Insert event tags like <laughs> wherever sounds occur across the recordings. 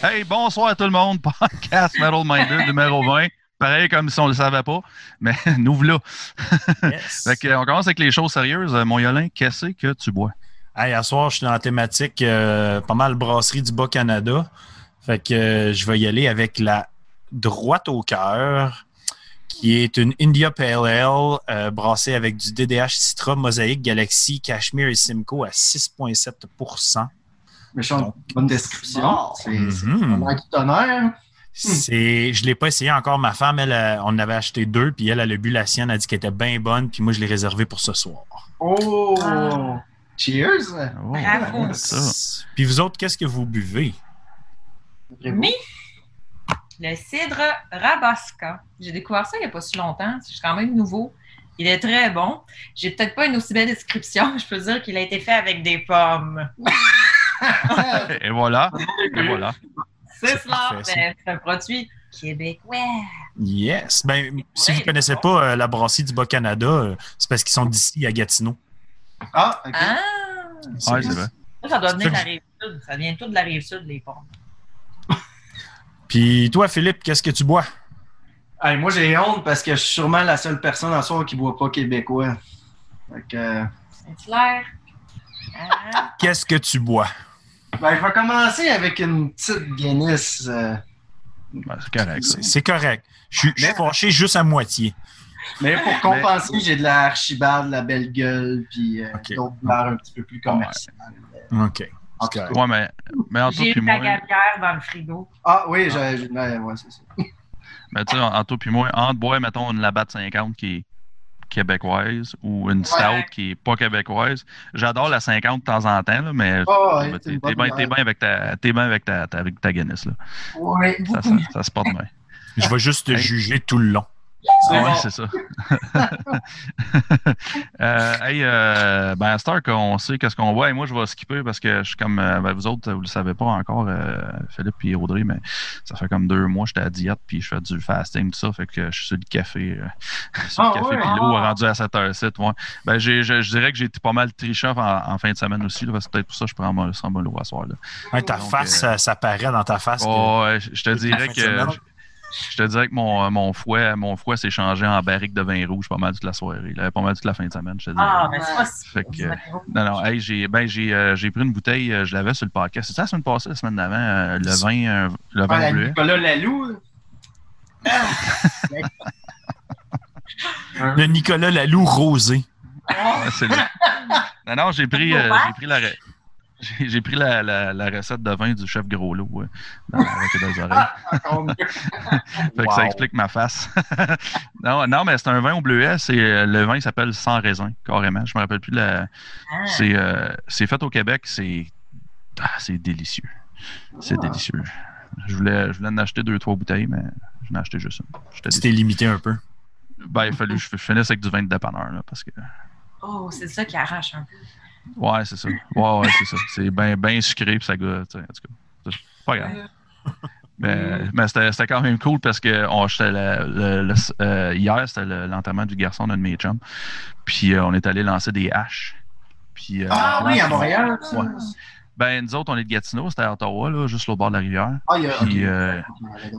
Hey, bonsoir à tout le monde. <laughs> Podcast Metal Minded numéro 20. Pareil comme si on ne le savait pas, mais <laughs> nous voilà. Yes. <laughs> Fait que, on commence avec les choses sérieuses. Euh, Mon Yolin, qu'est-ce que tu bois? Hey, à soir, je suis dans la thématique euh, pas mal brasserie du Bas-Canada. Fait que euh, je vais y aller avec la droite au cœur, qui est une India Pale Ale euh, brassée avec du DDH Citra, Mosaïque, Galaxy, Cashmere et Simcoe à 6,7 Méchante bonne description. C'est c'est vraiment du tonnerre. C'est, je ne l'ai pas essayé encore. Ma femme, elle, euh, on en avait acheté deux, puis elle, elle a bu la sienne, elle a dit qu'elle était bien bonne, puis moi, je l'ai réservée pour ce soir. Oh! Ah. Cheers! Oh, Bravo. ça. Puis vous autres, qu'est-ce que vous buvez? Mais le cidre Rabasca. J'ai découvert ça il n'y a pas si longtemps. C'est quand même nouveau. Il est très bon. J'ai peut-être pas une aussi belle description. <laughs> Je peux dire qu'il a été fait avec des pommes. <laughs> <laughs> Et voilà. Et voilà. C'est cela. mais C'est un produit québécois. Yes. Ben, si vous ne connaissez bon. pas euh, la brasserie du Bas-Canada, euh, c'est parce qu'ils sont d'ici à Gatineau. Ah, ok. Ah! Ouais, c'est vrai. Ça, ça doit venir de la Ça- rive sud. Ça vient tout de la rive sud, les pommes. <laughs> Puis toi, Philippe, qu'est-ce que tu bois? Hey, moi, j'ai honte parce que je suis sûrement la seule personne en soir qui ne boit pas québécois. Que, euh, C'est clair. Ah. Qu'est-ce que tu bois? Ben, je vais commencer avec une petite Guinness. euh, Ouais, c'est correct. C'est. Je suis- Mais- fâché juste à moitié. mais pour compenser, j'ai de la Archibald, de la Belle Gueule, puis euh, Ok. d'autres bières un petit peu plus commerciales. OK. En tout cas. Ouais, mais, mais en tout J'ai eu la moi, gabière dans le frigo. Ah oui, j'ai- ouais, ouais, c'est ça. mais tu sais, en tout puis moi, entre boire, mettons, une Labatt 50 qui est québécoise ou une stout Ouais. qui est pas québécoise. J'adore la 50 de temps en temps, là, mais Ah, ouais, t'es bien avec ta, t'es bien avec ta, ta- avec ta Guinness. Là. Ouais. Ça, ça, ça se porte bien. Je vais juste te Hey. juger tout le long. Ah ouais, bon. c'est ça. <laughs> euh, hey, euh, ben, à cette heure qu'on sait qu'est-ce qu'on voit, et moi, je vais skipper parce que je suis comme, euh, ben, vous autres, vous le savez pas encore, euh, Philippe et Audrey, mais ça fait comme deux mois que j'étais à diète, puis je fais du fasting, tout ça, fait que je suis sur le café, euh, <laughs> sur le Ah café, ouais? puis l'eau Ah. rendu à 7 h 7 ouais. Ben, j'ai- je, je dirais que j'ai été pas mal trichant en, en fin de semaine aussi, là, c'est peut-être pour ça que je prends mon, sans mon à soir, là. Ta Donc, face, euh, ça, paraît dans ta face. que- Oh, ouais, je te dirais que. Je, te dirais que mon, mon fouet, mon fouet s'est changé en barrique de vin rouge pas mal toute la soirée. là, pas mal toute la fin de semaine, je te dirais. Ah, mais c'est pas rouge. non, non, hey, j'ai ben, j'ai euh, j'ai pris une bouteille, euh, je l'avais sur le podcast. C'était la semaine passée, la semaine d'avant, euh, le vin, euh, le Ah, vin bleu? Nicolas Lalou. <laughs> Le Nicolas Lalou rosé. Ouais, c'est vrai. <laughs> Non, non, j'ai pris, euh, j'ai pris la. J'ai pris la, la, la recette de vin du chef Gros Lot ouais, dans, avec les oreilles. <laughs> Mieux. <laughs> Fait que Wow. ça explique ma face. <laughs> non, non, mais c'est un vin au bleuet. C'est, euh, le vin s'appelle Sans raisin, carrément. Je me rappelle plus la. Ah. C'est, euh, c'est fait au Québec. C'est, ah, c'est délicieux. C'est Ah. délicieux. Je voulais, je voulais en acheter deux, trois bouteilles, mais j'en ai acheté juste une. T'es limité un peu. Ben, il fallu que je finisse avec du vin de dépanneur, là, parce que. Oh, c'est ça qui arrache un peu. Ouais, c'est ça. Ouais, ouais, c'est ça. C'est bien ben sucré, puis ça goûte. En tout cas, c'est pas grave. Mais, mais c'était, c'était quand même cool parce que on, j'étais le- le- le- euh, hier, c'était le- l'enterrement du garçon d'un de mes chums. Puis euh, on est allé lancer des haches. Puis, euh, Ah oui, à Montréal. Ouais. Ben, nous autres, on est de Gatineau, c'était à Ottawa, là, juste au bord de la rivière. Ah, il y a. Puis, ok. euh,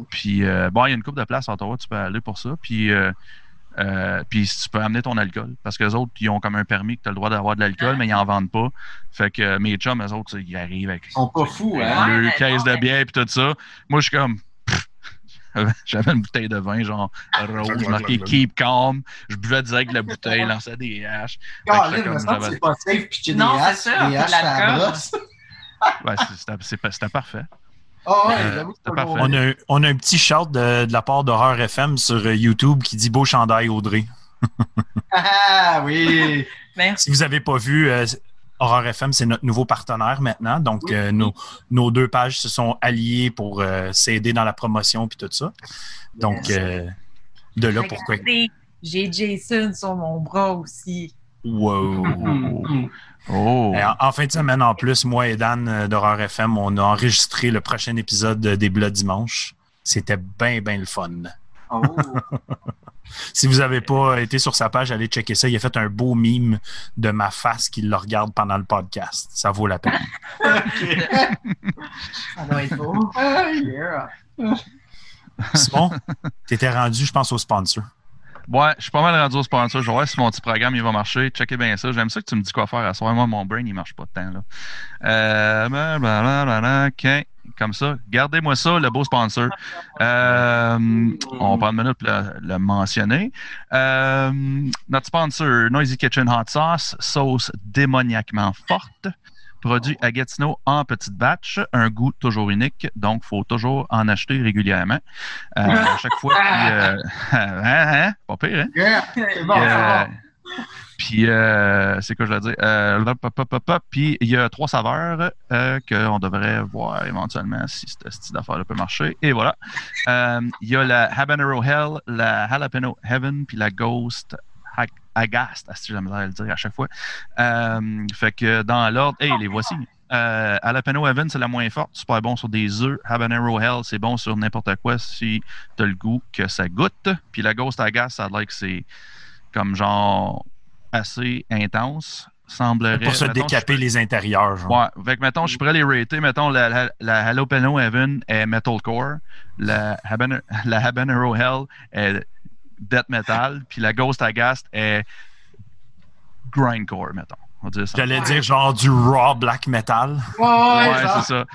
Puis, euh, bon, il y a une couple de places à Ottawa, tu peux aller pour ça. Puis, euh, puis si tu peux amener ton alcool. Parce que les autres, ils ont comme un permis que tu as le droit d'avoir de l'alcool, mais ils n'en vendent pas. Fait que euh, mes chums, eux autres, ils arrivent avec Ils sont pas fous, hein? Ouais, le mais caisse bon, de bière et tout ça. Moi, je suis comme. <laughs> J'avais une bouteille de vin, genre rouge, marqué Keep Calm. Je buvais direct de la bouteille, lançais des haches. Colin, j'étais me semble que c'est pas safe pitcher des Non, c'est haches, ça, des de haches à la brosse. Ouais, c'était parfait. Ah ouais, Euh. On a, on a un petit shout de, de la part d'Horreur FM sur euh, YouTube qui dit Beau chandail, Audrey. Ah oui! <laughs> Merci. Si vous n'avez pas vu, euh, Horreur FM, c'est notre nouveau partenaire maintenant. Donc, Oui. euh, nos, nos deux pages se sont alliées pour euh, s'aider dans la promotion puis tout ça. Donc, euh, de là pourquoi. J'ai Jason sur mon bras aussi. Wow. <laughs> Oh! Et en, en fin de semaine, en plus, moi et Dan euh, d'Horreur FM, on a enregistré le prochain épisode de des Blocs Dimanche. C'était bien, bien le fun. Oh. <laughs> Si vous n'avez pas été sur sa page, allez checker ça. Il a fait un beau mime de ma face qui le regarde pendant le podcast. Ça vaut la peine. <laughs> Ça doit être beau. Simon, t'étais rendu, je pense, au sponsor. Ouais, je suis pas mal rendu au sponsor. Je vais voir si mon petit programme il va marcher. Checkez bien ça. J'aime ça que tu me dis quoi faire à soir. Moi, mon brain, il marche pas de temps. Là. Euh, blablabla, OK. Comme ça. Gardez-moi ça, le beau sponsor. Euh, on prend une minute pour le, le mentionner. Euh, notre sponsor, Noisy Kitchen Hot Sauce, sauce démoniaquement forte. Produit à Gatineau en petite batch, un goût toujours unique, donc il faut toujours en acheter régulièrement. Euh, à chaque fois, puis, euh, <laughs> hein, hein, pas pire, hein? Yeah. C'est bon, Puis, c'est euh, bon. Puis, euh, c'est quoi je veux dire? Euh. Puis, il y a trois saveurs euh, qu'on devrait voir éventuellement si ce style d'affaire peut marcher. Et voilà. Euh, Il y a la Habanero Hell, la Jalapeno Heaven, puis la Ghost Ha- Agast, si j'aime le dire à chaque fois? Euh, fait que dans l'ordre, hey, les voici. Euh, Jalapeno Heaven, c'est la moins forte, super bon sur des œufs. Habanero Hell, c'est bon sur n'importe quoi si t'as le goût que ça goûte. Puis la Ghost Agast, ça a l'air que c'est comme genre assez intense. Semblerait. Pour se mettons, décaper les intérieurs. genre. Ouais, fait que mettons, je pourrais les rater. Mettons, la, la, la Jalapeno Heaven est metalcore, la, la Habanero Hell est death metal, puis la Ghost Agast est grindcore, mettons. On va dire ça. J'allais dire genre du raw black metal. Ouais, ouais, c'est ça.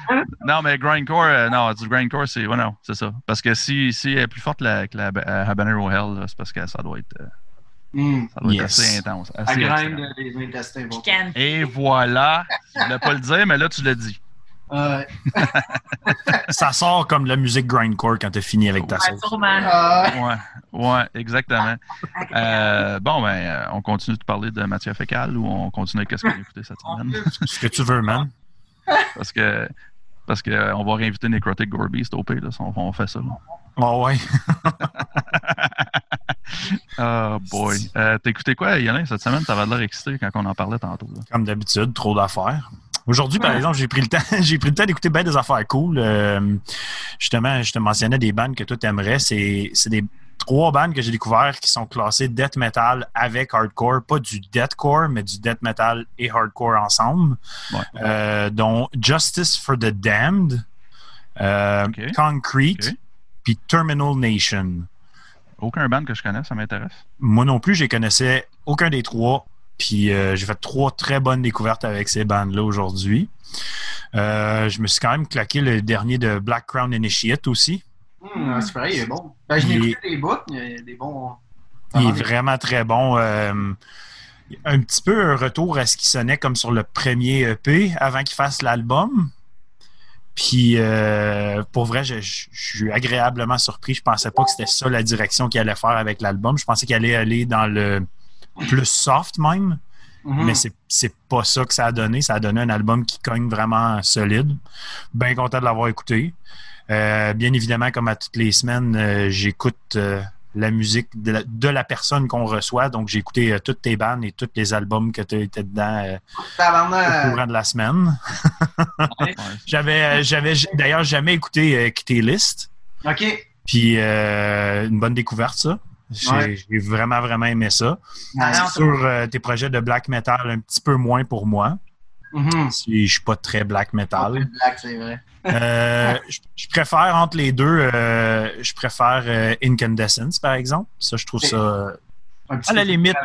Non, mais grindcore, euh, non, du grindcore, c'est. Ouais, non, c'est ça. Parce que si, si elle est plus forte la- que la, euh, Habanero Hell, c'est parce que ça doit être, euh, Mm. ça doit être Yes. assez intense. À Assez grind excellent. les intestins. bon. Et voilà. Je voulais pas le dire, mais là, tu l'as dit. Ouais. <laughs> Ça sort comme la musique grindcore quand t'as fini avec ta Ouais, sauce. Ah, Ouais, ouais, exactement. Euh, bon, ben, euh, on continue de parler de matière fécale ou on continue avec ce qu'on a écouté cette semaine? Ce que tu veux, man. Parce que, parce que euh, on va réinviter Necrotic Gorby, c'est OP, là, on, on fait ça. là. Oh ouais. Oh <laughs> boy. Euh, T'as écouté quoi, Yann, cette semaine? T'avais l'air excité quand on en parlait tantôt. là. Comme d'habitude, trop d'affaires. Aujourd'hui, par exemple, j'ai pris le temps, <laughs> j'ai pris le temps d'écouter bien des affaires cool. Euh, justement, je te mentionnais des bandes que toi t'aimerais. C'est, c'est des trois bandes que j'ai découvertes qui sont classées death metal avec hardcore, pas du deathcore, mais du death metal et hardcore ensemble. Ouais. Euh, dont Justice for the Damned, euh. Concrete, puis Terminal Nation. Aucun band que je connais, ça m'intéresse. Moi non plus, je connaissais aucun des trois. Puis euh, j'ai fait trois très bonnes découvertes avec ces bandes-là aujourd'hui. Euh, je me suis quand même claqué le dernier de Black Crown Initiate aussi. hum, c'est vrai, il est bon. Ben, je l'ai écouté des bouts, il y a des bons. Il est vraiment très bon. Euh, un petit peu un retour à ce qui sonnait comme sur le premier EP avant qu'il fasse l'album. Puis euh, pour vrai, je, je- je suis agréablement surpris. Je pensais pas que c'était ça la direction qu'il allait faire avec l'album. Je pensais qu'il allait aller dans le plus soft même. mhm. Mais c'est c'est pas ça que ça a donné. Ça a donné un album qui cogne vraiment solide. Bien content de l'avoir écouté. Euh, bien évidemment, comme à toutes les semaines, euh, j'écoute euh, la musique de la, de la personne qu'on reçoit. Donc, j'ai écouté euh, toutes tes bandes et tous les albums que tu étais dedans euh, au courant de la semaine. <laughs> Ouais. J'avais d'ailleurs jamais écouté euh, Quitter List. Ok. Puis, euh, une bonne découverte, ça. J'ai Ouais. vraiment, vraiment aimé ça. C'est sur euh, tes projets de black metal, un petit peu moins pour moi. Mhm. Si je suis pas très black metal. Black, c'est vrai. Euh, <laughs> je, je préfère entre les deux, euh, je préfère euh, Incandescence, par exemple. Ça, je trouve ça à la limite,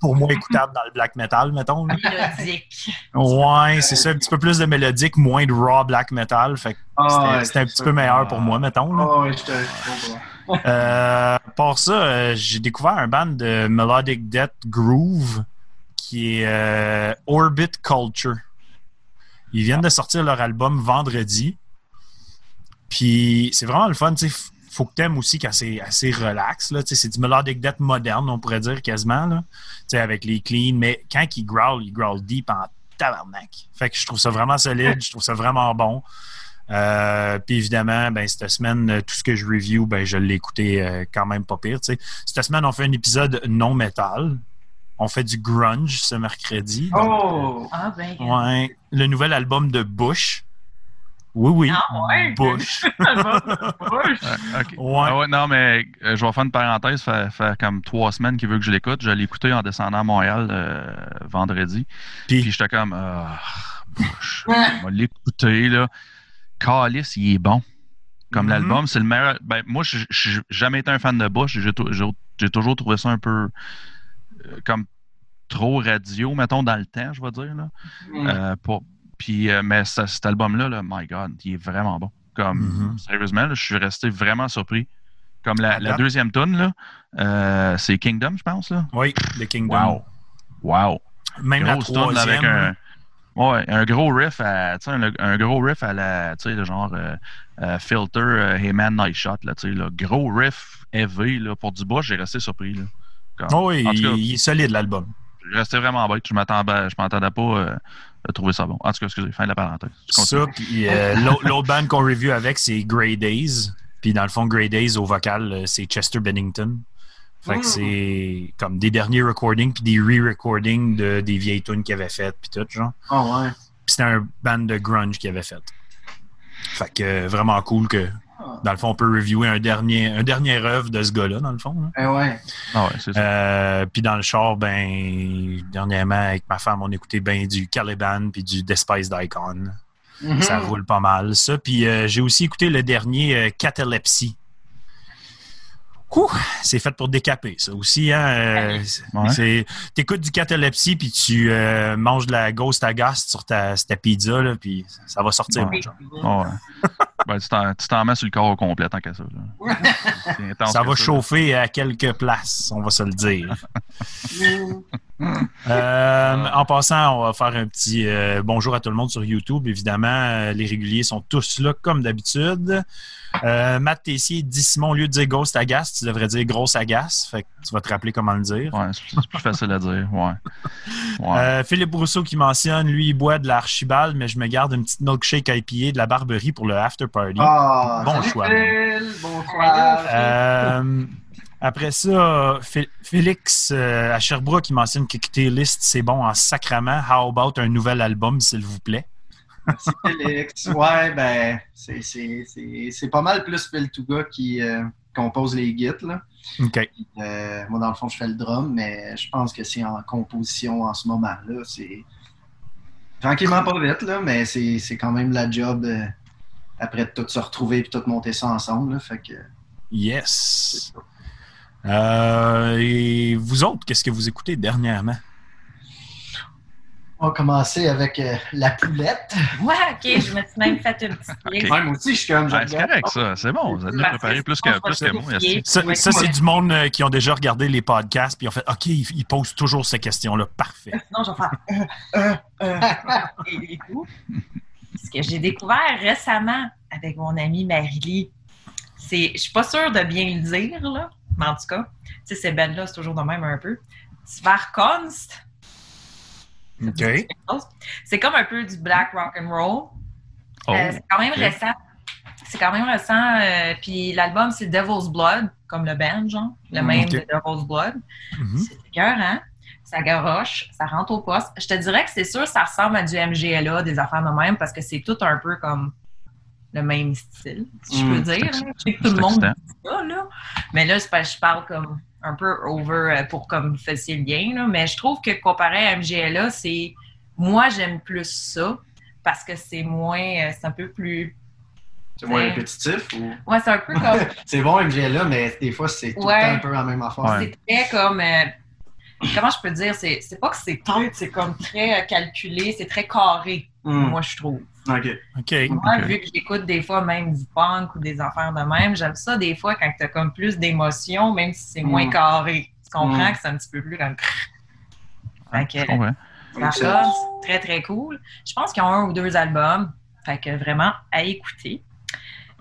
pour moi écoutable dans le black metal, mettons. Mélodique. Ouais, c'est ça, un petit peu plus de mélodique, moins de raw black metal. Fait Ah, c'était ouais, un petit peu meilleur pour moi, mettons. là. Ah, ouais, je te comprends. Euh, par ça, euh, j'ai découvert un band de Melodic Death Groove qui est euh, Orbit Culture. Ils viennent de sortir leur album vendredi. Puis c'est vraiment le fun. sais, faut que t'aimes aussi quand c'est assez relax. C'est du Melodic Death moderne, on pourrait dire quasiment. Là, avec les cleans. Mais quand ils growl, ils growl deep en tabarnak. Fait que je trouve ça vraiment solide. Je trouve ça vraiment bon. Euh, puis évidemment, ben, cette semaine, euh, tout ce que je review, ben, je l'ai écouté euh, quand même pas pire. tu sais. Cette semaine, on fait un épisode non métal. On fait du grunge ce mercredi. Oh! Euh, Ah, ben. Ouais. Le nouvel album de Bush. Oui, oui. Ah ouais? Bush. <laughs> Bush. <laughs> Ah, ok. Ouais. Ah ouais, non, mais euh, je vais faire une parenthèse. Ça fait, comme trois semaines qu'il veut que je l'écoute. Je l'ai écouté en descendant à Montréal euh, vendredi. Puis- Puis j'étais comme, ah, Bush, on va l'écouter, là. Calice, il est bon. Comme Mhm. l'album, c'est le meilleur. Ben, moi, je n'ai jamais été un fan de Bush. J'ai tou- j'ai- j'ai toujours trouvé ça un peu euh, comme trop radio, mettons, dans le temps, je vais dire. Là. Mm. Euh, pour- puis, euh, mais ce- cet album-là, là, my God, il est vraiment bon. Comme, Mhm. sérieusement, là, je suis resté vraiment surpris. Comme la, deuxième tune, là, c'est Kingdom, je pense. Là. Oui, The Kingdom. Wow. Wow. Même la tune avec troisième. un, ouais, un gros riff à, tu sais, un, un gros riff à la, tu sais, le genre euh, euh, filter euh, Heyman Night Shot, là, tu sais, là, gros riff heavy, là, pour du Bush, j'ai resté surpris, là. Oh oui, il, cas, il est solide, l'album. j'ai resté vraiment bête, je m'attendais, je m'attendais pas euh, à trouver ça bon. En tout cas, excusez, fin de la parenthèse. Je. Ça, puis <laughs> l'autre band qu'on review avec, c'est Grey Days. Puis dans le fond, Grey Days, au vocal, c'est Chester Bennington. Fait que Mm. c'est comme des derniers recordings puis des re-recordings de, des vieilles tunes qu'il avait faites puis tout, genre. Ah ouais. Puis c'était un band de grunge qu'il avait fait. Fait que euh, vraiment cool que, Ah. dans le fond, on peut reviewer un dernier, un dernier œuvre de ce gars-là, dans le fond. là. Eh ouais. Ah ouais, c'est ça. Euh, puis dans le char, ben, dernièrement, avec ma femme, on écoutait ben du Caliban puis du Despised Icon. Mhm. Ça roule pas mal, ça. Puis euh, j'ai aussi écouté le dernier euh, Catalepsy. Ouh, c'est fait pour décaper, ça aussi. Hein? euh, T'écoutes du Catalepsy, puis tu euh, manges de la Ghost Agast sur ta, sur ta pizza, là, puis ça va sortir, Ouais. mon chum. Ouais. ben, tu t'en mets sur le corps au complet tant qu'à ça. intense Ça que va chauffer à quelques places, on va se le dire. <laughs> Euh, en passant, on va faire un petit bonjour à tout le monde sur YouTube. Évidemment, les réguliers sont tous là comme d'habitude. Euh, Matt Tessier dit Simon, au lieu de dire Ghost Agace, tu devrais dire Grosse Agace. Fait que tu vas te rappeler comment le dire. Ouais, c'est plus facile à dire. Ouais. Ouais. <laughs> Euh, Philippe Rousseau qui mentionne, lui, il boit de l'Archibald, mais je me garde une petite milkshake IPA de la Barberie pour le after party. Ah, Bon choix. Bon choix. Euh, après ça, Félix euh, à Sherbrooke qui mentionne que liste, c'est bon en sacrament. How about un nouvel album, s'il vous plaît? Merci Félix. Ouais, ben, c'est- pas mal plus Phil Touga qui euh, compose les là. OK. Euh, moi, dans le fond, je fais le drum, mais je pense que c'est en composition en ce moment-là. C'est tranquillement pas vite, là, mais c'est quand même la job euh, après de tout se retrouver et tout monter ça ensemble. là. fait que Yes. Et vous autres, qu'est-ce que vous écoutez dernièrement? On va commencer avec euh, la poulette. Ouais, ok, je me suis même fait une petite. Ouais, moi aussi, je suis comme Ouais, c'est correct, ça. C'est bon. Vous êtes bien que préparé plus que, plus que moi. Ça, ça, c'est du monde euh, qui ont déjà regardé les podcasts puis ont fait OK, ils, ils posent toujours ces questions-là. Parfait. <laughs> Sinon, je vais faire euh, euh, euh, et, et tout. Ce que j'ai découvert récemment avec mon amie Marie-Lie, c'est, je suis pas sûre de bien le dire, là, mais en tout cas, tu sais, ces bandes-là, c'est toujours de même un peu. Svarkonst, OK. c'est comme un peu du black rock and roll. Oh, Euh, c'est quand même récent. C'est quand même récent. euh, puis l'album, c'est Devil's Blood, comme le band, genre. Le Mm, même de Devil's Blood. Mhm. C'est écœurant. Ça garoche, ça rentre au poste. Je te dirais que c'est sûr, ça ressemble à du MGLA, des affaires de même, parce que c'est tout un peu comme le même style, si je Mm, peux dire. hein. Je sais que tout le monde dit ça, là. Mais là, je parle comme un peu over euh, pour comme vous fassiez le lien, là. Mais je trouve que comparé à MGLA, c'est. Moi, j'aime plus ça, parce que c'est moins. euh, C'est un peu plus. C'est moins répétitif ou? Ouais, c'est un peu comme. <laughs> C'est bon, MGLA, mais des fois, c'est tout Ouais. le temps un peu la même affaire. Ouais. C'est très comme. euh, comment je peux dire? C'est c'est pas que c'est tête, c'est comme très calculé, c'est très carré, Hmm, moi, je trouve. OK. OK. Moi, vu que j'écoute des fois même du punk ou des affaires de même, j'aime ça des fois quand t'as comme plus d'émotion, même si c'est moins Mm. carré. Tu comprends Mm. que c'est un petit peu plus comme. Ouais, Fait je que- c'est très, très cool. Je pense qu'ils ont un ou deux albums. Fait que vraiment, à écouter.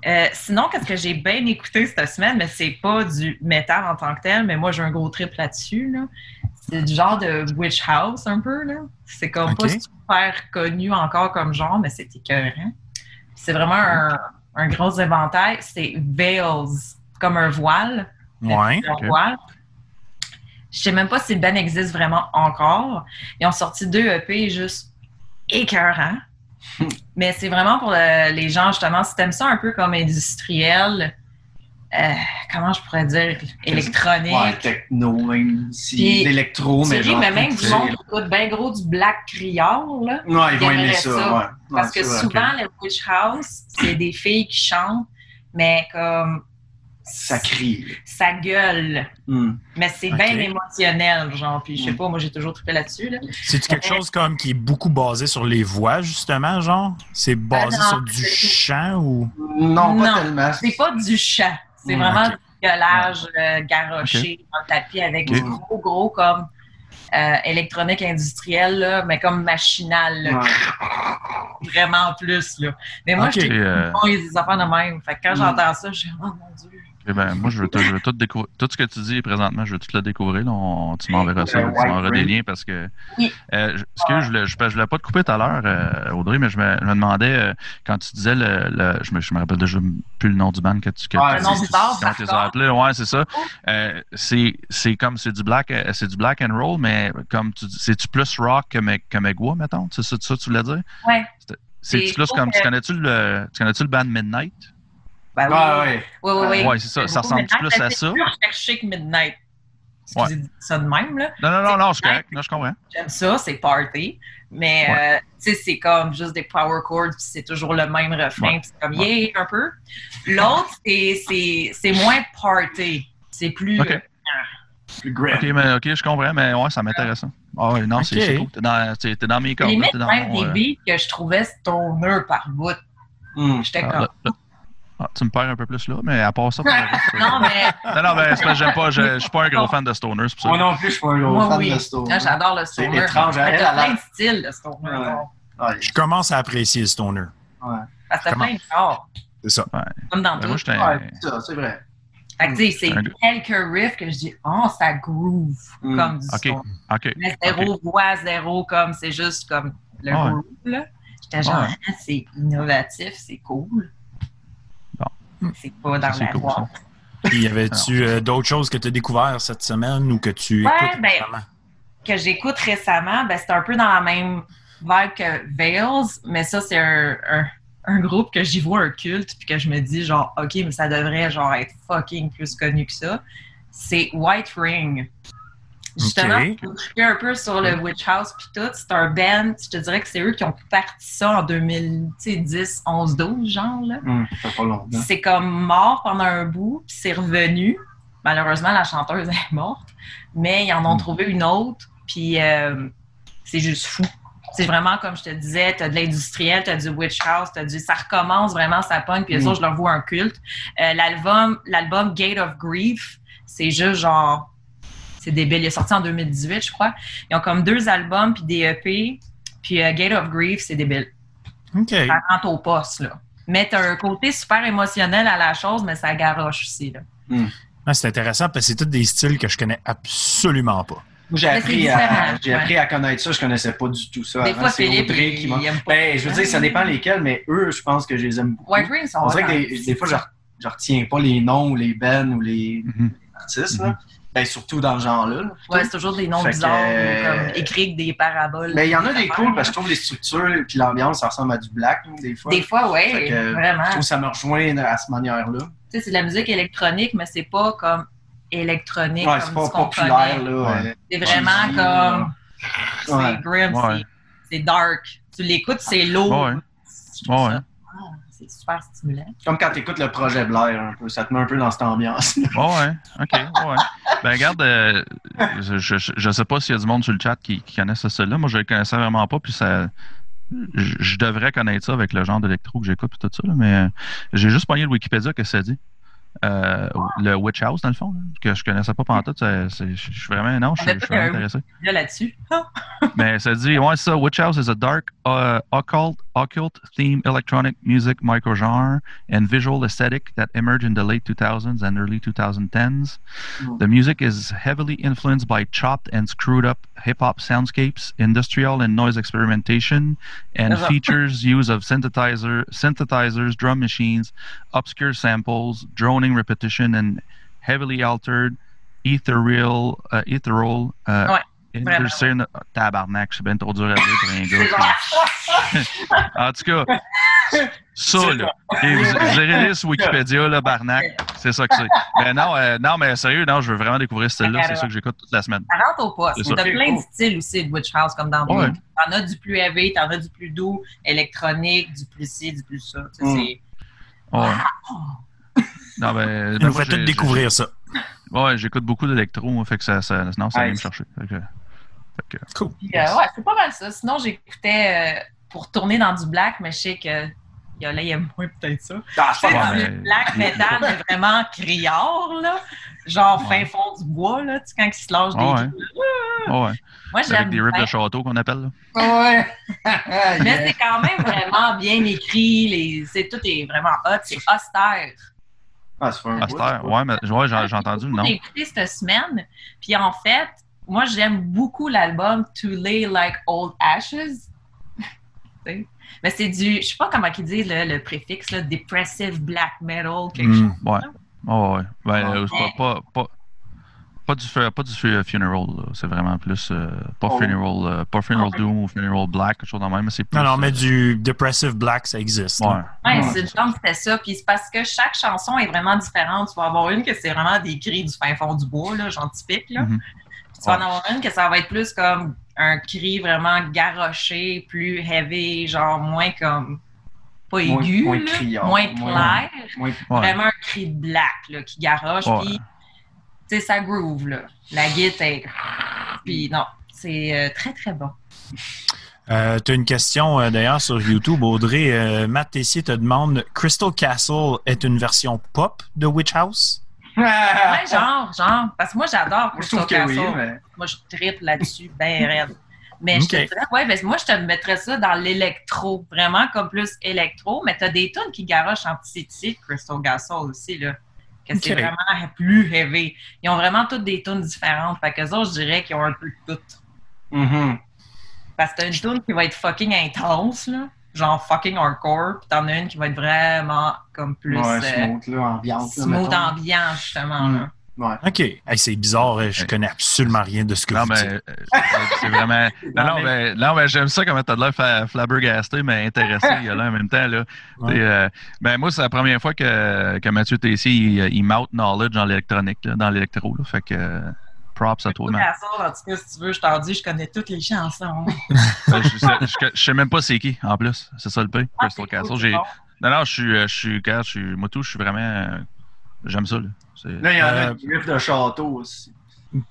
Euh, sinon, qu'est-ce que j'ai bien écouté cette semaine, mais c'est pas du métal en tant que tel, mais moi j'ai un gros trip là-dessus. Là. C'est du genre de Witch House un peu. là. C'est comme pas super connu encore comme genre, mais c'est écœurant. C'est vraiment un, un gros éventail. C'est Veils, comme un voile. Ouais. Un ok. voile. Je sais même pas si le band existe vraiment encore. Ils ont sorti deux EP juste écœurants. <laughs> Mais c'est vraiment pour le- les gens, justement, si t'aimes ça un peu comme industriel, euh, comment je pourrais dire, électronique. Ouais, techno, même si l'électro, mais genre. mais même du monde qui écoute bien gros du black criard, là. Ouais, ils vont aimer ça, ça. ouais. Parce Ouais, que souvent, le Witch House, c'est des filles qui chantent, mais comme Ça crie. ça gueule. Hmm. Mais c'est bien émotionnel, genre. Puis je sais Mm. pas, moi j'ai toujours trippé là-dessus. Là. C'est quelque chose comme qui est beaucoup basé sur les voix, justement, genre? C'est basé Ah non, sur du chant ou? Non, pas Non, tellement. C'est pas du chant. C'est Mm, vraiment ok. du gueulage euh, garoché dans le tapis avec du gros, gros comme euh, électronique industrielle, là, mais comme machinal. là. Ouais. Vraiment plus. Là. Mais moi, Et, euh, des affaires de même. Fait que quand Mm. j'entends ça, je dis, oh mon Dieu. Eh ben, moi, je veux, tout, je veux tout découvrir. Tout ce que tu dis présentement, je veux tout le découvrir. là. On- tu m'enverras ça. Tu m'enverras des liens parce que. Oui. Euh, je- excuse, je voulais, je, je voulais pas te couper tout à l'heure, euh, Audrey, mais je me, je me demandais, euh, quand tu disais le. le- je, me, je me rappelle déjà plus le nom du band que tu. Que, Ah, le nom du bar, tu Hardcore. appelés. Ouais, c'est ça. Euh, c'est c'est comme c'est du black euh, c'est du black and roll, mais comme tu dis, c'est-tu plus rock que, Me- que Megwa, mettons? C'est ça, ça que tu voulais dire? Ouais. C'est plus comme. Tu connais-tu le, tu connais-tu le band Midnight? Ben, oui, Ouais, oui, ouais. oui, oui. Ouais, c'est ça. Ça ressemble Midnight, plus à c'est ça? plus recherché que Midnight. Excusez dire ça de même, là. Non, non, non, non, Midnight. correct. Non, je comprends. J'aime ça, c'est party. Mais, Ouais. euh, tu sais, c'est comme juste des power chords, puis c'est toujours le même refrain, Ouais. puis c'est comme yeah, un peu. L'autre, c'est- c'est c'est moins party. C'est plus. Ok. euh, Plus mais ok, je comprends, mais ouais, ça m'intéresse. Ah ouais, non, c'est Ok. c'est cool. T'es dans, t'es- t'es dans mes cordes. limite t'es dans même des euh, beats que je trouvais stoner par bout. Hmm. J'étais ah, comme. Ah, tu me perds un peu plus là, mais à part ça, pour le reste, euh, non, mais non, non, ben, c'est que j'aime pas, je, je suis pas un gros fan de Stoner, c'est pour ça. Moi non plus, je suis pas un gros moi, fan oui. de Stone. Ah, J'adore le C'est stoner. étrange, elle, T'as elle a- plein de styles de stoner. Ouais. bon. Ouais. Je commence à apprécier le stoner. Ouais. Parce que t'as Comment? plein de genres, C'est ça. comme dans Ben, tout. moi, j'étais Ouais, c'est ça, c'est vrai. Fait que, tu sais, c'est quelques riffs que je dis, oh, ça groove, Mm. comme du Ok. stoner. Ok. Mais zéro voix, zéro comme, c'est juste comme le Ah groove, là. J'étais genre. Ah, c'est innovatif, c'est cool. Bon. C'est pas dans la boîte. Puis, y avait-tu euh, d'autres choses que tu as découvert cette semaine ou que tu Ouais, écoutes ben, récemment? Que j'écoute récemment, ben, c'est un peu dans la même vibe que Veils, mais ça, c'est un, un, un groupe que j'y vois un culte, puis que je me dis, genre, OK, mais ça devrait, genre, être fucking plus connu que ça. C'est White Ring. Justement, Ok. pour triper un peu sur le Witch House puis tout, c'est un band, je te dirais que c'est eux qui ont parti ça en 2010, 11, 12, genre, là. Hmm. C'est comme mort pendant un bout, puis c'est revenu. Malheureusement, la chanteuse est morte, mais ils en ont Mm. trouvé une autre, puis euh, c'est juste fou. C'est vraiment comme je te disais, t'as de l'industriel, t'as du witch house, t'as du, ça recommence vraiment, ça pogne, puis ça, Mm. je leur vois un culte. Euh, l'album, l'album Gate of Grief, c'est juste genre, c'est débile. Il est sorti en 2018, je crois. Ils ont comme deux albums puis des EP, puis euh, Gate of Grief, c'est débile OK. ça rentre au poste, là. Mais t'as un côté super émotionnel à la chose, mais ça garoche aussi, là. Ah, c'est intéressant parce que c'est tous des styles que je connais absolument pas. Moi, j'ai appris, à, j'ai ouais. appris à connaître ça. Je connaissais pas du tout ça. Des avant. fois, c'est Philippe, Audrey qui m'a. Ben, je veux dire, ça dépend lesquels, mais eux, je pense que je les aime beaucoup. White sont On dirait que des, fois, je, je retiens pas les noms ou les bands ou les Mhm. artistes. là. Ben, surtout dans ce genre-là. là. Ouais, c'est toujours des noms Fait que, bizarres, euh, comme écrits avec des paraboles. Mais il y en a des cool parce que je trouve les structures et l'ambiance, ça ressemble à du black, des fois. Des fois, ouais, Fait que, vraiment. Je trouve que ça me rejoint à cette manière-là. Tu sais, c'est de la musique électronique, mais c'est pas comme électronique, Ouais, comme c'est pas populaire, connaît. là. Ouais. euh, C'est vraiment comme... C'est Ouais. grim, Ouais. c'est- c'est dark. Tu l'écoutes, c'est lourd. Ouais. C'est super stimulant. Comme quand tu écoutes le projet Blair, un peu. Ça te met un peu dans cette ambiance. <laughs> Ouais, ouais, ok, ouais. Ben, regarde, euh, je, je, je sais pas s'il y a du monde sur le chat qui, qui connaît ce style-là. Moi, je le connaissais vraiment pas, puis ça. Je, je devrais connaître ça avec le genre d'électro que j'écoute et tout ça, là, mais euh, j'ai juste pogné le Wikipédia que ça dit? Euh, le Witch House, dans le fond, là, que je connaissais pas pendant tout. c'est- Je suis vraiment. Non, je suis- vraiment intéressé. Là, là-dessus. <laughs> Mais ça dit, ouais, ça, Witch House is a dark, uh, occult, occult theme electronic music microgenre and visual aesthetic that emerged in the late 2000s and early 2010s. Mm. The music is heavily influenced by chopped and screwed up hip hop soundscapes, industrial and noise experimentation, and Uh-huh. features <laughs> use of synthesizer, synthesizers, drum machines, obscure samples, droning repetition, and heavily altered ethereal, uh, ethereal, uh, Impulsé, no- tabarnak, c'est bien trop dur à dire pour un gars. <laughs> en tout cas, ça, là. Et vous, vous irez lire sur Wikipédia, là, Barnac. C'est ça que c'est. Mais non, euh, non, mais sérieux, non, je veux vraiment découvrir ce style-là. C'est ça que j'écoute toute la semaine. Ça rentre au poste. T'as plein de styles aussi de Witch House, comme dans Ouais. T'en as du plus heavy, t'en as du plus doux, électronique, du plus ci, du plus ça. Tu sais, Mm. c'est- Ouais. Non, ben, Il nous fait tout découvrir ça. Ouais, j'écoute beaucoup d'électro, fait que ça, ça, non, ça vient me chercher. Fait que- que- Cool. Puis, euh, ouais, c'est pas mal ça. Sinon, j'écoutais euh, pour tourner dans du black, mais je sais que il y a- là, il y a moins peut-être ça. Ah, c'est du mais- black metal, mais vraiment criard, là. Genre Ouais. fin fond du bois, là. Tu sais, quand ils se lâchent des Ouais. trucs. Ouais, Moi, avec j'aime des rips bien. de château qu'on appelle. Là. Ouais. <laughs> Mais c'est quand même vraiment bien écrit. Les, c'est, tout est vraiment hot. C'est austère. Ah, c'est un ça. ouais, mais ouais, j'ai j'ai entendu le nom. J'ai écouté cette semaine. Puis en fait, moi, j'aime beaucoup l'album To Lay Like Old Ashes. <laughs> Mais c'est du, je sais pas comment ils disent le, le préfixe, là, Depressive Black Metal, quelque Mm. chose. Ouais. Ouais, ouais. Ben, Ouais. euh, c'est pas, pas, pas, pas du, pas du fu- funeral, là. c'est vraiment plus. euh, pas Oh. funeral, euh, pas funeral doom ou funeral black, quelque chose de même, mais c'est plus. Non, non, euh, mais du Depressive Black, ça existe. Ouais. Ouais, Ouais, c'est ça. forme, c'était ça. Puis c'est parce que chaque chanson est vraiment différente. Tu vas avoir une que c'est vraiment des cris du fin fond du bois, là, genre typique. Là. Mhm. Puis tu vas en avoir une que ça va être plus comme un cri vraiment garoché, plus heavy, genre moins comme. Pas aigu, moins criard, moins moins- clair. Ouais. Vraiment un cri de black là, qui garoche. Ouais. Puis, tu sais, ça groove. Là. La guitare est. Puis non, c'est euh, très, très bon. Euh, tu as une question euh, d'ailleurs sur YouTube, Audrey. Euh, Matt Tessier te demande Crystal Castle est une version pop de Witch House? <laughs> Ouais, genre, genre. Parce que moi, j'adore je trouve que oui, mais. Moi, je triple là-dessus, ben raide. Mais je te dirais, ouais, ben, moi, je te mettrais ça dans l'électro, vraiment comme plus électro, mais t'as des tunes qui garochent en petit petit, Crystal Castle aussi, là. Que c'est vraiment plus heavy. Ils ont vraiment toutes des tunes différentes. Fait que autres, je dirais qu'ils ont un peu de tout. Mhm. Parce que t'as une tune qui va être fucking intense, là. Genre fucking hardcore, puis t'en as une qui va être vraiment comme plus Ouais, euh, smooth, là, ambiance. là, smooth ambiant, justement. Mm. là. Ouais. OK. Hey, c'est bizarre, euh, je connais absolument rien de ce que Non, vous mais dites. euh, c'est vraiment. <laughs> Non, non, mais, non, mais j'aime ça comment t'as de l'air flabbergasté, mais intéressé il y a là en même temps. Là. Ouais. Euh, ben, moi, c'est la première fois que, que Mathieu Tessier il, il m'out knowledge dans l'électronique, dans l'électro. là. Fait que props à toi. Castle, en tout cas, si tu veux, je t'en dis, je connais toutes les chansons. <laughs> Ben, je, sais, je- je sais même pas c'est qui, en plus. C'est ça le pire, Ah, Crystal Castle. cool, bon. Non, non, je suis, euh, je suis, gars, je suis, moi tout, je suis vraiment, euh, j'aime ça. Là. C'est- Là, il y en a Euh, des riffs de château aussi.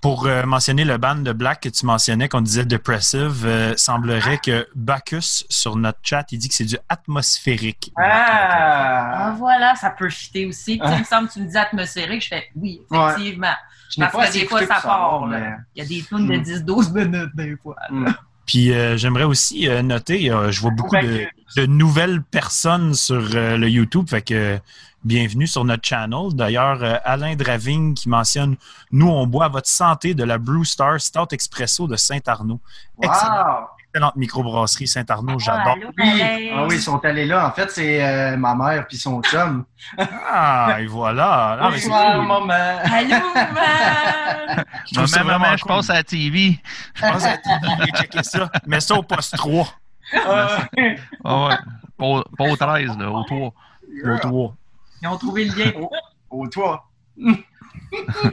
Pour euh, mentionner le band de Black que tu mentionnais, qu'on disait Depressive, euh, semblerait que Bacchus, sur notre chat, il dit que c'est du atmosphérique. Ah, Ah! voilà, ça peut fitter aussi. Tu sais, il me semble que tu me dis atmosphérique, je fais oui, effectivement. Je n'ai Parce pas que assez des fois, écouté ça part. savoir, là. mais- Il y a des tunes de Mm. 10-12 minutes, des fois. Mm. Puis euh, j'aimerais aussi euh, noter, euh, je vois beaucoup de, de nouvelles personnes sur euh, le YouTube, fait que bienvenue sur notre channel. D'ailleurs, Alain Dravigne qui mentionne Nous, on boit à votre santé de la Brew Star Stout Expresso de Saint-Arnaud. Excellent. Wow! Excellente microbrasserie Saint-Arnaud, Ah, j'adore. allô, Oui. Alain. Ah oui, ils sont allés là. En fait, c'est euh, ma mère puis son chum. Ah, et voilà. Ah, mais c'est Bonsoir, cool. maman. Allô, <laughs> man! Je ça Maman, vraiment maman, je cool. passe à la TV. Je pense à aller checker ça. Mets ça au poste 3. Ah, Ah ouais. Pas, au- pas au 13, là, au 3. Au 3. Ils ont trouvé le lien. Au toit. <laughs>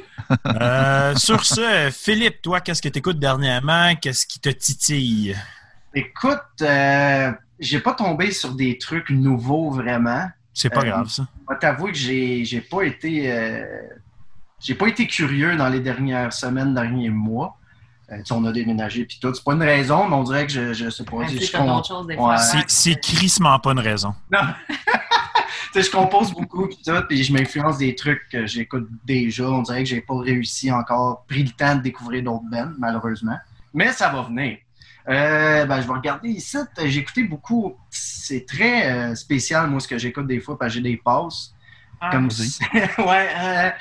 Euh, sur ce, Philippe, toi, qu'est-ce que tu écoutes dernièrement? Qu'est-ce qui te titille? Écoute, euh, j'ai pas tombé sur des trucs nouveaux vraiment. C'est pas Euh, grave, ça. Je vais t'avouer que j'ai j'ai pas été euh, j'ai pas été curieux dans les dernières semaines, derniers mois. Euh, tu sais, on a déménagé puis tout. C'est pas une raison, mais on dirait que je, je sais pas. Ouais, des Ouais. C'est- C'est crissement pas une raison. tu <laughs> sais, je compose beaucoup puis tout, puis je m'influence des trucs que j'écoute déjà. On dirait que j'ai pas réussi encore, pris le temps de découvrir d'autres bands, malheureusement. Mais ça va venir. Euh, ben, je vais regarder ici. J'ai écouté beaucoup. C'est très euh, spécial, moi, ce que j'écoute des fois, parce que j'ai des passes. Ah, Comme si- <laughs> ouais,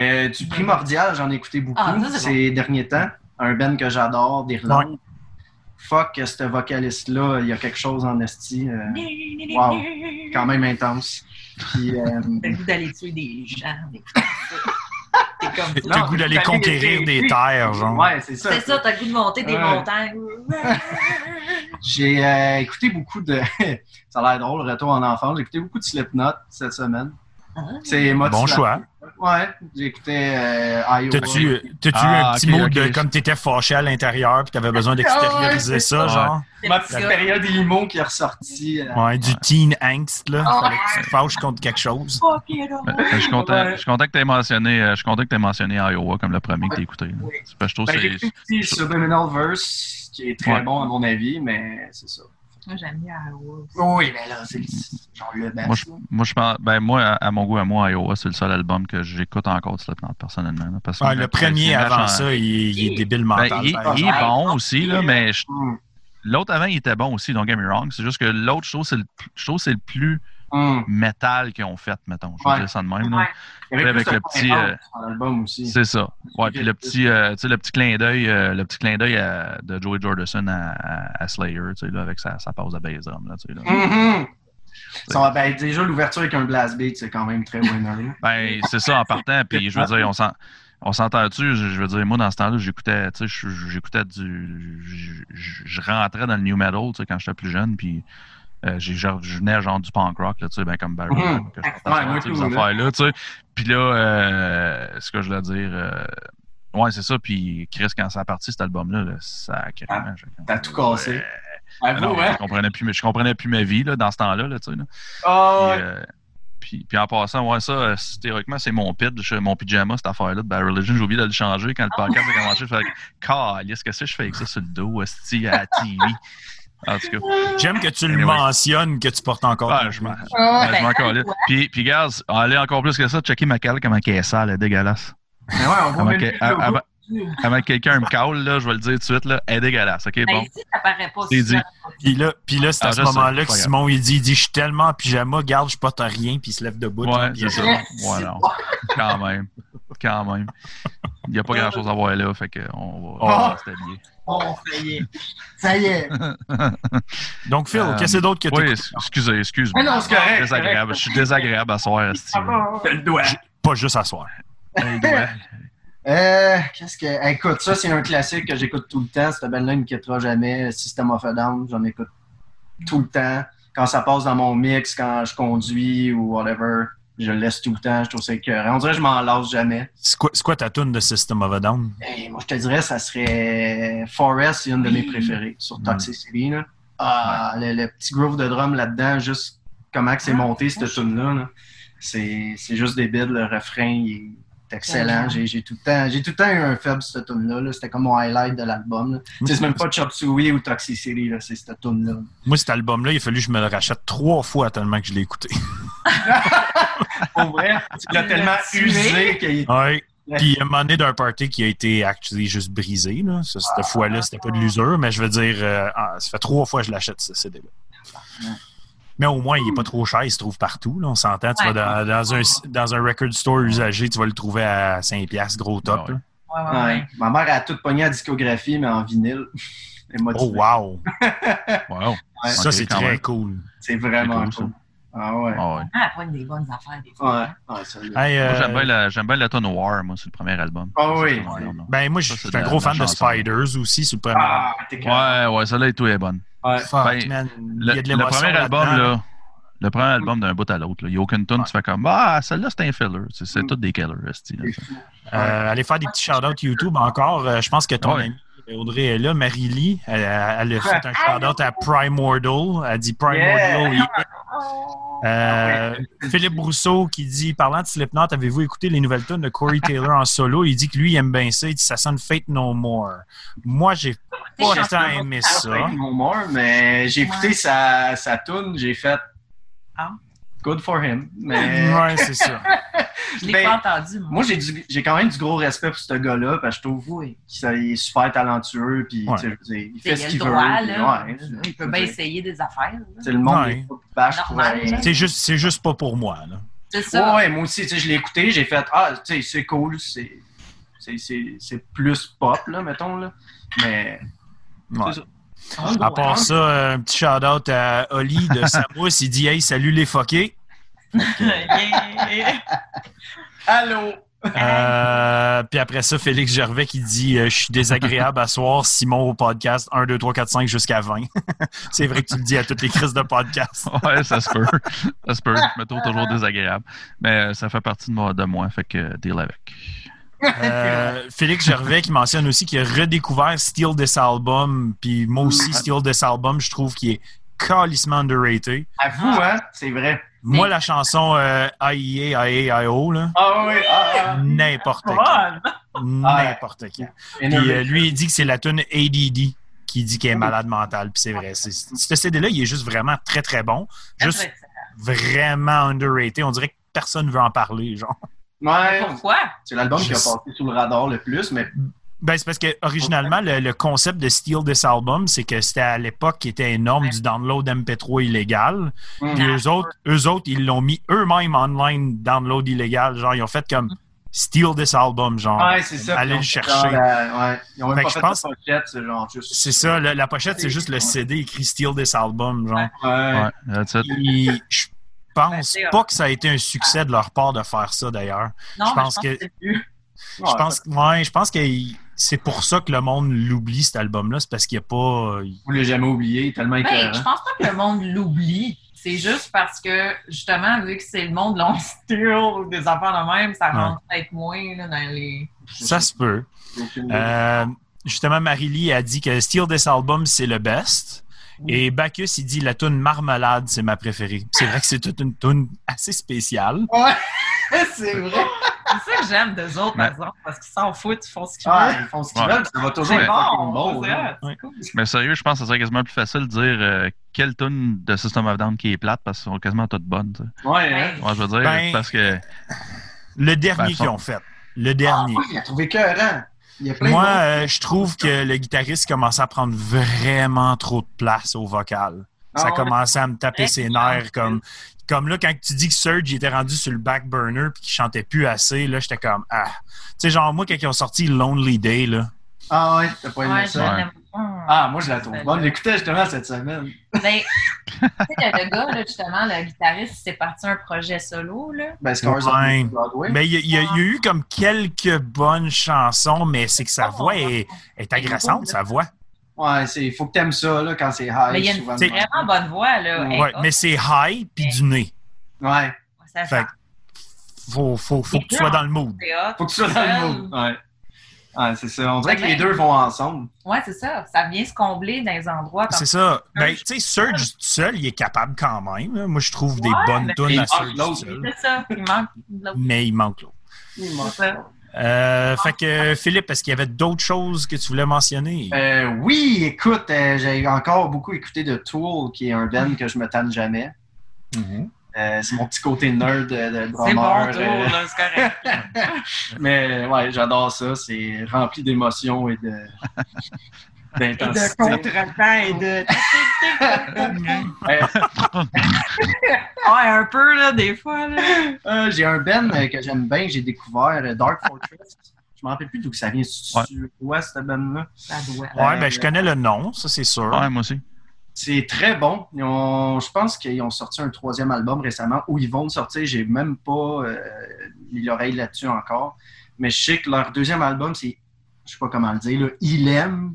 euh, du primordial, j'en ai écouté beaucoup Ah, ça, ces derniers temps. Un band que j'adore, d'Irlande. Fuck, ce vocaliste-là, il y a quelque chose en esti, Wow. Quand même intense. Puis, euh, <laughs> T'as le goût d'aller tuer des gens. des- <laughs> T'as le goût d'aller conquérir des terres, genre. Ouais, c'est ça. C'est ça, t'as le goût de monter des montagnes. <laughs> J'ai euh, écouté beaucoup de. ça a l'air drôle, retour en enfance. J'ai écouté beaucoup de Slipknot cette semaine. C'est Bon choix. Ouais, j'ai écouté euh, Iowa. T'as-tu t'as-tu eu Ah, un petit mot ok. de comme t'étais fâché à l'intérieur puis t'avais besoin <laughs> d'extérioriser Ah, ouais, ça, c'est genre? Ma petite période emo qui est ressortie. euh, Ouais, du teen angst, là. Oh. Fallait que tu te fâches contre quelque chose. <laughs> Ben, Je suis content, Ouais. je suis content que tu aies mentionné, euh, je suis content que t'aies mentionné Iowa comme le premier que tu as écouté. Oui. Parce que je trouve Ben, c'est. Subliminal Verse, qui est très Ouais. bon à mon avis, mais c'est ça. Moi, j'aime bien Iowa. Oui, mais là, c'est genre le best. Moi, je, moi, je ben, moi, à, mon goût, à moi, Iowa, c'est le seul album que j'écoute encore de Slipknot, personnellement. là, parce Ouais, le premier avant ça, il, il est débile Ben, mental. il, est bon aussi, là, mais je- l'autre avant, il était bon aussi, don't get me wrong. C'est juste que l'autre, je trouve, c'est le, je trouve que c'est le plus hum. métal qu'ils ont fait, mettons. Je vais dire ça de même. là. Avec plus le petit, euh. C'est ça. Ouais, puis le petit, euh, le petit clin d'œil, euh, le petit clin d'œil de Joey Jordison à, à- à Slayer, là, avec sa, sa pause à bass drum, là. Mhm. Ça, ben, déjà, l'ouverture avec un blast beat, c'est quand même très winner. Ben, c'est ça en partant, puis je veux dire, on s'en. On s'entend-tu? Je, veux dire, moi, dans ce temps-là, j'écoutais, tu sais, j'écoutais du. Je rentrais dans le new metal, tu sais, quand j'étais plus jeune, puis euh, j'ai genre- je venais genre du punk rock, là, tu sais, ben comme Barry, Mhm. que je Ouais, ces là. affaires-là, tu sais. Puis là, euh, ce que je voulais dire, euh, ouais, c'est ça, puis Chris, quand ça a parti, cet album-là, là, ça a Ah, t'as tout cassé. Ah, non, hein? je comprenais plus, je comprenais plus ma vie, là, dans ce temps-là, là, tu sais, là. Ah, Puis, euh, puis, puis en passant, ouais, ça, théoriquement, c'est mon pit, je- mon pyjama, cette affaire-là de Bad Religion. J'ai oublié de le changer quand le podcast a commencé. Je fais, qu'est-ce que c'est que je fais avec ça sur le dos, esti, à la TV? <laughs> En tout cas, <laughs> J'aime que tu le Anyway. mentionnes que tu portes encore. ah, je m'en jean. Ah, je m'en ben, calais. Puis, puis, gars, aller encore plus que ça, checker ma cale comment elle est sale, elle est dégueulasse. mais ouais, on avant- dessus. <laughs> avant que quelqu'un me cale, là, je vais le dire tout de suite, là, elle est dégueulasse, ok? ben, Bon. ici, ça paraît pas dit. Puis là, puis là c'est à Ah, ce je sais, moment-là que. Simon, il dit, il dit, je suis tellement en pyjama, garde, je porte rien, puis il se lève debout. Ouais, c'est ça. Ouais, non. Quand même. Quand même. Il n'y a pas grand-chose à voir là, fait qu'on va, on va Ah. rester habillé. Oh, ça y est. Ça y est. <laughs> Donc, Phil, Euh, qu'est-ce que d'autre que tu Oui, excusez, excuse-moi. Mais non, c'est correct. Désagréable. Je suis désagréable à soir, le doigt. Pas juste à soir. Euh, qu'est-ce que. Écoute, ça, c'est un classique que j'écoute tout le temps. Cette belle-là, il me quittera jamais. System of a Down, j'en écoute tout le temps. Quand ça passe dans mon mix, quand je conduis ou whatever, je le laisse tout le temps. Je trouve ça écœurant. On dirait que je m'en lasse jamais. C'est quoi, ta tune de System of a Down? Hey, moi, je te dirais, ça serait Forest, c'est une de mes préférées sur Toxicity. Là. Ah, le, le petit groove de drum là-dedans, juste comment que c'est monté, cette tune-là. là. C'est c'est juste débile. Le refrain, il est excellent. J'ai j'ai tout, le temps- j'ai tout le temps eu un faible cette tune-là. là. C'était comme mon highlight de l'album. là. Tu sais, C'est même pas Chop Suey ou Toxicity, là, c'est cette tune-là. Moi, cet album-là, il a fallu que je me le rachète trois fois tellement que je l'ai écouté. <laughs> Pour vrai, tu l'as tellement usé qu'il Ouais. Puis un moment donné d'un party qui a été actually juste brisé. Là. Ça, cette fois-là, c'était pas de l'usure, mais je veux dire, euh, ah, ça fait trois fois que je l'achète, ce CD-là. Mais au moins, il est pas trop cher, il se trouve partout. Là. On s'entend, tu vas dans, dans un, dans un record store usagé, tu vas le trouver à 5$, gros top. Ah ouais. là. Ouais, ouais, Ouais. ouais. Ma mère a tout pogné à discographie, mais en vinyle. <laughs> Oh, wow! <laughs> Wow. Ouais. ça, c'est très même. cool. C'est vraiment cool, cool. Ah ouais. Ah ouais. Ah, pas des bonnes affaires, des fois. Ouais, ouais, ça l'est. Hey, euh, Moi, j'aime bien la, j'aime bien la tonne War, moi, c'est le premier album. Ah oui. Ouais, ben, moi, je suis un gros fan de. Spiders aussi, sur le premier Ah, t'es. Ouais, ouais, celle-là et tout est bonne. Ouais. Fuck, Ben, man. Il Le, y a de le l'émotion premier album, là, le premier album d'un bout à l'autre, là, il n'y a aucune tu fais comme, ah, celle-là, c'est un filler. C'est, c'est Mm. tout des killers. Euh, allez faire des petits shout-outs YouTube encore. Euh, je pense que ton Ouais. amie Audrey est là. Marie-Lee, elle, elle a fait un shout-out à Primordial. Elle dit Primordial. Yeah. Euh, Philippe Brousseau qui dit Parlant de Slipknot, avez-vous écouté les nouvelles tunes de Corey <laughs> Taylor en solo? Il dit que lui, il aime bien ça. Il dit Ça sonne Fate No More. Moi, j'ai pas tant que- aimé ça. Fake No More, mais j'ai écouté sa, sa tune, j'ai fait Ah. Good for him. Mais <laughs> Ouais, c'est ça. Je l'ai Ben, pas entendu, moi. moi, j'ai du- j'ai quand même du gros respect pour ce gars-là, parce que je trouve Oui. qu'il est super talentueux, puis Ouais. tu sais, il fait ce qu'il veut. droit, puis là. ouais, il peut bien essayer des affaires. sais, Le monde Ouais. pas. C'est juste, c'est juste pas pour moi. Là. C'est ça. ouais, moi aussi, je l'ai écouté, j'ai fait Ah, tu sais, c'est cool, c'est. c'est- C'est c'est plus pop, là, mettons, là. Mais. Ouais. c'est ça. À part ça, euh, un petit shout-out à Oli de <laughs> Samous. Il dit Hey, salut les fuckés. Allô? Euh, puis après ça, Félix Gervais qui dit euh, Je suis désagréable à soir, Simon au podcast 1, 2, 3, 4, 5 jusqu'à 20. <laughs> c'est vrai que tu le dis à toutes les crises de podcast. <laughs> ouais, ça se peut. Ça se peut. Je me trouve toujours désagréable. Mais ça fait partie de moi, de moi fait que deal avec. Euh, Félix Gervais qui mentionne aussi qu'il a redécouvert Steal This Album. Puis moi aussi, Steal This Album, je trouve qu'il est calissement underrated. À vous, hein? C'est vrai. Moi, la chanson euh, IEA, IEA, IO, là, Ah oui, ah, ah. n'importe quand. N'importe quand. Puis euh, lui, il dit que c'est la tune ADD qui dit qu'il est malade mental. Puis c'est vrai. Ce CD-là, il est juste vraiment très, très bon. Juste vraiment underrated. On dirait que personne ne veut en parler, genre. Ouais, Pourquoi? c'est l'album qui a passé sous le radar le plus, mais Ben, c'est parce que originalement, le, le concept de Steal This Album, c'est que c'était à l'époque qui était énorme du download MP3 illégal. hum, Puis eux autres, eux autres, ils l'ont mis eux-mêmes online download illégal. Genre, ils ont fait comme Steal This Album, genre. ouais, c'est ça. Allez le chercher. euh, ouais. Ils ont même Fait pas que fait je pense- de pochette, c'est genre juste. C'est ça, le- la pochette, c'est juste le CD écrit Steal This Album, genre. Ouais. Ouais, that's it. Puis, je pense c'est pas que ça a été un succès de leur part de faire ça, d'ailleurs. Non, Je pense que- c'est plus. Je pense, ouais, je pense que c'est pour ça que le monde l'oublie, cet album-là. C'est parce qu'il n'y a pas. il- Vous l'avez jamais oublié, tellement Ben, écœurant. je pense pas que le monde l'oublie. C'est juste parce que, justement, vu que c'est le monde long style ou des affaires de même, ça Ouais. rentre peut-être moins là, dans les. Ça se peut. Euh, justement, Marie-Lee a dit que Steal This Album, c'est le best. Et Bacchus, il dit la tune Marmelade, c'est ma préférée. C'est vrai que c'est toute une tune assez spéciale. Ouais, <laughs> c'est vrai. C'est ça que j'aime d'eux autres, par exemple, parce qu'ils s'en foutent, ils font ce qu'ils Ouais, veulent. ils font ce qu'ils Ouais. veulent, ça va toujours être bon. Mais sérieux, je pense que ça serait quasiment plus facile de dire euh, quelle tune de System of a Down qui est plate parce qu'elles sont quasiment toutes bonnes. Ouais, hein. Ouais, je veux dire, Ben, parce que. Le dernier Ben, qu'ils ont fait. Le dernier. Ah, il a trouvé écœurant. Moi, euh, je trouve que le guitariste commençait à prendre vraiment trop de place au vocal. Ça Ah commençait à me taper ses nerfs. Comme, comme là, quand tu dis que Surge il était rendu sur le back burner puis qu'il chantait plus assez, là, j'étais comme Ah. Tu sais, genre, moi, quand ils ont sorti Lonely Day, là. Ah ouais, t'as pas aimé Ouais, ça? Ah, moi, je la trouve bonne. Je l'écoutais justement cette semaine. Mais, tu sais, le, le gars, là, justement, le guitariste, il s'est parti un projet solo, là. Ben, Scars Ouais. Broadway. Mais il y, a- il y a il y a eu comme quelques bonnes chansons, mais c'est que sa voix est, est agressante, sa voix. Ouais, c'est, faut que t'aimes ça, là, quand c'est high. Mais il y a une souvent. C'est- vraiment bonne voix, là. Ouais, mais c'est high puis du nez. Ouais. ça Fait faut, faut, faut que tu sois dans le mood. c'est. Faut que tu sois dans le mood. Ouais. Ouais, c'est ça. On dirait que les deux vont ensemble. Ouais, c'est ça. Ça vient se combler dans les endroits. comme C'est ça. Ben, Surge. tu sais, Surge tout seul, il est capable quand même. Moi, je trouve des bonnes tunes il à manque Surge tout seul. C'est ça. Il manque l'autre. Mais il manque l'autre. Il C'est ça. Euh, fait que, Philippe, est-ce qu'il y avait d'autres choses que tu voulais mentionner? Euh, oui, écoute, euh, j'ai encore beaucoup écouté de Tool, qui est un band que je me tanne jamais. Mhm. Euh, c'est mon petit côté nerd de, de C'est drummer. bon, euh, là, c'est correct. <laughs> mais ouais, j'adore ça. C'est rempli d'émotions et de Et de contre-temps et de. <laughs> Ouais, un peu, là, des fois, là. euh, j'ai un euh, que j'aime bien, que j'ai découvert, Dark Fortress. Je me rappelle plus d'où que ça vient. Ouais. C'est ouais, doit. Ouais, ben, je connais le nom, ça, c'est sûr. Ouais, moi aussi. C'est très bon. Ont- je pense qu'ils ont sorti un troisième album récemment, ou ils vont le sortir. J'ai même pas euh, mis l'oreille là-dessus encore. Mais je sais que leur deuxième album, c'est, je sais pas comment le dire, là, Il aime,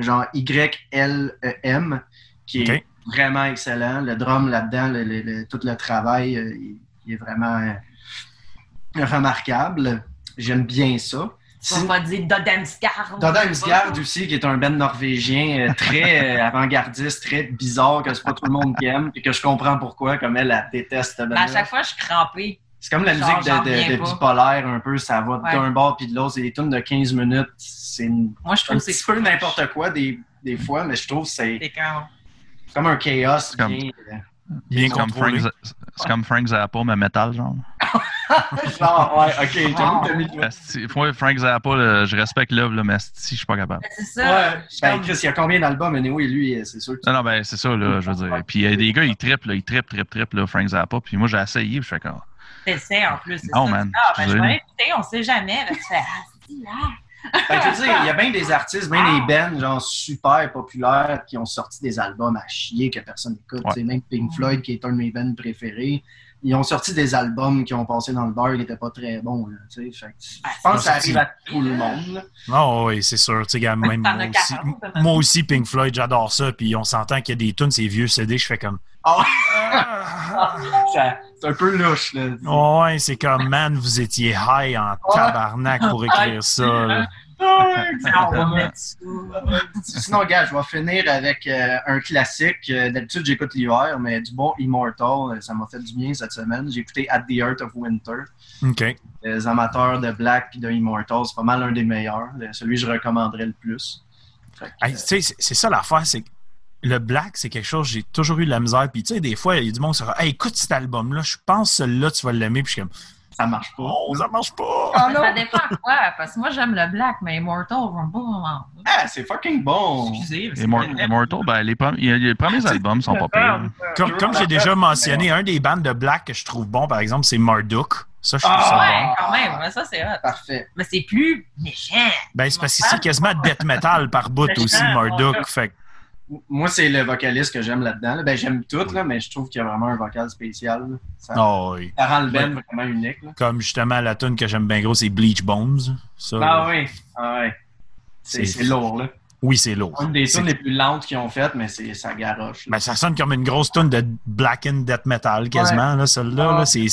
genre Y-L-E-M, qui est vraiment excellent. Le drum là-dedans, le- le- le- tout le travail, euh, il, il est vraiment euh, remarquable. J'aime bien ça. Vas pas dire aussi, qui est un band norvégien euh, très euh, avant-gardiste, très bizarre, que c'est pas tout le monde qui aime, et que je comprends pourquoi, comme elle, elle déteste cette Mais à chaque fois, je suis crampée. C'est comme la Genre, musique de, de- bipolaire, un peu, ça va Ouais. d'un bord puis de l'autre, c'est des tunes de 15 minutes, c'est une- Moi, je un trouve petit c'est peu n'importe quoi des, des fois, mais je trouve que c'est C'est comme un chaos comme- bien... Bien C'est comme, contrôlé. Frank, Z- c'est comme Frank Zappa, mais métal, genre. <laughs> Genre, ouais, ok, j'avoue que t'as mis... Ouais, Asti, Moi, Frank Zappa, là, je respecte l'œuvre, mais asti, je suis pas capable. C'est ça. Je suis ben Chris, il y a combien d'albums, anyway, lui, c'est sûr que Non, non, ben, c'est ça, là, je veux dire. Puis il y a des gars, ils trippent, là, ils trippent, trippent, trippent, là, Frank Zappa. Puis moi, j'ai essayé, puis je fais comme. T'essaies en plus. Non, ça. man, Ah, ben, je vais on sait jamais. Là, tu fais, <laughs> ah, c'est là. Fait que je veux dire, il y a bien des artistes, bien des bands, genre super populaires, qui ont sorti des albums à chier que personne n'écoute. Ouais. Tu sais, Même Pink Floyd, qui est un de mes bands préférés, ils ont sorti des albums qui ont passé dans le bar qui n'étaient pas très bons. Là, tu sais. fait que je pense que ça arrive à tout le monde. là. Oh oui, c'est sûr. Tu sais, même moi aussi, 40, peut-être. moi aussi, Pink Floyd, j'adore ça. Puis on s'entend qu'il y a des tunes, ces vieux CD, je fais comme. Ah, <laughs> c'est un peu louche. Là. Oh, ouais, c'est comme, man, vous étiez high en tabarnak pour <laughs> écrire ça. là. On va mettre ça. Sinon, gars, je vais finir avec euh, un classique. Euh, D'habitude, j'écoute l'hiver, mais du bon Immortal, euh, ça m'a fait du bien cette semaine. J'ai écouté At the Heart of Winter. OK. Les amateurs de Black et de Immortal, c'est pas mal un des meilleurs. Le- Celui que je recommanderais le plus. Hey, tu sais, c'est- c'est ça l'affaire, c'est que le black, c'est quelque chose, j'ai toujours eu de la misère. Puis, tu sais, des fois, il y a du monde qui se dit Hey, écoute cet album-là, je pense que celui-là, tu vas l'aimer. Puis, je suis comme, ça marche pas. oh, ça marche pas. Ah Ça dépend quoi, parce que moi j'aime le black, mais Immortal, vraiment. Ah, c'est fucking bon! Excusez, mais c'est Immor- vrai. Immortal, ben, les, a- les premiers albums sont pas pires. Comme, comme j'ai déjà mentionné, un des bands de black que je trouve bon, par exemple, c'est Marduk. Ça, je trouve Ah, ça Ouais, bon. quand même, mais ça c'est hot. Parfait. Mais c'est plus méchant. Ben, c'est parce que c'est quasiment death metal par bout aussi, Marduk. Fait que, Moi, c'est le vocaliste que j'aime là-dedans. là. Ben, j'aime tout, là, mais je trouve qu'il y a vraiment un vocal spécial. là. Ça, oh, oui. ça rend le band vraiment unique. là. Comme justement la tune que j'aime bien gros, c'est Bleach Bones. Ça, Ah oui, ah ouais. C'est lourd, là. Oui, c'est lourd. Une des tunes les plus lentes qu'ils ont faites, mais c'est ça garoche. Ben, ça sonne comme une grosse tune de black and death metal quasiment. Là, celle-là, Ah. c'est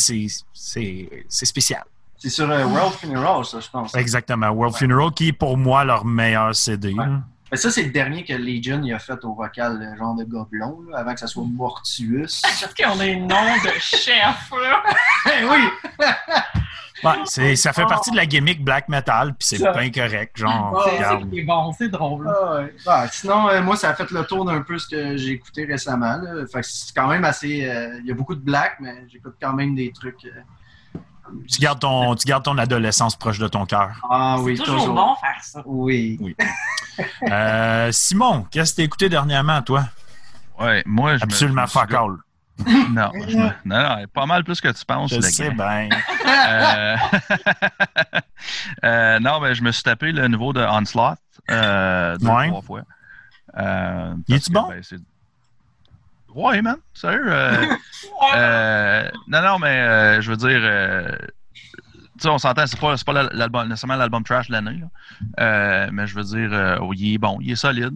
spécial. C'est sur euh, World Funeral, ça, je pense. Exactement. World Funeral, qui est pour moi leur meilleur CD. Mais ça, c'est le dernier que Legion il a fait au vocal, le genre de gobelon, là, avant que ça soit Mortuus. Parce <laughs> qu'on a une nom de chef, là. Eh oui! <laughs> Ouais, c'est- ça fait partie de la gimmick black metal, puis c'est bien correct. Genre, Oh, C'est bon, c'est drôle. Ah ouais. Ah, sinon, euh, moi, ça a fait le tour d'un peu ce que j'ai écouté récemment. là. Fait que c'est quand même assez. euh, Il y a beaucoup de black, mais j'écoute quand même des trucs. euh, Tu gardes, ton, tu gardes ton adolescence proche de ton cœur. Ah C'est oui, toujours, bon faire ça. Oui. Euh, Simon, qu'est-ce que t'as écouté dernièrement, toi? Ouais, moi, je me- Absolument je me fuck suis- all. <laughs> Non, je me- non, non, pas mal plus que tu penses. Je le sais gars. bien. Euh, <laughs> euh, non, mais je me suis tapé le nouveau de Onslaught euh, deux, Ouais. trois fois. Euh, Il que, bon? ben, ouais, man, sérieux. euh, <laughs> euh, non, non, mais euh, je veux dire, euh, tu sais, on s'entend, c'est pas, c'est pas l'album, nécessairement l'album trash de l'année, là. Euh, mais je veux dire, euh, oh, il est bon, il est solide.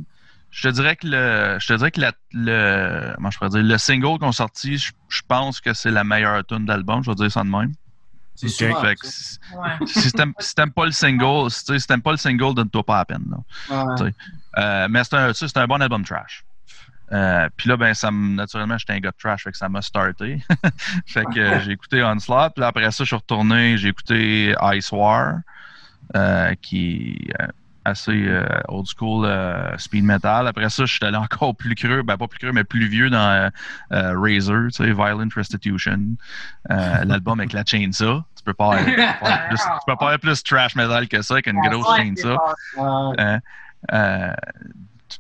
Je te dirais que le, je te dirais que la- le, comment je pourrais dire, le single qu'on sorti, je, je pense que c'est la meilleure tune de l'album, je vais dire ça de même. C'est si- Ouais. <laughs> si t'aimes si pas le single, si tu- si t'aimes pas le single, donne-toi pas la peine. là. Ouais. Euh, mais c'est un, un bon album trash. Euh, Puis là, ben, ça me- naturellement, j'étais un gars de trash, fait que ça m'a starté. <laughs> fait que euh, j'ai écouté Onslaught, puis après ça, je suis retourné, j'ai écouté Ice War, euh, qui est euh, assez euh, old school speed metal. Après ça, je suis allé <laughs> encore plus creux, ben pas plus creux, mais plus vieux dans Razor, tu sais, Violent Restitution, <laughs> l'album avec la chainsaw. Tu peux pas avoir, avoir plus, tu peux pas avoir plus trash metal que ça, qu'une grosse chainsaw.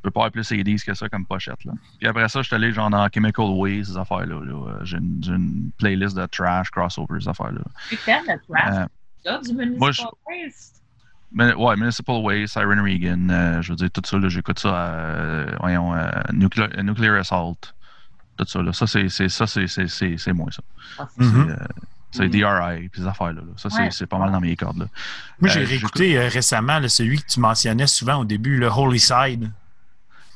Tu peux pas avoir plus 80s que ça comme pochette. Là. Puis après ça, je suis allé genre dans Chemical Way, ces affaires-là. là. J'ai une, j'ai une playlist de trash, crossover, ces affaires-là. Tu t'aimes le trash, Euh, ça, du Municipal moi, je- Waste? mais, ouais, Municipal Way, Siren Regan, euh, je veux dire, tout ça, là, j'écoute ça à, euh, voyons, euh, Nuclear, Nuclear Assault. Tout ça, là. Ça, c'est, c'est, ça, c'est, c'est, c'est, c'est moi, ça. Ah, C'est, Mhm. euh, c'est DRI, puis ces affaires-là. là. Ça, c'est, Ouais. c'est pas mal dans mes cordes. Là. Moi, j'ai Euh, réécouté euh, récemment là, celui que tu mentionnais souvent au début, le Holy Side.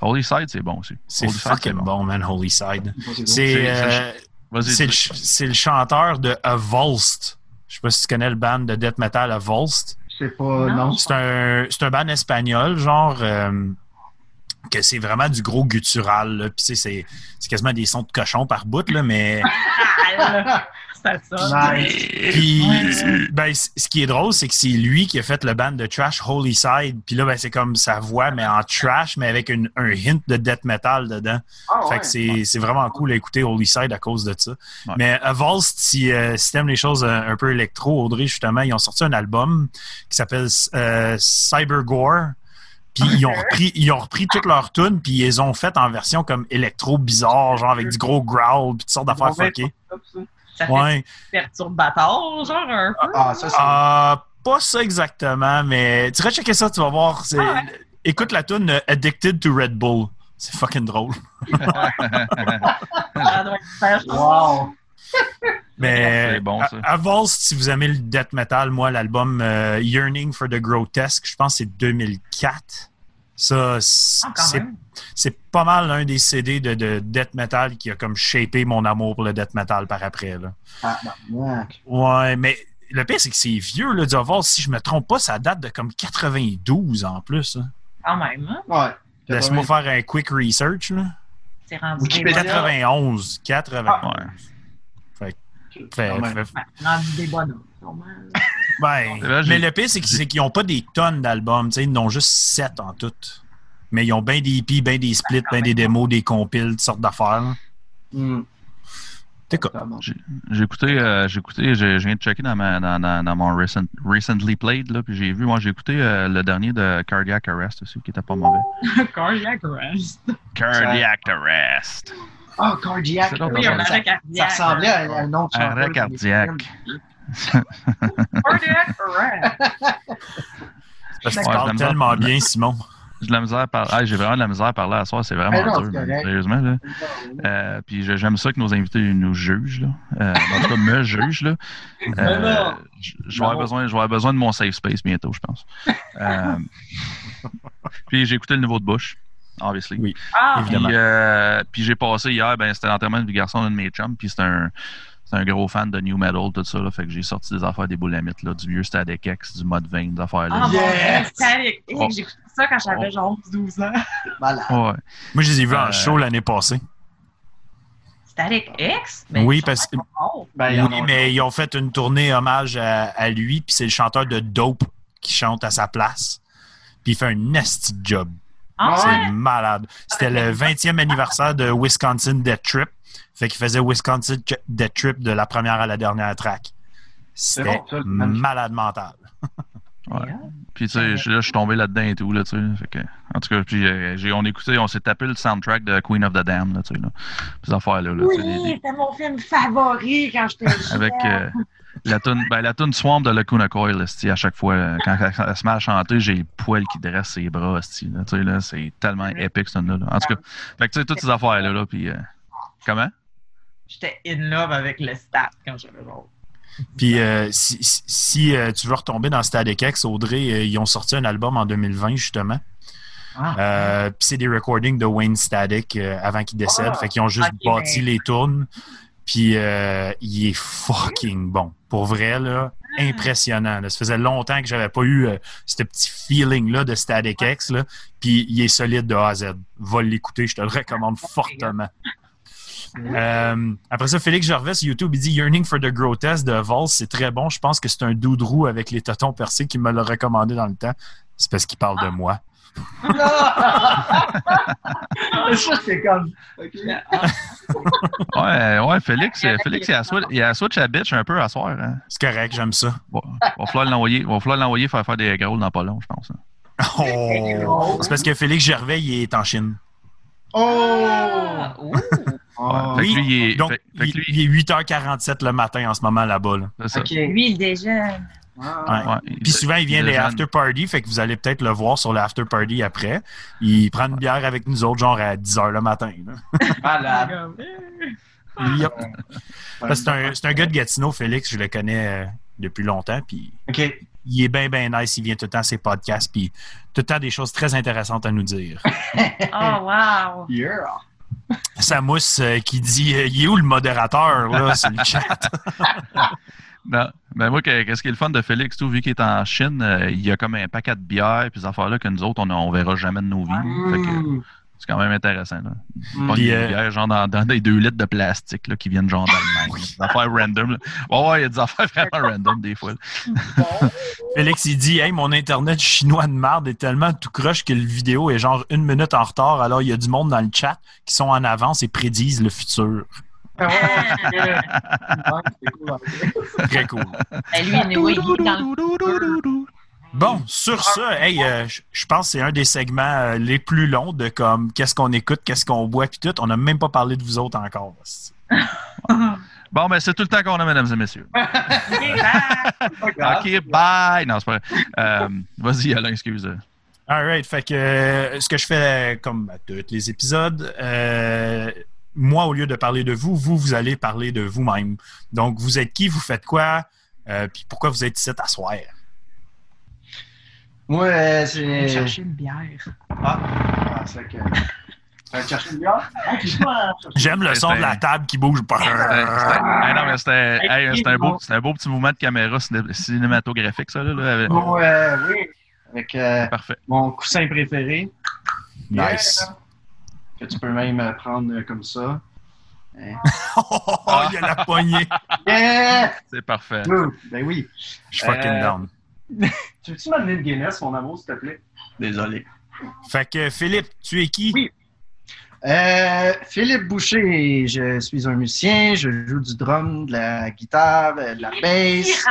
Holy Side, c'est bon aussi. C'est fucking bon. man, Holy Side. C'est C'est C'est- euh, c'est le, c'est chanteur de Avulst. Je sais pas si tu connais le band de death metal Avulst. Je sais pas, Non. non. C'est un, c'est un band espagnol, genre, euh, que c'est vraiment du gros guttural. là. Puis, c'est c'est quasiment des sons de cochon par bout, là, mais. <laughs> <laughs> Ah, C'était ça. Nice. Puis, ben, ce qui est drôle, c'est que c'est lui qui a fait le band de trash Holy Side. Puis là, ben, c'est comme sa voix, mais en trash, mais avec une- un hint de death metal dedans. Ah, Fait ouais. que c'est c'est vraiment cool à écouter Holy Side à cause de ça. Ouais. Mais Avulst, si, euh, si t'aimes les choses un, un peu électro, Audrey, justement, ils ont sorti un album qui s'appelle euh, Cyber Gore. Puis ils ont repris, ils ont repris toutes leurs tunes, puis ils les ont faites en version comme électro bizarre, genre avec du gros growl, puis toutes sortes d'affaires fuckées. Ça fait Ouais. perturbateur, genre un peu. Ah, ça, c'est. Ah, pas ça exactement, mais tu vas checker ça, tu vas voir. c'est- Ah Écoute la tune euh, Addicted to Red Bull. C'est fucking drôle. <laughs> Ça doit être super Wow! Mais C'est bon, ça. si vous aimez le death metal, moi, l'album euh, Yearning for the Grotesque, je pense que c'est 2004. Ça, c'est Ah, c'est pas mal un des CD de, de death metal qui a comme shapé mon amour pour le death metal par après. Là. Ah, Ouais, mais le pire, c'est que c'est vieux, là, du Vols. Si je me trompe pas, ça date de comme 92 en plus. hein. Quand même, hein? ouais. Laisse-moi faire un quick research. Là. C'est rendu des Wikipédia. bonhommes. 91. 91. Ouais. Fait, fait- Ouais, rendu des bonhommes. Ben, mais le pire, c'est que- c'est qu'ils n'ont pas des tonnes d'albums. tu sais, Ils en ont juste 7 en tout. Mais ils ont bien des EP, bien des splits, bien des démos, des compiles, toutes sortes d'affaires. là. T'es quoi? Bon. J'ai écouté, euh, j'ai écouté, j'ai- je viens de checker dans, ma, dans, dans, dans mon recent, recently played, là, puis j'ai vu, moi j'ai écouté euh, le dernier de Cardiac Arrest aussi, qui était pas mauvais. <laughs> Cardiac arrest. Cardiac Arrest. Ah, cardiac. Oui, ça, ressemblait à, un nom de chanteur Arrêt cardiaque. Films. Cardiac arrest. Parce que Ouais, tu parles je l'aime tellement bien. bien, Simon. J'ai de la misère à parler. Ah, j'ai vraiment de la misère à parler à soir, c'est vraiment non, dur, sérieusement. Là. Euh, puis j'aime ça que nos invités nous jugent. Là. Euh, en tout cas, me <laughs> jugent. Là. Euh, non. je vais avoir besoin, je vais avoir besoin de mon safe space bientôt, je pense. Euh, <laughs> puis j'ai écouté le nouveau de Bush, obviously. Oui. Ah, Évidemment. Puis, euh, puis j'ai passé hier, ben, c'était l'enterrement du garçon d'un de mes chums, puis c'est un, c'est un gros fan de New Metal, tout ça. Là, fait que j'ai sorti des affaires des boulamites, là, du vieux Static X, du Mode 20, des affaires là. Ah, Yes! X. Oh. J'ai écouté ça quand j'avais genre 12 ans. Malade. Ouais. Moi, je les ai vus en Euh, show l'année passée. Static X? Oui, parce que- Oh. Ben, Oui, ont- mais ils ont fait une tournée hommage à, à lui, puis c'est le chanteur de Dope qui chante à sa place. Puis il fait un nasty job. Ah, ouais? C'est malade. C'était le 20e anniversaire de Wisconsin Death Trip. Fait qu'il faisait Wisconsin Death Trip de la première à la dernière track. C'était bon, malade mental. Ouais. Puis tu sais, je- là, je suis tombé là-dedans et tout, là, tu sais. Fait que, en tout cas, puis euh, j'ai, on écoutait, on s'est tapé le soundtrack de Queen of the Dam, là, tu sais, là. Ces affaires-là, là, Oui, c'était mon film favori quand j'étais jeune. avec euh, la tune, ben, la tune Swamp de Lacuna Coil, à chaque fois, euh, quand elle, se met à chanter, j'ai le poil qui dresse ses bras, là, tu sais, là, c'est tellement épique, cette tune-là, là. En tout cas, fait que, tu sais, toutes ces affaires-là, là, puis euh, comment? J'étais in love avec le stat quand j'avais genre. Puis euh, si, si- si, euh, tu veux retomber dans Static X, Audrey, euh, ils ont sorti un album en 2020, justement. Ah. Euh, puis c'est des recordings de Wayne Static euh, avant qu'il décède. Ah. fait qu'ils ont juste bâti les tunes. Puis euh, il est fucking bon. Pour vrai, là, impressionnant. là. Ça faisait longtemps que j'avais pas eu euh, ce petit feeling-là de Static X. Là. Puis il est solide de A à Z. Va l'écouter, je te le recommande fortement. Euh, après ça, Félix Gervais sur YouTube, il dit Yearning for the Grotesque de Vols, c'est très bon. Je pense que c'est un doudrou avec les totons percés qui me l'a recommandé dans le temps. C'est parce qu'il parle de moi. Ça, c'est comme. Ok. Ouais, ouais, Félix, Félix, il a, switch, il a switch à bitch un peu à soir, hein. C'est correct, j'aime ça. Bon, va falloir l'envoyer, va falloir l'envoyer faire faire des growls dans pas long, je pense. hein. Oh! C'est parce que Félix Gervais, il est en Chine. Oh! Ah. Oh. Fait que lui, il est, Donc, fait- fait que il, lui, il est 8h47 le matin en ce moment là-bas. là. Lui, il déjeune. Ah. Ouais. Puis souvent, il vient déjeune. after party, fait que vous allez peut-être le voir sur l'after party après. Il prend une bière avec nous autres, genre à 10h le matin. Malade. <laughs> Yep. Que C'est un, c'est un gars de Gatineau, Félix, je le connais euh, depuis longtemps, puis il est bien, bien nice, il vient tout le temps à ses podcasts, puis tout le temps des choses très intéressantes à nous dire. <laughs> Oh, wow. Yeah. Samousse euh, qui dit euh, Il est où le modérateur, là, sur le chat? <laughs> Non. Ben moi, que- qu'est-ce qui est le fun de Félix, tout, vu qu'il est en Chine, euh, il y a comme un paquet de bières puis ces affaires-là que nous autres, on, on verra jamais de nos vies. Mm. c'est quand même intéressant. Là. Mm. Pas Puis, des euh, bières genre dans, dans des 2 litres de plastique là, qui viennent genre d'Allemagne. là. Des affaires random. là. Ouais, ouais, il y a des affaires vraiment random des fois. Félix, il dit Hey, mon internet chinois de merde est tellement tout croche que le vidéo est genre une minute en retard, alors il y a du monde dans le chat qui sont en avance et prédisent le futur. Ah. <laughs> Très cool. Ben, Bon, sur ça, hey, euh, je pense que c'est un des segments euh, les plus longs de comme qu'est-ce qu'on écoute, qu'est-ce qu'on boit, puis tout. On n'a même pas parlé de vous autres encore. <laughs> Bon, ben, c'est tout le temps qu'on a, mesdames et messieurs. <laughs> Ok, bye. Non, c'est pas vrai. Euh, Vas-y, Alain, excuse. All right. Fait que ce que je fais, comme à tous les épisodes, euh, moi, au lieu de parler de vous, vous, vous allez parler de vous-même. Donc, vous êtes qui, vous faites quoi, euh, puis pourquoi vous êtes ici à soir? Moi, euh, Je vais c'est. chercher une bière. Ah, ah, c'est que. Tu vas chercher une bière? Ah. J'aime le son de la table qui bouge. Hey, non, mais c'était hey, c'était un, beau- un beau petit mouvement de caméra ciné- cinématographique, ça. Là, là, avec- euh, oui, avec euh, Parfait. mon coussin préféré. Nice. Que tu peux même prendre euh, comme ça. <laughs> Oh, il y a la poignée. Yeah! C'est parfait. Ouh, Ben oui. Je suis fucking Euh, down. <laughs> Tu veux-tu m'amener une Guinness, mon amour, s'il te plaît? Désolé. Fait que, Philippe, tu es qui? Oui. Euh, Philippe Boucher, je suis un musicien, je joue du drum, de la guitare, de la bass.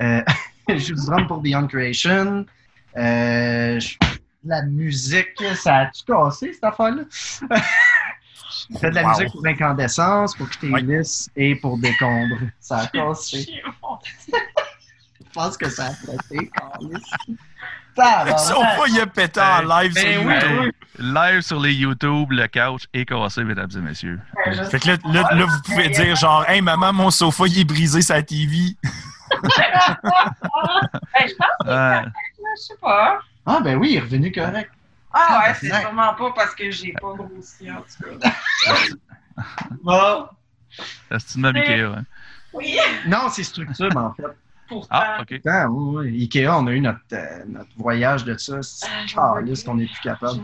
Euh, <laughs> je joue du drum pour Beyond Creation. Euh, je la musique, ça a-tu cassé cette affaire-là? je <laughs> fais de la Wow. musique pour Incandescence, pour Ctélis et pour Décombre. Ça a <laughs> cassé. <laughs> Je pense que ça a pété. Son pas, il a pété en live Ben sur oui, YouTube. oui. Live sur les YouTube, le couch est cassé, mesdames et messieurs. Fait que là, là, là, vous pouvez dire genre, hey maman, mon sofa il est brisé sa TV. Ben, je pense que Euh, je sais pas. Ah, ben oui, il est revenu correct. Ah ouais, c'est Tabarnak. sûrement pas parce que j'ai pas grossi en tout cas. <laughs> Bon. c'est une même Ikea. hein. Oui, Non, c'est structure, en fait. pourtant. Ah, OK. Ah, oui, oui. Ikea, on a eu notre, euh, notre voyage de ça. C'est Ah, je calice vois qu'on n'est plus capable.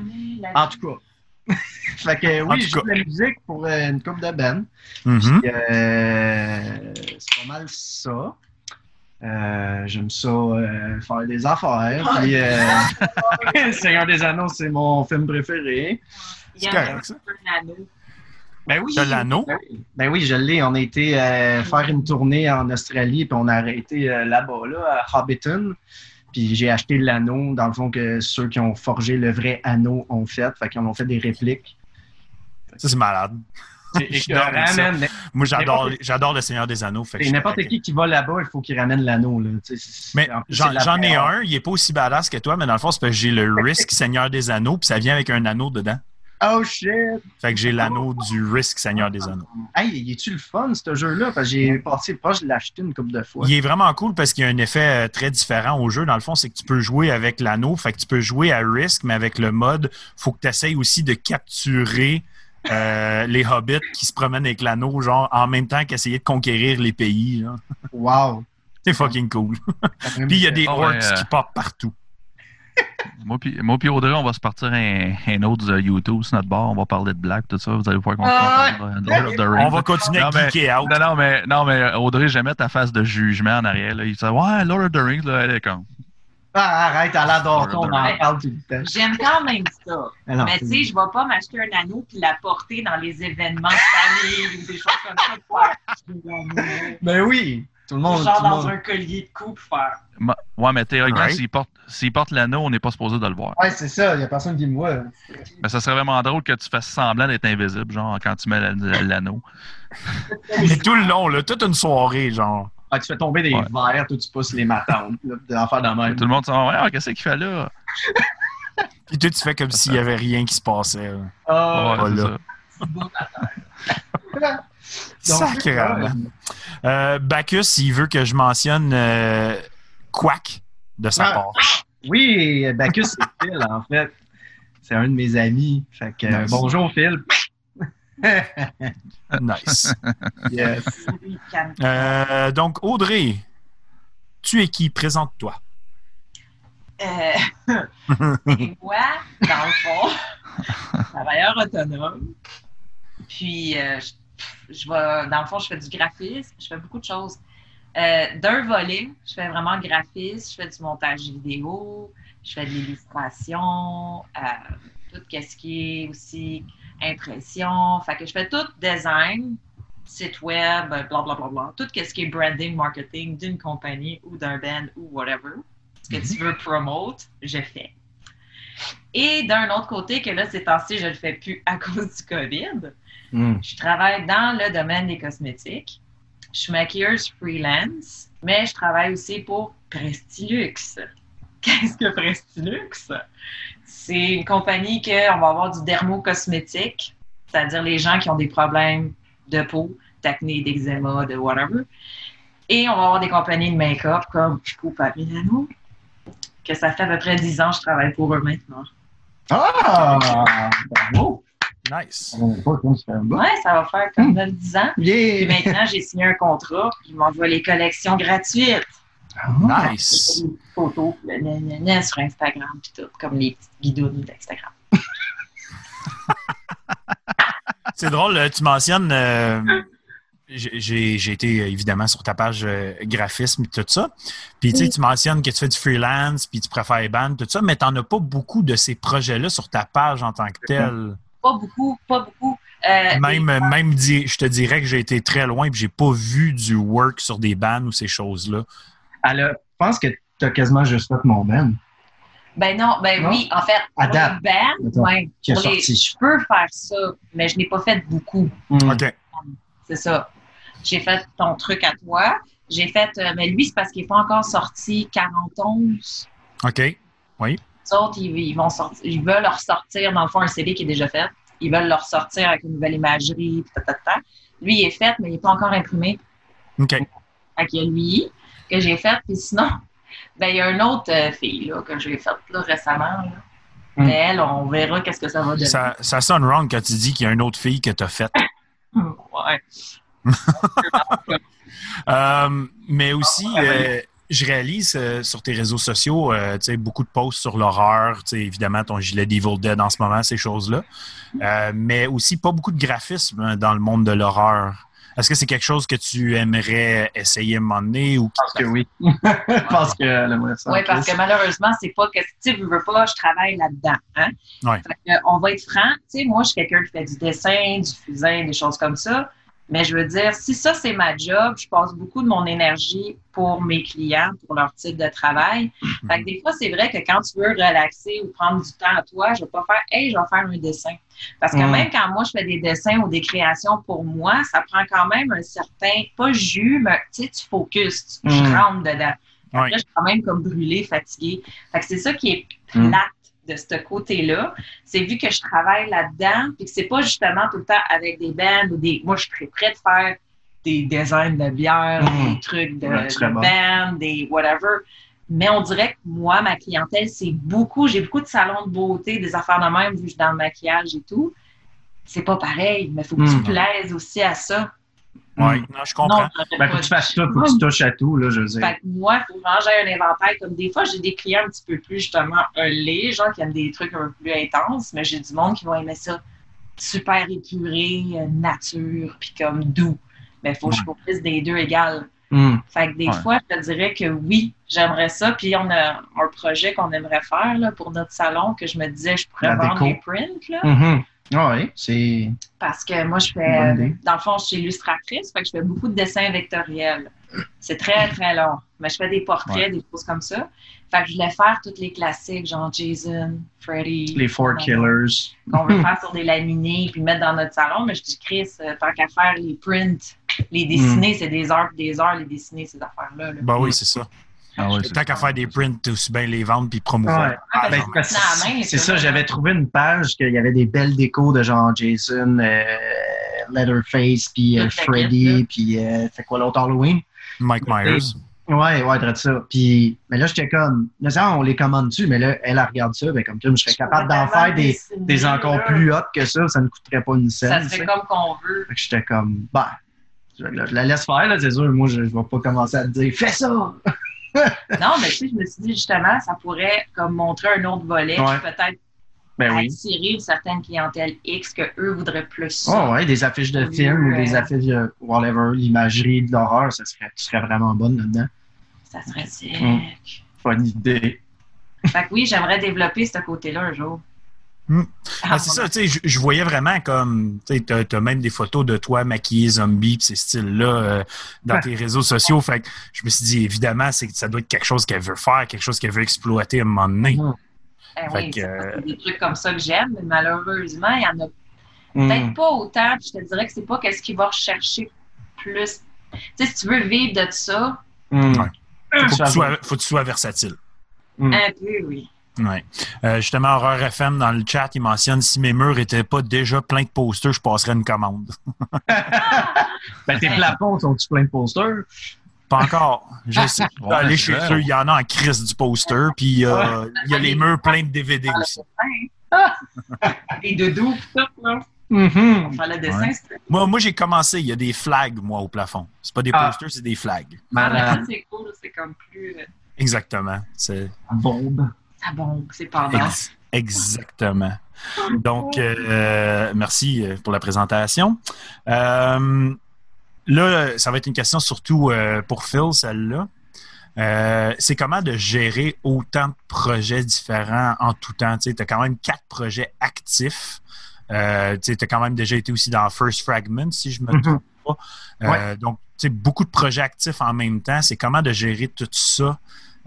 En tout cas. <laughs> fait que En oui, tout je joue cas. de la musique pour euh, une coupe de euh, c'est pas mal ça. Euh, J'aime ça euh, faire des affaires. Puis, euh, <laughs> Seigneur des Anneaux, c'est mon film préféré. Il y a correct, ça. Ben oui. T'as l'anneau? Ben oui. Ben oui, je l'ai. On a été euh, faire une tournée en Australie, puis on a arrêté euh, là-bas, là, à Hobbiton. Puis j'ai acheté l'anneau, dans le fond, que ceux qui ont forgé le vrai anneau ont fait. Fait qu'ils en ont fait des répliques. Ça, c'est malade. Moi, j'adore, j'adore le Seigneur des Anneaux. fait n'importe qui qui va là-bas, il faut qu'il ramène l'anneau. là. Mais j'en, ai un, il est pas aussi badass que toi, mais dans le fond, c'est parce que j'ai le <laughs> Risk Seigneur des Anneaux, puis ça vient avec un anneau dedans. Oh shit! Fait que j'ai l'anneau du Risk Seigneur des Anneaux. Hey, est-tu le fun, ce jeu-là? Parce que j'ai passé proche de l'acheter une couple de fois. Il est vraiment cool parce qu'il y a un effet euh, très différent au jeu. Dans le fond, c'est que tu peux jouer avec l'anneau. Fait que tu peux jouer à Risk, mais avec le mode, faut que tu essayes aussi de capturer euh, les hobbits qui se promènent avec l'anneau, genre en même temps qu'essayer de conquérir les pays. Wow! C'est fucking cool. Puis il y a des Ah ouais, orcs euh, qui popent partout. Moi puis moi puis Audrey, on va se partir un, un autre euh, YouTube sur notre bar. On va parler de black, tout ça. Vous allez voir qu'on Ah, parle de Lord of the Rings. On va continuer à Non, mais- geeker out. Non, non, mais, non, mais Audrey, jamais ta face de jugement en arrière. Là. Il dit Ouais, Lord of the Rings, là, elle est con. Ah, arrête, à la Dorton, on en Ouais. parle tout le temps. J'aime quand même ça. Ah Mais tu sais, je vais pas m'acheter un anneau puis la porter dans les événements de famille ou des choses comme ça pour acheter. Ben oui! Tout le monde. Genre tout dans monde. un collier de cou pour faire. Ma- Ouais, mais théoriquement, Right. s'il porte, s'il porte l'anneau, on n'est pas supposé de le voir. Ouais, c'est ça, il n'y a personne qui me voit. Mais ça serait vraiment drôle que tu fasses semblant d'être invisible, genre quand tu mets la- la- l'anneau. Mais tout le long, là, toute une soirée, genre. Ah, tu fais tomber des Ouais. verres, toi tu pousses les matantes, là, d'en faire de même. Tout le monde se dit Ouais, ah, qu'est-ce qu'il fait là? <laughs> Puis toi, tu fais comme s'il y avait rien qui se passait. là. Ah, Ouais, pas c'est là. ça. donc, Sacrément. ouais. Euh, Bacchus, il veut que je mentionne euh, Quack de sa Ah. part. Oui, Bacchus, c'est Phil, en fait. C'est un de mes amis. Fait que, euh, bonjour, Phil. <laughs> Nice. Yes. Euh, donc, Audrey, tu es qui? Présente-toi. Euh, et moi, dans le fond, travailleur autonome. Puis, euh, je, je vais, dans le fond, je fais du graphisme, je fais beaucoup de choses. Euh, D'un volet, je fais vraiment graphisme, je fais du montage vidéo, je fais de l'illustration, euh, tout ce qui est aussi impression. Fait que je fais tout design, site web, blablabla, bla, bla, bla, tout ce qui est branding, marketing d'une compagnie ou d'un band ou whatever. Ce que tu veux promote, je fais. Et d'un autre côté, que là, ces temps-ci, je ne le fais plus à <laughs> cause du COVID, Hmm. je travaille dans le domaine des cosmétiques. Je suis maquilleuse freelance, mais je travaille aussi pour Prestilux. Qu'est-ce que Prestilux? C'est une compagnie qu'on va avoir du dermocosmétique, c'est-à-dire les gens qui ont des problèmes de peau, d'acné, d'eczéma, de whatever. Et on va avoir des compagnies de make-up comme Pico Milano, que ça fait à peu près 10 ans que je travaille pour eux maintenant. Ah! Bravo! Nice. Ouais, ça va faire comme 9-10 ans. Puis maintenant, j'ai signé un contrat, puis ils m'envoient les collections gratuites. Ah. Nice. Des photos, sur Instagram, puis tout, comme les petites guidounes d'Instagram. <laughs> C'est drôle, euh, tu mentionnes. euh, j'ai- été euh, évidemment sur ta page euh, graphisme et tout ça. Puis tu sais, Oui. tu mentionnes que tu fais du freelance, puis tu préfères les bandes, tout ça, mais tu n'en as pas beaucoup de ces projets-là sur ta page en tant que tel. Pas beaucoup, pas beaucoup. Euh, Même, même je te dirais que j'ai été très loin et j'ai pas vu du work sur des bands ou ces choses-là. Alors, je pense que tu as quasiment juste fait mon Ben Ben non, ben Non? oui, en fait, mettons, ouais, qui est pour les- sorti. je peux faire ça, mais je n'ai pas fait beaucoup. Mm. OK. C'est ça. J'ai fait ton truc à toi. J'ai fait, euh, mais lui, c'est parce qu'il n'est pas encore sorti 41. OK. Les autres, ils, ils vont sortir, ils veulent leur sortir, dans le fond, un CD qui est déjà fait. Ils veulent leur sortir avec une nouvelle imagerie, ta, ta, ta. Lui, il est fait, mais il n'est pas encore imprimé. OK. Fait qu'il y a lui que j'ai fait. Puis sinon, <laughs> ben, il y a une autre euh, fille là, que j'ai faite récemment. là. Mm. Mais elle, on verra qu'est-ce que ça va donner. Ça, ça sonne wrong quand tu dis qu'il y a une autre fille que tu as faite. <laughs> Ouais. <laughs> Euh, mais aussi, euh, je réalise euh, sur tes réseaux sociaux, tu sais, beaucoup de posts sur l'horreur, évidemment ton gilet d'Evil Dead en ce moment, ces choses-là, Euh, mais aussi pas beaucoup de graphisme hein, dans le monde de l'horreur. Est-ce que c'est quelque chose que tu aimerais essayer à un moment donné ou Je pense que oui. Je pense ça. Oui, parce que malheureusement, c'est pas que tu veux, veux pas, je travaille là-dedans. Hein? Ouais. Fait que, on va être franc. Tu sais, moi, je suis quelqu'un qui fait du dessin, du fusain, des choses comme ça. Mais je veux dire, si ça, c'est ma job, je passe beaucoup de mon énergie pour mes clients, pour leur type de travail. Fait que des fois, c'est vrai que quand tu veux relaxer ou prendre du temps à toi, je vais pas faire Hey, je vais faire un dessin. Parce que Mm. même quand moi, je fais des dessins ou des créations pour moi, ça prend quand même un certain, pas jus, mais tu sais, tu focuses, tu, je Mm. rentre dedans. Après, je suis quand même comme brûlée, fatiguée. Fait que c'est ça qui est Mm. De ce côté-là. C'est vu que je travaille là-dedans, puis que c'est pas justement tout le temps avec des bands ou des. Moi, je suis prête de faire des designs de bière, Mm. des trucs de, Ouais, de bon. des whatever. Mais on dirait que moi, ma clientèle, c'est beaucoup. J'ai beaucoup de salons de beauté, des affaires de même, vu que je suis dans le maquillage et tout. C'est pas pareil, mais il faut que tu plaises aussi à ça. Ouais, non, je comprends. Non, Ben, faut que tu fasses tout, faut que tu touches à tout, là, je veux dire. fait que moi, il faut vraiment que j'aie un inventaire. Comme des fois, j'ai des clients un petit peu plus, justement, un les gens qui aiment des trucs un peu plus intenses, mais j'ai du monde qui va aimer ça super épuré, euh, nature, puis comme doux. Mais il faut que je focus des deux égales. Mm. Fait que des Ouais. fois, je te dirais que oui, j'aimerais ça. Puis on a un projet qu'on aimerait faire là, pour notre salon que je me disais, je pourrais La vendre déco. les prints. Là, Mhm. Ah oui, c'est. parce que moi, je Bonne fais, idée. dans le fond, je suis illustratrice, fait que je fais beaucoup de dessins vectoriels. C'est très, très long. Mais je fais des portraits, des choses comme ça. Fait que je voulais faire tous les classiques, genre Jason, Freddy. Les Four Killers. Qu'on veut <laughs> faire sur des laminés puis mettre dans notre salon. Mais je dis, Chris, euh, tant qu'à faire les prints, les dessiner, c'est des heures et des heures, les dessiner, ces affaires-là. là. Ben oui, c'est ça. Ah ouais, Tant qu'à faire des prints, aussi bien les vendre puis promouvoir. Ouais. Ah, Ben, parce c'est ça, ça, j'avais trouvé une page qu'il y avait des belles décos de genre Jason, euh, Leatherface, puis euh, Freddy, puis euh, c'est quoi l'autre Halloween? Mike Myers. Ouais, ouais, de ça. Puis, mais là, j'étais comme, là, ça, on les commande dessus, mais là, elle, elle regarde ça, ben, comme tu je serais capable d'en faire des, encore là. plus hautes que ça, ça ne coûterait pas une Ça scène. se tu sais. fait comme qu'on veut. J'étais comme, bah, je, la- je la laisse faire, là, c'est sûr. Moi, je, je vais pas commencer à te dire, fais ça! Non, mais tu sais, je me suis dit justement, ça pourrait comme montrer un autre volet, Ouais. peut-être Ben oui. attirer une certaine clientèle X que eux voudraient plus. Oh, ouais, des affiches de films ou des euh, affiches de whatever, l'imagerie de l'horreur, ça serait, tu serais vraiment bonne là-dedans. Ça serait sick. Mm. Bonne idée. Fait que oui, j'aimerais développer ce côté-là un jour. Mm. Ah, Ah, c'est ça, tu sais, je, voyais vraiment comme, tu sais, t'as, même des photos de toi maquillé zombie pis ces styles-là euh, dans Ouais. tes réseaux sociaux. Fait que je me suis dit, évidemment, c'est que ça doit être quelque chose qu'elle veut faire, quelque chose qu'elle veut exploiter à un moment donné. Mm. Ben Fait oui, que, c'est euh, des trucs comme ça que j'aime, mais malheureusement, il y en a Mm. peut-être pas autant. Puis je te dirais que c'est pas qu'est-ce qui va rechercher plus Tu sais, si tu veux vivre de ça, Hmm. Ouais. Faut que, tu sois, faut que tu sois versatile. Mm. un peu, oui. Ouais. Euh, justement, Horreur FM, dans le chat, il mentionne si mes murs étaient pas déjà pleins de posters, je passerais une commande. <laughs> Ben, tes plafonds sont-tu plein de posters? Pas encore. Je <laughs> sais. Ouais, aller chez eux, il y en a en crise du poster, puis euh, il y a les murs pleins de DVD aussi. Les <laughs> doudous, tout, là. Mhm. On fait le dessin, Ouais. c'est Moi, moi j'ai commencé, il y a des flags, moi, au plafond. C'est pas des Ah. posters, c'est des flags. Malade. c'est cool, c'est comme plus. euh, Exactement. C'est Bombe. Ça bombe, c'est pendant. ex- exactement. Donc, euh, merci euh, pour la présentation. Euh, là, ça va être une question surtout euh, pour Phil, celle-là. Euh, c'est comment de gérer autant de projets différents en tout temps? Tu as quand même quatre projets actifs. Euh, tu as quand même déjà été aussi dans First Fragment, si je me Mhm. trompe pas. Euh, Donc, tu sais, beaucoup de projets actifs en même temps. C'est comment de gérer tout ça,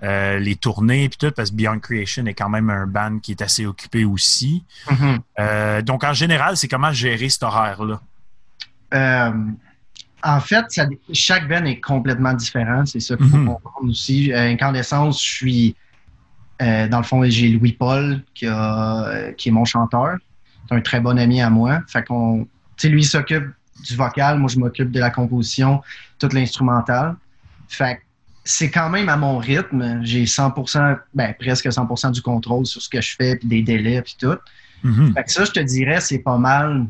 euh, les tournées et tout, parce que Beyond Creation est quand même un band qui est assez occupé aussi. Mhm. Euh, donc, en général, c'est comment gérer cet horaire-là? Euh, en fait, ça- chaque band est complètement différent. C'est ça qu'il faut Mhm. comprendre aussi. Incandescence, je suis. dans le fond, j'ai Louis-Paul, qui, a- qui est mon chanteur. C'est un très bon ami à moi. Fait qu'on. Tu lui, il s'occupe du vocal. Moi, je m'occupe de la composition, toute l'instrumentale. Fait que c'est quand même à mon rythme. J'ai 100%, ben, presque 100% du contrôle sur ce que je fais, puis des délais, puis tout. Mhm. Fait que ça, je te dirais, c'est pas mal.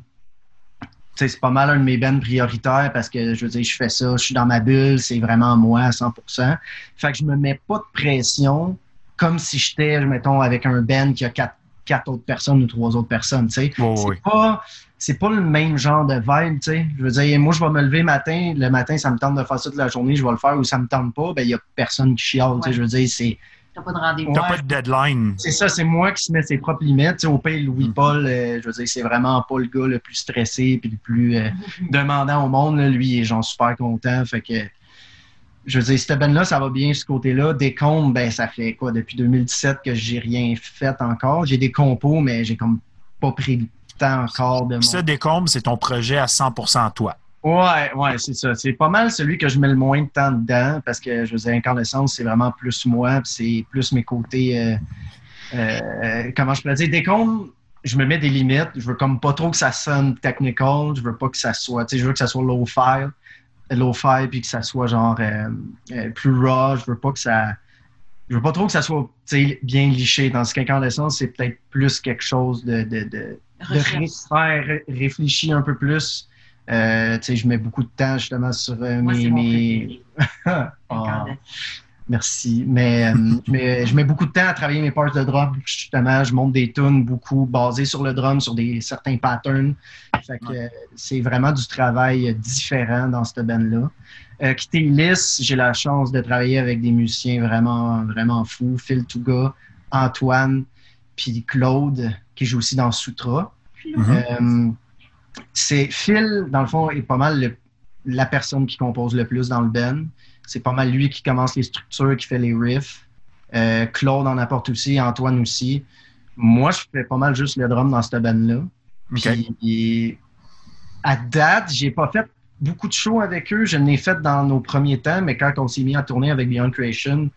C'est pas mal un de mes bands prioritaires parce que je veux dire, je fais ça, je suis dans ma bulle, c'est vraiment moi à 100%. Fait que je me mets pas de pression comme si j'étais, mettons, avec un band qui a quatre, quatre autres personnes ou trois autres personnes. tu sais. Ouais, C'est pas, c'est pas le même genre de vibe, tu sais. Je veux dire, moi, je vais me lever matin, le matin, ça me tente de faire ça toute la journée, je vais le faire ou ça me tente pas, ben, il y a personne qui chiale, tu sais. Je veux dire, c'est, T'as pas de rendez-vous. T'as pas de deadline. c'est ça, c'est moi qui se met ses propres limites. Tu sais, au pays, Mm. Louis-Paul, euh, je veux dire, c'est vraiment pas le gars le plus stressé puis le plus euh, <laughs> demandant au monde. là. Lui, il est genre super content. Fait que, je veux dire, cette band-là, ça va bien ce côté-là. Des comptes, ben, ça fait quoi, depuis 2017 que j'ai rien fait encore. J'ai des compos, mais j'ai comme pas pris le temps encore de Puis ça, mon... Décombe, c'est ton projet à 100% toi. Ouais, ouais, c'est ça. C'est pas mal celui que je mets le moins de temps dedans parce que, je veux dire, Incandescence, c'est vraiment plus moi, c'est plus mes côtés. euh, euh, comment je pourrais dire? Qu'on je me mets des limites, je veux comme pas trop que ça sonne technical, je veux pas que ça soit, tu sais, je veux que ça soit low-fi, low-fi, puis que ça soit genre euh, euh, plus raw, je veux pas que ça. Je veux pas trop que ça soit bien liché. Dans ce qu'incandescence, c'est peut-être plus quelque chose de, de, de, de Recherche. ré- ré- réfléchi un peu plus. Euh, je mets beaucoup de temps justement sur euh, Moi, mes. c'est mon mes... <laughs> merci. Mais, euh, <laughs> mais je mets beaucoup de temps à travailler mes parts de drum. Justement, je monte des tunes beaucoup basées sur le drum, sur des certains patterns. Fait que euh, c'est vraiment du travail différent dans cette band-là. Euh, quitter Lys, j'ai la chance de travailler avec des musiciens vraiment, vraiment fous. Phil Touga, Antoine, puis Claude, qui joue aussi dans Sutra. Mhm. Euh, c'est Phil, dans le fond, est pas mal le- la personne qui compose le plus dans le band. C'est pas mal lui qui commence les structures, qui fait les riffs. Euh, Claude en apporte aussi, Antoine aussi. Moi, je fais pas mal juste le drum dans cette band-là. OK. Puis, à date, j'ai pas fait beaucoup de shows avec eux. Je l'ai fait dans nos premiers temps, mais quand on s'est mis à tourner avec Beyond Creation,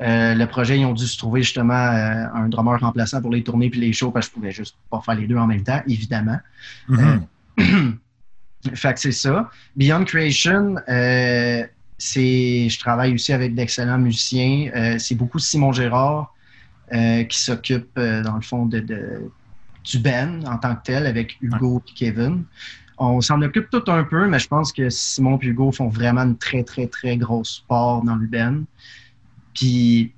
euh, le projet, ils ont dû se trouver justement euh, un drummer remplaçant pour les tournées puis les shows parce que je pouvais juste pas faire les deux en même temps, évidemment. Mhm. <clears throat> fait que c'est ça. Beyond Creation, euh, c'est, je travaille aussi avec d'excellents musiciens. Euh, c'est beaucoup Simon Gérard euh, qui s'occupe, euh, dans le fond, de, de- du band en tant que tel avec Hugo et Kevin. On s'en occupe tout un peu, mais je pense que Simon et Hugo font vraiment une très, très, très grosse part dans le band. Puis,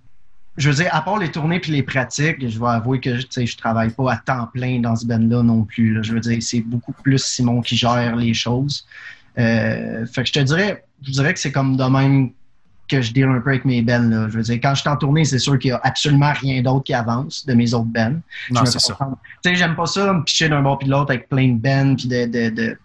je veux dire, à part les tournées puis les pratiques, je vais avouer que je travaille pas à temps plein dans ce band-là non plus. là. Je veux dire, c'est beaucoup plus Simon qui gère les choses. Euh, fait que je te dirais, je dirais que c'est comme de même que je deal un peu avec mes bands. Là. Je veux dire, quand je suis en tournée, c'est sûr qu'il y a absolument rien d'autre qui avance de mes autres bands. Non, c'est ça. Tu sais, j'aime pas ça, me picher d'un bord puis de l'autre avec plein de bands, puis de, de, de-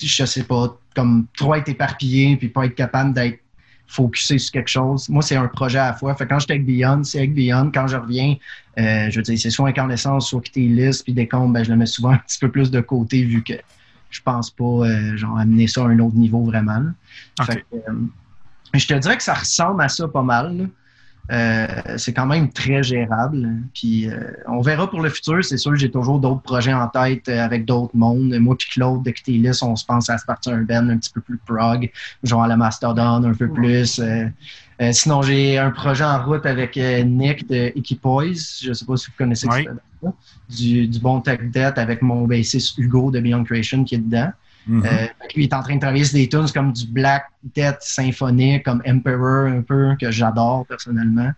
je sais pas, comme trop être éparpillé, puis pas être capable d'être focusé sur quelque chose. Moi, c'est un projet à la fois. Fait que quand j'étais avec Beyond, c'est avec Beyond. Quand je reviens, euh, je veux dire, c'est soit incandescence, soit quitter liste, puis des comptes, ben, je le mets souvent un petit peu plus de côté vu que je pense pas euh, genre amener ça à un autre niveau vraiment. Fait que, euh, je te dirais que ça ressemble à ça pas mal. Euh, c'est quand même très gérable. Puis euh, on verra pour le futur. C'est sûr, j'ai toujours d'autres projets en tête euh, avec d'autres mondes. Moi puis Claude de Ctélis, on se pense à se partir un band un petit peu plus prog, genre à la Mastodon un peu plus. Euh, sinon, j'ai un projet en route avec Nick de Equipoise. Je sais pas si vous connaissez band-là. Du, du bon Tech Debt avec mon bassiste Hugo de Beyond Creation qui est dedans. Euh, que lui, est en train de travailler sur des tunes comme du Black Death symphonique, comme Emperor un peu, que j'adore personnellement.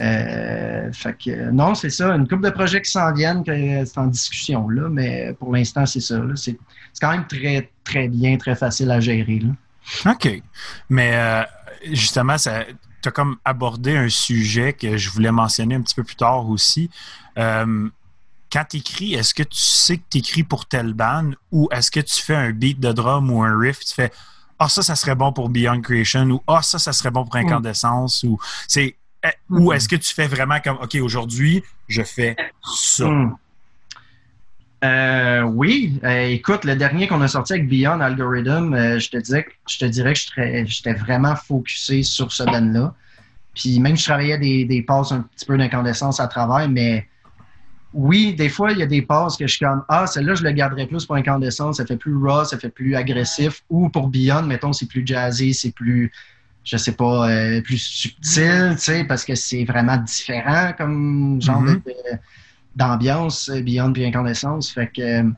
Euh, fait que non, c'est ça, une couple de projets qui s'en viennent, c'est en discussion là, mais pour l'instant, c'est ça. C'est c'est quand même très, très bien, très facile à gérer. Là. OK. Mais euh, justement, tu as comme abordé un sujet que je voulais mentionner un petit peu plus tard aussi. Euh, quand tu écris, est-ce que tu sais que tu écris pour telle bande ou est-ce que tu fais un beat de drum ou un riff, tu fais Ah, ça, ça serait bon pour Beyond Creation ou Ah, ça, ça serait bon pour Incandescence ou c'est. eh, Ou Mhm. est-ce que tu fais vraiment comme OK, aujourd'hui, je fais ça? Hmm. Euh, oui, Euh, écoute, le dernier qu'on a sorti avec Beyond Algorithm, euh, je te disais, je te dirais que j'étais vraiment focusé sur ce band-là. Puis même je travaillais des, des passes un petit peu d'incandescence à travers, mais oui, des fois, il y a des passes que je suis comme Ah, celle-là, je le garderais plus pour incandescence, ça fait plus raw, ça fait plus agressif. Ou pour Beyond, mettons, c'est plus jazzy, c'est plus, je sais pas, euh, plus subtil, tu sais, parce que c'est vraiment différent comme genre Mhm. de- d'ambiance, euh, Beyond puis incandescence. Fait que euh,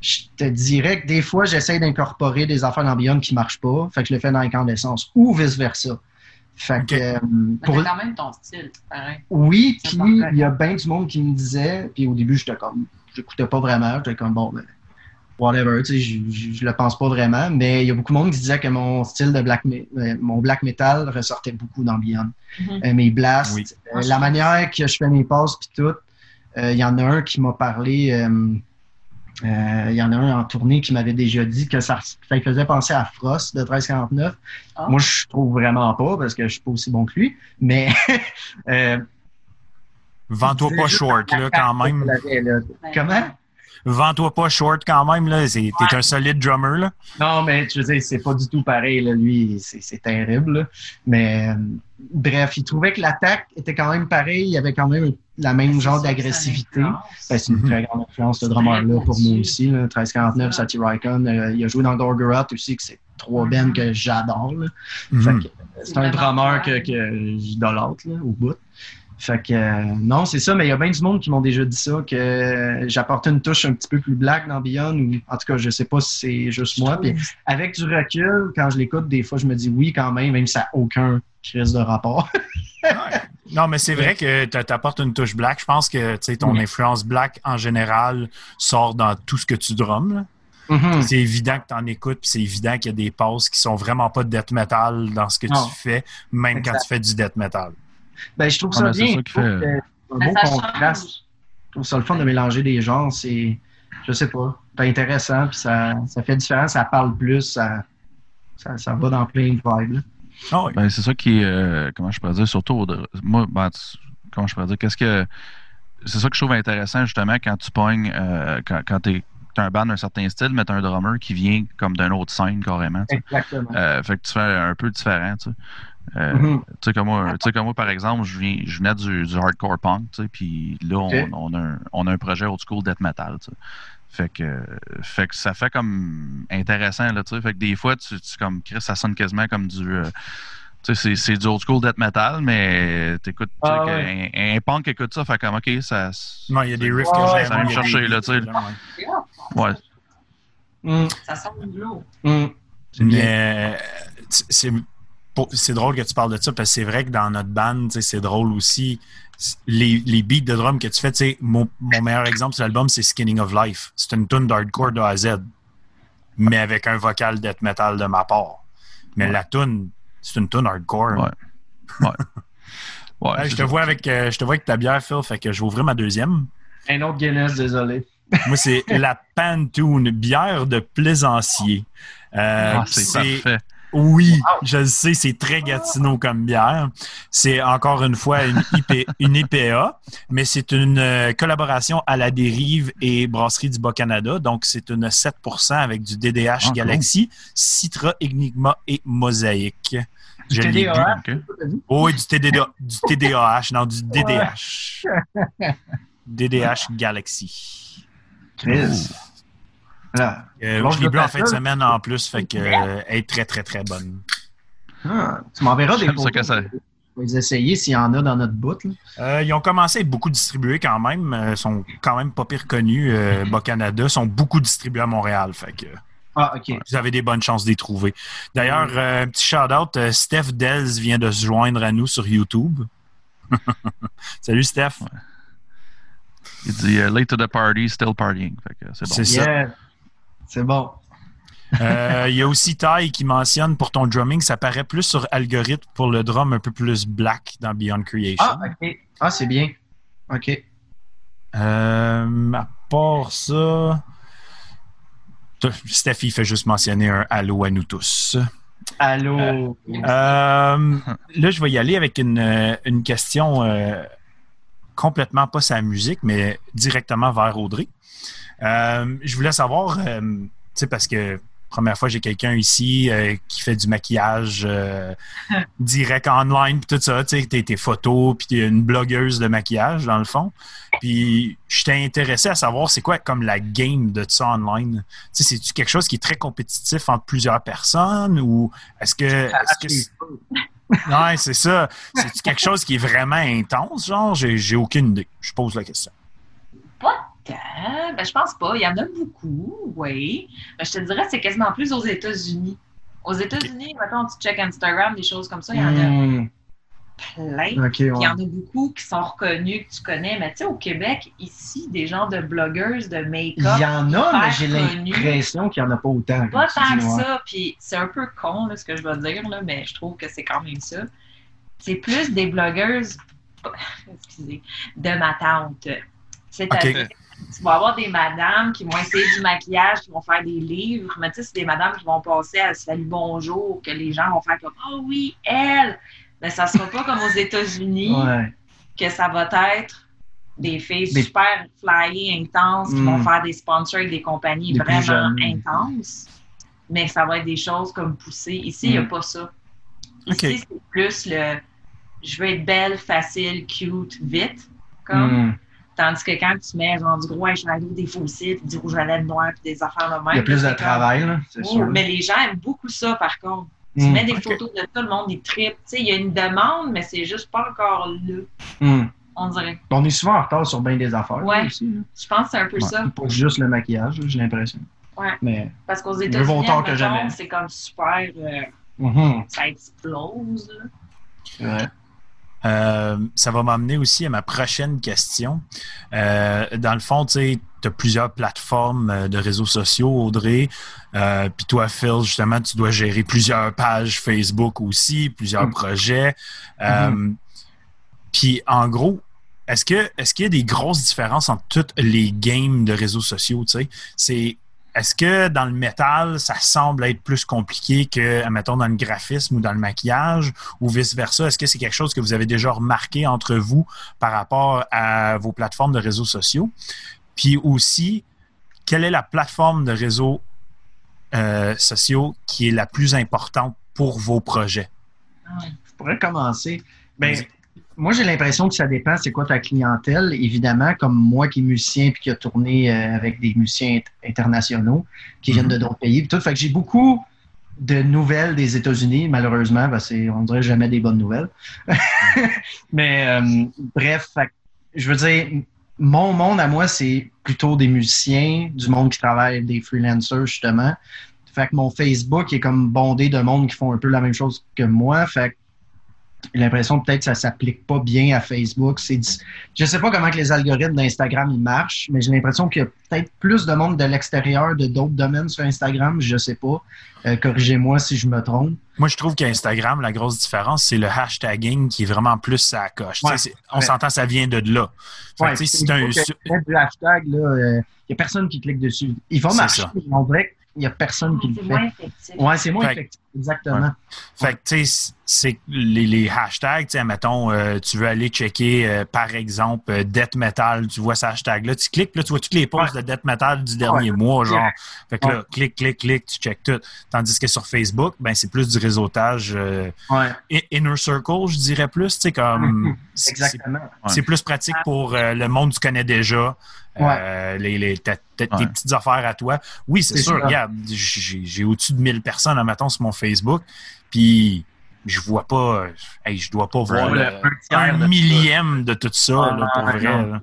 je te dirais que des fois, j'essaie d'incorporer des affaires dans Beyond qui marchent pas, fait que je le fais dans incandescence, ou vice-versa. Fait que euh, Mais pour, quand même ton style, c'est pareil. oui, puis il y a bien du monde qui me disait, puis au début, j'étais comme, j'écoutais pas vraiment, j'étais comme, bon, ben, whatever, tu sais, je, je, je le pense pas vraiment, mais il y a beaucoup de monde qui disait que mon style de black, euh, mon black metal ressortait beaucoup dans Beyond. Mhm. Euh, mes blasts, Oui. euh, la manière que je fais mes passes, puis tout, euh, il y en a un qui m'a parlé, euh, euh, il y en a un en tournée qui m'avait déjà dit que ça, ça lui faisait penser à Frost de 1349. Ah. Moi, je trouve vraiment pas parce que je suis pas aussi bon que lui, mais <laughs> euh, Vends-toi pas short, là, quand même. Comment? Vends-toi pas short quand même, là. C'est- T'es un solide drummer, là. Non, mais je veux dire, c'est pas du tout pareil. Là. Lui, c'est c'est terrible. là. Mais euh, bref, il trouvait que l'attaque était quand même pareil. Il y avait quand même la même genre d'agressivité. Ben, c'est une Mhm. très grande influence, ce drummer-là, pour moi aussi. Là. 1349, Ça. Saty Rykon. Euh, il a joué dans Gorgoroth aussi, que c'est trois bands que j'adore. Mhm. que, euh, C'est un drummer que, que j'idolâtre au bout. Fait que euh, non, c'est ça, mais il y a bien du monde qui m'ont déjà dit ça, que euh, j'apportais une touche un petit peu plus black dans Beyond, ou en tout cas, je sais pas si c'est juste moi. Puis avec du recul, quand je l'écoute, des fois, je me dis oui quand même, même si ça n'a aucun crise de rapport. <laughs> Ouais. Non, mais c'est vrai que tu apportes une touche black. Je pense que tu sais, ton Oui. influence black en général sort dans tout ce que tu drums. Mhm. C'est évident que tu en écoutes, puis c'est évident qu'il y a des passes qui sont vraiment pas de death metal dans ce que Non. tu fais, même quand tu fais du death metal. Ben, je trouve Ah, ça bien. ça Je qui trouve fait- que c'est un beau ça contraste. change. Je trouve ça le fun de mélanger des genres. C'est, je sais pas, c'est intéressant, puis ça, ça fait différent, ça parle plus, ça, ça, ça va dans plein de vibes. Ah oui. Ben, c'est ça qui est, euh, comment je pourrais dire, surtout, au- moi, ben, tu- comment je pourrais dire, qu'est-ce que, c'est ça que je trouve intéressant, justement, quand tu pognes, euh, quand, quand t'es, t'as un band d'un certain style, mais t'as un drummer qui vient comme d'une autre scène, carrément. Exactement. Euh, fait que tu fais un peu différent, tu sais. Euh, Mhm. Tu sais, comme moi, tu sais, comme moi, par exemple, je, viens, je venais du, du hardcore punk, tu sais, puis là, on, Ok. on a un, on a un projet old school death metal, tu sais. Fait que, fait que ça fait comme intéressant, là, tu sais. Fait que des fois, tu, tu comme, Chris, ça sonne quasiment comme du. euh, tu sais, c'est- c'est du old school death metal, mais t'écoutes, Ah, ouais. un, un punk écoute ça, fait comme, ok, ça. Non, il y a des riffs que j'aime. ça vient me chercher, là, tu sais. Ouais. Ouais. Mhm. Ça sonne lourd. C'est bien. Mais c'est- c'est pour- c'est drôle que tu parles de ça parce que c'est vrai que dans notre band, c'est drôle aussi. Les, les beats de drum que tu fais, tu sais, mon, mon meilleur exemple sur l'album, c'est Skinning of Life. C'est une tune d'hardcore de A à Z, mais avec un vocal death metal de ma part. Mais Ouais. la tune, c'est une tune hardcore. Ouais. Ouais, <laughs> je, te vois avec, euh, je te vois avec ta bière, Phil, fait que je vais ouvrir ma deuxième. Un autre Guinness, désolé. <laughs> Moi, c'est la Pantoon, bière de plaisancier. Euh, Ah, c'est parfait. Oui, je le sais, c'est très Gatineau comme bière. C'est encore une fois une, IP, une IPA, mais c'est une euh, collaboration à la dérive et Brasserie du Bas-Canada. Donc, c'est une 7% avec du DDH Ah. Galaxy, Citra, Enigma et Mosaïque. Du Je TDAH. Oh, oui, du, TDA, du TDAH, non, du DDH. DDH Galaxy. Chris. Voilà. Euh, je l'ai bu en fin de semaine en plus, fait que euh, elle est très, très, très bonne. Ah, tu m'enverras des photos. que ça- On va les essayer s'il y en a dans notre bout. là. Euh, ils ont commencé à être beaucoup distribués quand même. Euh, sont quand même pas pire connus. Euh, Bas-Canada sont beaucoup distribués à Montréal. Fait que Ah, OK. vous avez des bonnes chances les trouver. D'ailleurs, euh, un petit shout-out, euh, Steph Delz vient de se joindre à nous sur YouTube. <laughs> Salut Steph. Il dit euh, late to the party, still partying. Fait que c'est bon. Ça. Yeah. C'est bon. Euh, Il y a aussi Ty qui mentionne pour ton drumming, ça paraît plus sur algorithme pour le drum un peu plus black dans Beyond Creation. Ah, OK. Ah, c'est bien. OK. Euh, à part ça, Steph, il fait juste mentionner un allô à nous tous. Allô. Euh, là, je vais y aller avec une, une question complètement pas sa musique, mais directement vers Audrey. Euh, je voulais savoir, euh, tu sais, parce que première fois, j'ai quelqu'un ici euh, qui fait du maquillage <laughs> direct online, puis tout ça, tu sais, t'es tes photos, puis t'es une blogueuse de maquillage, dans le fond. Puis, je t'ai intéressé à savoir c'est quoi comme la game de ça online. Tu sais, c'est-tu quelque chose qui est très compétitif entre plusieurs personnes ou est-ce que. Est-ce que c'est- Ouais, c'est ça. C'est <laughs> quelque chose qui est vraiment intense, genre? J'ai aucune idée. Je pose la question. Tant, Ben, je pense pas. Il y en a beaucoup, oui. Mais je te dirais que c'est quasiment plus aux États-Unis. Aux États-Unis, mettons, tu check Instagram, des choses comme ça, il y en a Hmm, plein. Il y en a beaucoup qui sont reconnus, que tu connais. Mais tu sais, au Québec, ici, des gens de blogueuses, de Il make-up. y en a, mais j'ai l'impression qu'il n'y en a pas autant. Pas tant dis, que ouais. ça, puis c'est un peu con là, ce que je vais dire, là, mais je trouve que c'est quand même ça. C'est plus des blogueuses, <laughs> excusez, de ma tante. C'est-à-dire, tu vas avoir des madames qui vont essayer du maquillage, qui vont faire des livres, mais tu sais, c'est des madames qui vont passer à Salut Bonjour, que les gens vont faire comme Oh oui, elle! Mais ça sera pas comme aux États-Unis Ouais. que ça va être des filles Des- super flyées, intenses, qui vont faire des sponsors avec des compagnies Des vraiment intenses. Mais ça va être des choses comme poussées. Ici, il n'y a Mm. pas ça. Ici, c'est plus le je veux être belle, facile, cute, vite. Comme. Hmm. Tandis que quand tu mets genre du gros eyeshadow, des cils, du rouge à lèvres noir, puis des affaires de même. Il y a plus de comme- travail, là, c'est Oh, sûr. mais les gens aiment beaucoup ça, par contre. Tu Hmm. mets des photos de tout le monde. Tu sais, il y a une demande, mais c'est juste pas encore là, Hmm. on dirait. On est souvent en retard sur bien des affaires. Ouais. là, Aussi, là. Je pense que c'est un peu Ouais. ça. Pas juste le maquillage, j'ai l'impression. Ouais. Mais. Parce qu'aux États-Unis, c'est comme super. euh, Mhm. ça explose. là. Vrai. Euh, ça va m'amener aussi à ma prochaine question. Euh, dans le fond, tu sais, tu as plusieurs plateformes euh, de réseaux sociaux, Audrey. Euh, Puis toi, Phil, justement, tu dois gérer plusieurs pages Facebook aussi, plusieurs Mm. projets. Euh, Puis en gros, est-ce que est-ce qu'il y a des grosses différences entre toutes les games de réseaux sociaux? Tu sais, c'est est-ce que dans le métal, ça semble être plus compliqué que, admettons, dans le graphisme ou dans le maquillage, ou vice-versa? Est-ce que c'est quelque chose que vous avez déjà remarqué entre vous par rapport à vos plateformes de réseaux sociaux? Puis aussi, quelle est la plateforme de réseaux euh, sociaux qui est la plus importante pour vos projets? Je pourrais commencer. Ben, moi, j'ai l'impression que ça dépend c'est quoi ta clientèle. Évidemment, comme moi qui est musicien puis qui a tourné euh, avec des musiciens int- internationaux qui viennent Mhm. de d'autres pays. puis Tout. Fait que j'ai beaucoup de nouvelles des États-Unis, malheureusement. Ben, c'est, on dirait jamais des bonnes nouvelles. <laughs> Mais euh, bref, fait je veux dire, mon monde à moi, c'est plutôt des musiciens, du monde qui travaille, des freelancers, justement. Fait que mon Facebook est comme bondé de monde qui font un peu la même chose que moi. Fait l'impression peut-être que ça s'applique pas bien à Facebook. C'est je sais pas comment que les algorithmes d'Instagram ils marchent, mais j'ai l'impression qu'il y a peut-être plus de monde de l'extérieur de d'autres domaines sur Instagram. Je sais pas. Euh, Corrigez-moi si je me trompe. Moi, je trouve qu'Instagram, la grosse différence, c'est le hashtagging qui est vraiment plus sa coche. Ouais. On Ouais. s'entend, ça vient de là. Ouais, c'est un. du hashtag, là, euh, il y a personne qui clique dessus. Il va C'est marcher, on dirait qu'il y a personne qui le C'est fait. moins effectif. Ouais, c'est moins Fait- effectif. exactement. Fait que, tu sais, c'est les, les hashtags, tu sais, mettons, euh, tu veux aller checker, euh, par exemple, euh, Death Metal, tu vois ce hashtag-là, tu cliques, là, tu vois tous les posts de Death Metal du dernier mois, genre. Fait que là, clique, clique, clique, tu checkes tout. Tandis que sur Facebook, ben, c'est plus du réseautage euh, inner circle, je dirais plus, tu sais, comme. <laughs> exactement. C'est plus pratique pour euh, le monde que tu connais déjà. Euh, les, les- ta- ta- tes petites affaires à toi. Oui, c'est C'est sûr. ça. Regarde, j'ai j'ai au-dessus de 1000 personnes, admettons, sur mon Facebook. Puis, je vois pas. Hey, je dois pas voir le- un de millième de tout ça, là, pour Ah, vrai. là.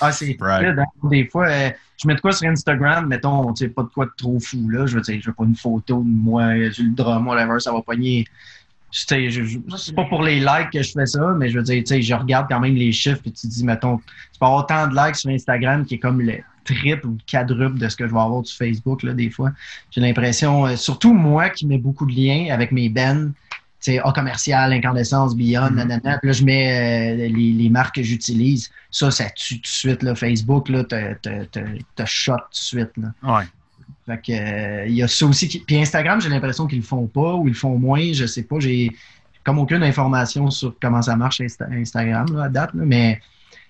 Ah, c'est Right. Des fois, euh, je mets de quoi sur Instagram, mettons, tu sais, pas de quoi de trop fou, là. Je veux dire, je veux pas une photo de moi sur le drum, whatever, ça va pogner. C'est pas pour les likes que je fais ça, mais je veux dire, tu sais, je regarde quand même les chiffres, puis tu te dis, mettons, tu peux avoir autant de likes sur Instagram qui est comme le triple ou le quadruple de ce que je vais avoir sur Facebook, là, des fois. J'ai l'impression, euh, surtout moi qui mets beaucoup de liens avec mes bennes, tu sais, A commercial, incandescence, Beyond, Mhm. nanana. Puis là, je mets euh, les, les marques que j'utilise. Ça, ça tue tout de suite, là. Facebook, là, te, te, te, te shot tout de suite, là. Ouais. Fait que, euh, il y a ça aussi. Qui... Puis Instagram, j'ai l'impression qu'ils le font pas ou ils le font moins. Je sais pas. J'ai comme aucune information sur comment ça marche Insta- Instagram là, à date. là. Mais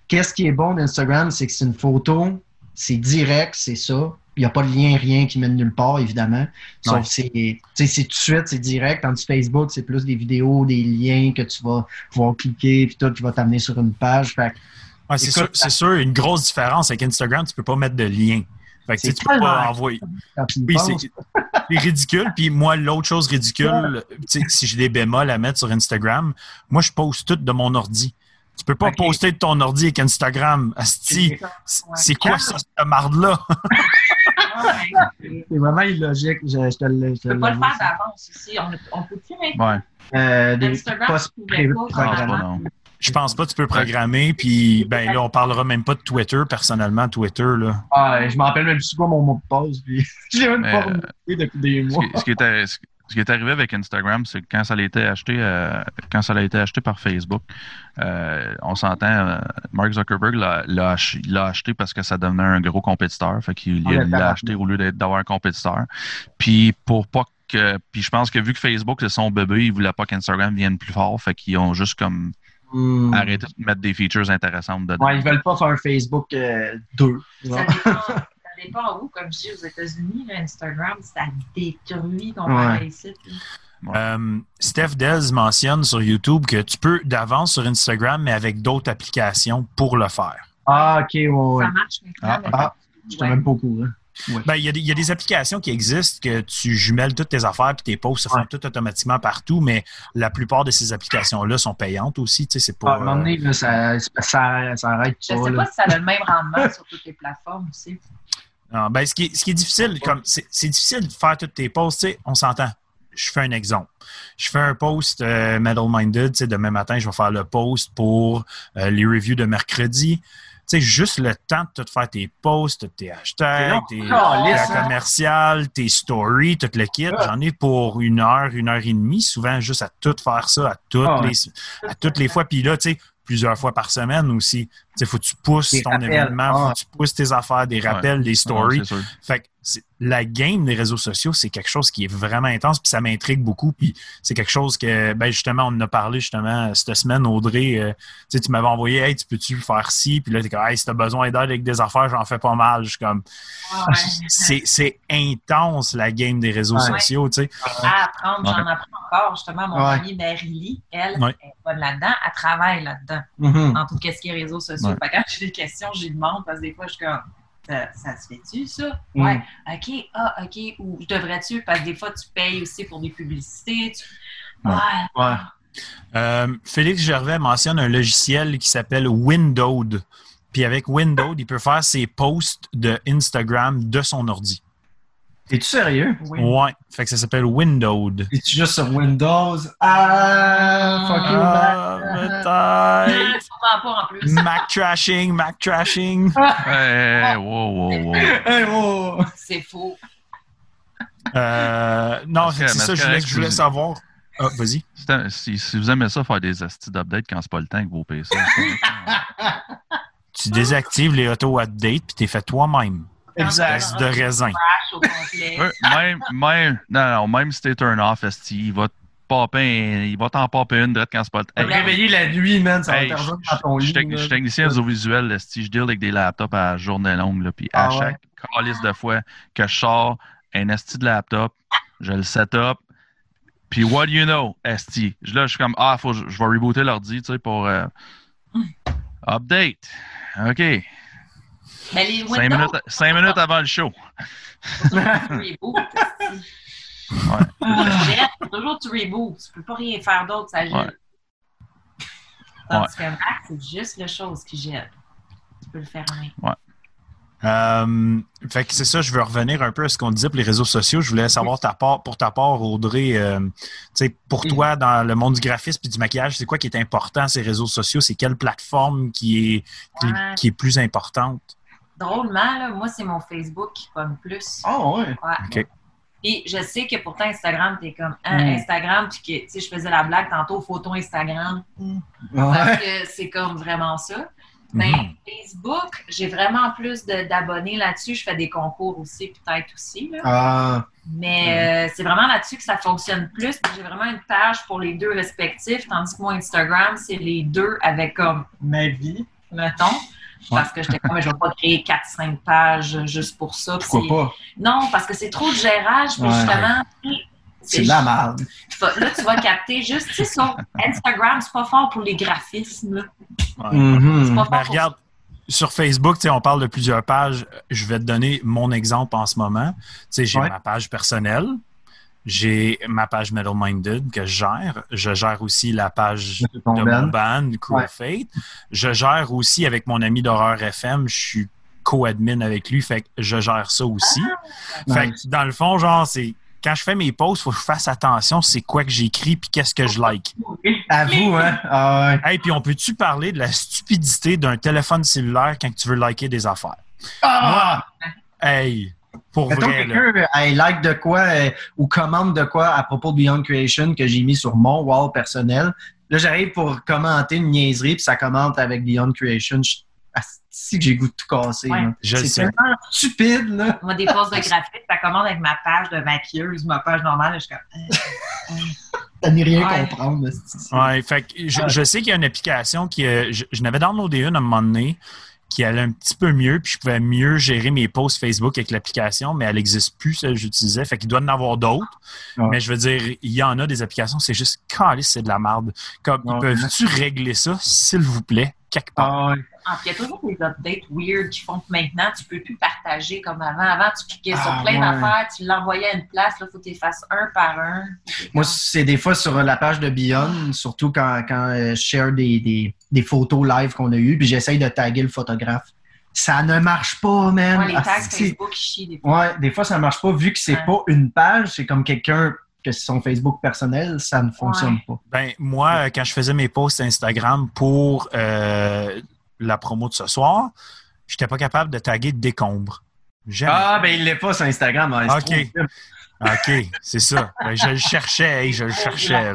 qu'est-ce qui est bon d'Instagram, c'est que c'est une photo, c'est direct, c'est ça. Il n'y a pas de lien, rien qui mène nulle part, évidemment. Sauf que c'est, tout de suite, c'est direct. Tandis que Facebook, c'est plus des vidéos, des liens que tu vas pouvoir cliquer, puis tout, qui va t'amener sur une page. Fait que Ouais, c'est sûr, une grosse différence avec Instagram, tu peux pas mettre de lien. Fait que, tu sais, C'est tu peux pas envoyer. Oui, c'est ridicule. Puis moi, l'autre chose ridicule, si j'ai des bémols à mettre sur Instagram, moi, je poste tout de mon ordi. Tu peux pas poster de ton ordi avec Instagram. Asti, c'est c'est quoi ça, cette marde-là? <laughs> c'est vraiment illogique. Je, je te le je te Tu peux pas le faire d'avance aussi. On, on peut-tu mettre Ouais. Euh, Instagram, pas, programmés. pas non. Je pense pas que tu peux programmer. Puis, ben là, on parlera même pas de Twitter, personnellement, Twitter, là. Ah, je me rappelle même plus quoi mon mot de passe. Puis <laughs> je l'ai même pas euh, remonté depuis des Ce mois. qui, ce qui ce- qui est arrivé avec Instagram, c'est que quand ça a été acheté, euh, quand ça a été acheté par Facebook, euh, on s'entend, euh, Mark Zuckerberg l'a l'a ach- l'a acheté parce que ça devenait un gros compétiteur. Fait qu'il Ah, l'a acheté au lieu d'être- d'avoir un compétiteur. Puis pour pas que. Puis je pense que vu que Facebook c'est son bébé, ils voulaient pas qu'Instagram vienne plus fort. Fait qu'ils ont juste comme Hmm. arrêté de mettre des features intéressantes dedans. Ouais, ils veulent pas faire un Facebook 2. Ça dépend, ça <laughs> dépend où, comme je dis, aux États-Unis, Instagram, ça détruit ton Ouais. ici. Euh, Steph Dez mentionne sur YouTube que tu peux d'avance sur Instagram, mais avec d'autres applications pour le faire. Ah, ok, ouais, ouais. Ça marche maintenant. Ah, mais- ah, Je même pas au courant. Ben, il y, a des- il y a des applications qui existent que tu jumelles toutes tes affaires puis tes posts se font Ouais. tout automatiquement partout, mais la plupart de ces applications-là sont payantes aussi. Tu sais, c'est Ah, pas. à un moment donné, là, ça, ça, ça arrête Je pas. sais là. pas si ça a le même rendement sur toutes les plateformes aussi. Non, ben, ce, qui est, ce qui est difficile, comme c'est c'est difficile de faire tous tes posts, tu sais, on s'entend. Je fais un exemple. Je fais un post euh, Metal Minded, tu sais, demain matin, je vais faire le post pour euh, les reviews de mercredi. Tu sais, juste le temps de tout faire tes posts, tous tes hashtags, tes hein? commerciales, tes stories, tout le kit. J'en ai pour une heure, une heure et demie, souvent juste à tout faire ça, à toutes, Ah ouais. les, à toutes les fois. Puis là, tu sais, plusieurs fois par semaine aussi. Tu sais, faut que tu pousses Des ton rappels. événement, faut Ah. que tu pousses tes affaires, des rappels, des stories. Ouais, c'est sûr. Fait que la game des réseaux sociaux, c'est quelque chose qui est vraiment intense, puis ça m'intrigue beaucoup. Puis c'est quelque chose que, ben justement, on en a parlé justement cette semaine, Audrey. euh, tu sais, tu m'avais envoyé, hey, tu peux-tu faire ci? Puis là, t'es comme, hey, si t'as besoin d'aide avec des affaires, j'en fais pas mal. Je suis comme, Ouais. c'est intense la game des réseaux Ouais. sociaux, tu sais. À apprendre, j'en apprends encore. Justement, mon Ouais. amie Mary-Lee, elle, Ouais. elle est bonne là-dedans, elle travaille là-dedans, Mhm. dans tout ce qui est réseaux sociaux? Fait quand j'ai des questions, je lui demande, parce que des fois, je suis comme, ça, ça se fait-tu, ça? Mm. Ouais. OK, ah, OK. Ou devrais-tu? Parce que des fois, tu payes aussi pour des publicités. tu- Ouais. Ouais. Ouais. Euh, Félix Gervais mentionne un logiciel qui s'appelle Windowed. Puis avec Windowed, il peut faire ses posts de Instagram de son ordi. Es-tu sérieux? Oui. Ouais. Fait que ça s'appelle Windowed. Es-tu juste sur Windows? Ah, fuck you, Ah, Mac. peut-être. Pas en plus. Mac trashing, Mac trashing. <laughs> Hey, wow, wow, wow. Hey, oh. C'est faux. Euh, non, que- c'est ça, je que voulais, je voulais savoir. Ah, vas-y. Si, si- vous aimez ça, faire des astis d'update quand c'est pas le temps que vos PC. c'est correct. <laughs> Tu désactives les auto-updates puis t'es fait toi-même. Exact, de raisin. Même, même, non, non, même si t'es turn off, esti, il va un- il va t'en popper une quand c'est pas le Te temps. réveiller la nuit, man, ça va dans ton lit. je suis technicien audiovisuel, esti, je deal avec des laptops à journée longue, là, puis à Ah ouais? chaque calice de fois que je sors un esti de laptop, je le set up, puis what do you know, esti? Là, je suis comme, ah, faut, je je vais rebooter l'ordi, tu sais, pour euh, update. OK. Mais les Cinq minutes, cinq minutes avant le show. Ouais. Faut toujours tu reboot. Tu peux pas rien faire d'autre, ça jette. Ouais. Tandis que Mac, c'est juste la chose qui jette. Tu peux le faire en main. Euh, fait que c'est ça, je veux revenir un peu à ce qu'on disait pour les réseaux sociaux. Je voulais savoir ta part, pour ta part, Audrey, euh, pour toi, dans le monde du graphisme et du maquillage, c'est quoi qui est important, ces réseaux sociaux? C'est quelle plateforme qui est, qui, Ouais. qui est plus importante? Drôlement, là, moi, c'est mon Facebook qui pomme plus. Oh, ouais. Ouais. OK. Puis je sais que pourtant Instagram, t'es comme hein, Mm. Instagram, puis que tu sais, je faisais la blague tantôt, photo Instagram. Ouais. Parce que c'est comme vraiment ça. Mais Mhm. Facebook, j'ai vraiment plus de- d'abonnés là-dessus. Je fais des concours aussi, peut-être aussi. Là. Ah, Mais euh, c'est vraiment là-dessus que ça fonctionne plus. Puis J'ai vraiment une page pour les deux respectifs, tandis que mon Instagram, c'est les deux avec comme ma vie, mettons. Parce que j'étais comme, je ne vais pas créer 4-5 pages juste pour ça. Pourquoi pas? Non, parce que c'est trop de gérage. Puis Ouais. justement, C'est de la merde. là, tu vas capter juste, tu sais, sur Instagram, c'est pas fort pour les graphismes. Ouais. Mhm. C'est pas fort Ben, pour regarde, sur Facebook, tu sais, on parle de plusieurs pages. Je vais te donner mon exemple en ce moment. Tu sais, j'ai Ouais. ma page personnelle. J'ai ma page Metal Minded que je gère. Je gère aussi la page de mon band, Cool Ouais. Fate. Je gère aussi avec mon ami d'horreur FM. Je suis co-admin avec lui, fait que je gère ça aussi. Fait que dans le fond, genre, c'est quand je fais mes posts, faut que je fasse attention, c'est quoi que j'écris puis qu'est-ce que je like. Avoue, hein? Ah, ouais. Hey, puis on peut-tu parler de la stupidité d'un téléphone cellulaire quand tu veux liker des affaires? Ah! Hey, pour Mettons vrai, quelqu'un hey, like de quoi euh, ou commande de quoi à propos de Beyond Creation que j'ai mis sur mon wall personnel. Là, j'arrive pour commenter une niaiserie, puis ça commente avec Beyond Creation. Je- Si que j'ai goût de tout casser. Ouais. C'est sais. tellement stupide, là. Moi, des postes de graphique, ça commande avec ma page de maquilleuse, ma page normale. Je suis comme. euh, euh. T'as ni rien Ouais. comprendre. Ouais, fait que je, je sais qu'il y a une application qui. euh, je, je n'avais downloadé une à un moment donné qui allait un petit peu mieux, puis je pouvais mieux gérer mes posts Facebook avec l'application, mais elle n'existe plus, celle que j'utilisais. Fait qu'il doit en avoir d'autres. Ouais. Mais je veux dire, il y en a des applications, c'est juste calice, c'est de la merde. Comme, Ouais. peuvent-tu régler ça, s'il vous plaît, quelque part? Ah, ouais. Ah, il y a toujours des updates weird qui font que maintenant, tu peux plus partager comme avant. Avant, tu cliquais sur Ah, plein ouais. d'affaires, tu l'envoyais à une place, là, il faut que tu les fasses un par un. Moi, c'est des fois sur la page de Beyond, surtout quand, quand euh, je share des, des, des photos live qu'on a eues, puis j'essaye de taguer le photographe. Ça ne marche pas, man. Ouais, les Ah, tags c'est- Facebook, chient des fois. Ouais, des fois, ça marche pas. Vu que c'est Ouais. pas une page, c'est comme quelqu'un que c'est son Facebook personnel, ça ne fonctionne pas. Ben, moi, euh, quand je faisais mes posts Instagram pour euh, la promo de ce soir, j'étais pas capable de taguer décombre. Ah, ben il l'est pas sur Instagram. hein, c'est Ok. trop OK, c'est ça. Ben, je le cherchais, hey, je le cherchais.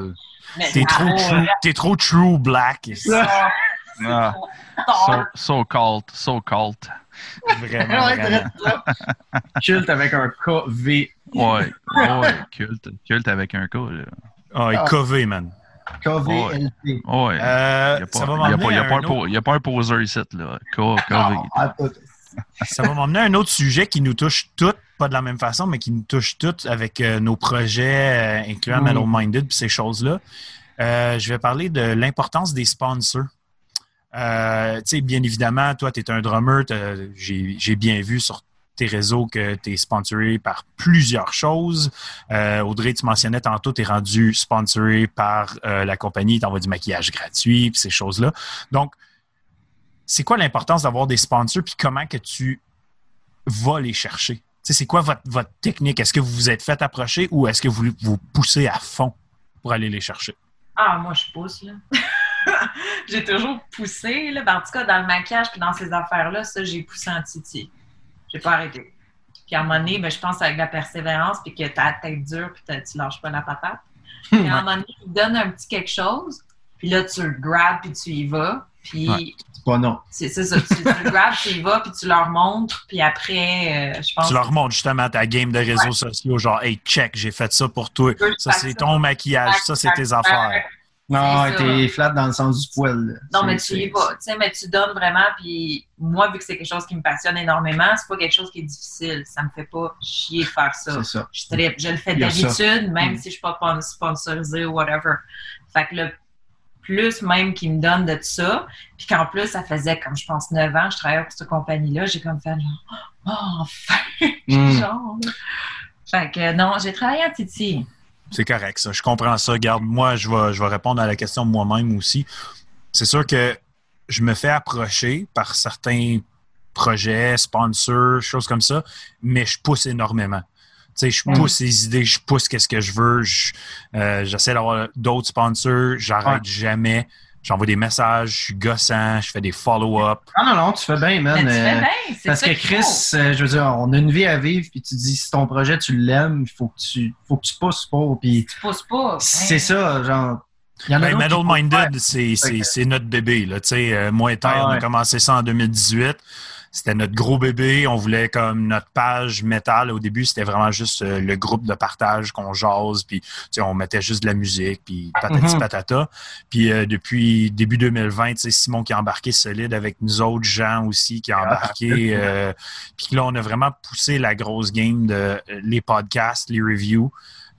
T'es ah, trop, true, t'es trop true black. Ça, Ah, tort. so, so cult, so cult. Vraiment. Culte avec un KV. Ouais, ouais, culte, culte avec un là. Ah, et KV, man. KVLP. Ouais. Euh, Il n'y a, pas- un poseur ici, là. K, KV. Tout. ça va m'emmener à un autre sujet qui nous touche toutes, pas de la même façon, mais qui nous touche toutes avec euh, nos projets, euh, incluant Mm. Metal Minded et ces choses-là. Euh, je vais parler de l'importance des sponsors. Euh, tu sais, bien évidemment, toi, tu es un drummer. j'ai bien vu sur tes réseaux que tu es sponsoré par plusieurs choses. Euh, Audrey, tu mentionnais tantôt, tu es rendu sponsoré par euh, la compagnie, t'envoie du maquillage gratuit, puis ces choses-là. Donc, c'est quoi l'importance d'avoir des sponsors, puis comment que tu vas les chercher? C'est quoi votre, votre technique? Est-ce que vous vous êtes fait approcher ou est-ce que vous vous poussez à fond pour aller les chercher? Ah, moi, je pousse, là. <laughs> j'ai toujours poussé, là. Ben, en tout cas, dans le maquillage puis dans ces affaires-là, ça, j'ai poussé en titi. J'ai pas arrêté. Puis à un moment donné, ben, je pense avec la persévérance puis que t'as la tête dure puis tu lâches pas la patate. Puis à un moment donné, il donne un petit quelque chose. puis là, tu le grabs, puis tu y vas. Puis Ouais. C'est pas non. c'est ça, tu, tu le grabs, tu y vas, puis tu leur montres, puis après, euh, je pense Tu leur montres justement ta game de réseaux sociaux, genre, hey, check, j'ai fait ça pour toi. Ça, c'est ton maquillage, ça, c'est tes affaires. Non, t'es flat dans le sens du poil. là. Non, mais tu y vas. Tu sais, mais tu donnes vraiment. Puis moi, vu que c'est quelque chose qui me passionne énormément, c'est pas quelque chose qui est difficile. Ça me fait pas chier de faire ça. C'est ça. Je, le fais d'habitude, même Mm. si je suis pas spon- sponsorisée ou whatever. Fait que le plus même qu'il me donne de ça, puis qu'en plus, ça faisait, comme je pense, 9 ans, je travaillais pour cette compagnie-là, j'ai comme fait genre, oh, enfin! Mm. <laughs> genre. Fait que non, j'ai travaillé à Titi. C'est correct, ça. Je comprends ça. Garde, moi, je vais, je vais répondre à la question moi-même aussi. C'est sûr que je me fais approcher par certains projets, sponsors, choses comme ça, mais je pousse énormément. Tu sais, je Mm. pousse les idées, je pousse qu'est-ce que je veux. je- euh, J'essaie d'avoir d'autres sponsors, j'arrête jamais. J'envoie des messages, je suis gossant, je fais des follow-up. Ah non, non, tu fais bien, Mais man. tu fais euh, bien, c'est Parce ça que Chris, faut. euh, je veux dire, on a une vie à vivre, puis tu dis si ton projet tu l'aimes, il faut que tu faut que tu pousses pour, puis Tu pousses pas. c'est Hein. ça, genre. Y en Ben, Metal. Minded, c'est c'est- Ok. c'est notre bébé. Là. Tu sais, euh, moi et Ah on a ouais. commencé ça en 2018. C'était notre gros bébé. On voulait comme notre page métal. Au début, c'était vraiment juste euh, le groupe de partage qu'on jase. Puis, tu sais, on mettait juste de la musique, puis patati Mhm. patata. Puis, euh, depuis début 2020, tu sais, Simon qui a embarqué solide avec nous autres gens aussi qui a Ah, embarqué. euh, puis là, on a vraiment poussé la grosse game de euh, les podcasts, les reviews.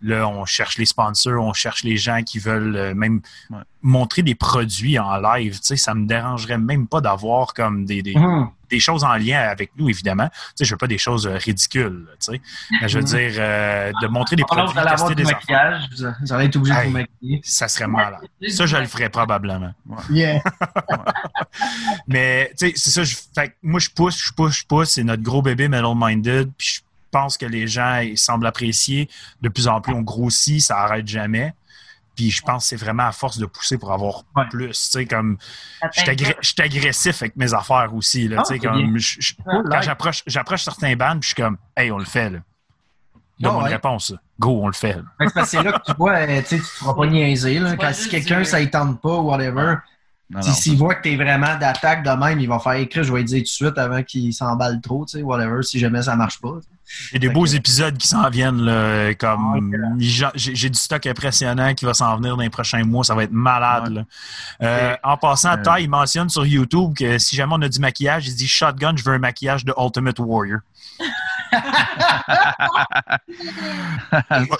Là, on cherche les sponsors, on cherche les gens qui veulent euh, même Ouais. montrer des produits en live. Tu sais, ça me dérangerait même pas d'avoir comme des, des, des choses en lien avec nous, évidemment. Tu sais, je veux pas des choses euh, ridicules, tu sais. Mais je veux Mhm. dire, euh, de montrer des Alors, produits, vous allez avoir tester des maquillage, vous vous allez être obligé de vous maquiller. ça serait malade. Ça, je le ferais probablement. Yeah. <laughs> Mais, tu sais, c'est ça. Je, fait que moi, je pousse, je pousse, je pousse. C'est notre gros bébé Metal Minded. Puis je pense que les gens ils semblent apprécier. De plus en plus, on grossit, ça arrête jamais. Puis je pense que c'est vraiment à force de pousser pour avoir Ouais. plus. Tu sais, comme je suis agressif avec mes affaires aussi. Là, Ah, tu sais, c'est comme, je- je- quand like. j'approche, j'approche certains bands, puis je suis comme, hey, on le fait. Là. Ah, Donne-moi ouais. une réponse. Go, on le fait. c'est parce que c'est là que tu vois, euh, tu tu te feras pas niaiser. Là, quand si quelqu'un, ça ne tente pas, whatever, Non, si- non, s'il voit que tu es vraiment d'attaque de même, il va faire écrire, je vais lui dire tout de suite avant qu'il s'emballe trop, tu sais, whatever, si jamais ça marche pas. Y a des beaux épisodes qui s'en viennent. Là, comme Ah, j'ai j'ai du stock impressionnant qui va s'en venir dans les prochains mois. Ça va être malade. Là. Euh, en passant, Euh. Ty, il mentionne sur YouTube que si jamais on a du maquillage, il dit Shotgun, je veux un maquillage de Ultimate Warrior.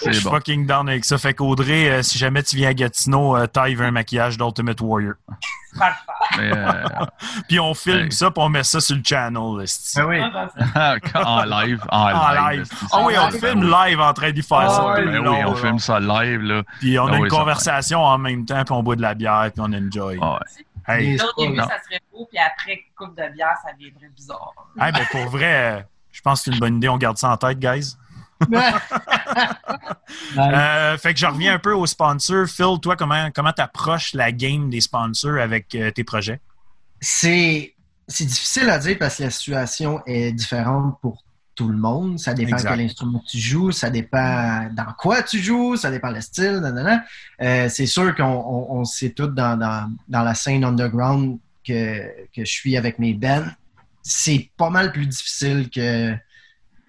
Je suis bon. fucking down avec ça. Fait qu'Audrey, euh, si jamais tu viens à Gatineau, euh, veut un maquillage d'Ultimate Warrior. Parfait. Mais, euh, <laughs> Puis on filme Hey. ça, puis on met ça sur le channel. Ben oui. <laughs> en live. En, En live. Ah oui, on filme live en train d'y faire Ah ça. Ben oui, on là. filme ça live. Là. Puis on a Ah une oui, ça conversation en même temps, puis on boit de la bière, puis on enjoy. Ah ouais. Hey, Là, au début, Non. ça serait beau, puis après, coupe de bière, ça deviendrait bizarre. hey, ben pour vrai, je pense que c'est une bonne idée. On garde ça en tête, guys. <laughs> Euh, fait que je reviens un peu aux sponsors. Phil, toi, comment comment t'approches la game des sponsors avec euh, tes projets? C'est c'est difficile à dire parce que la situation est différente pour tout le monde. Ça dépend Exact. quel instrument tu joues, ça dépend dans quoi tu joues, ça dépend le style. Euh, c'est sûr qu'on on, on sait tout dans, dans, dans la scène underground que, que je suis avec mes bands. C'est pas mal plus difficile que,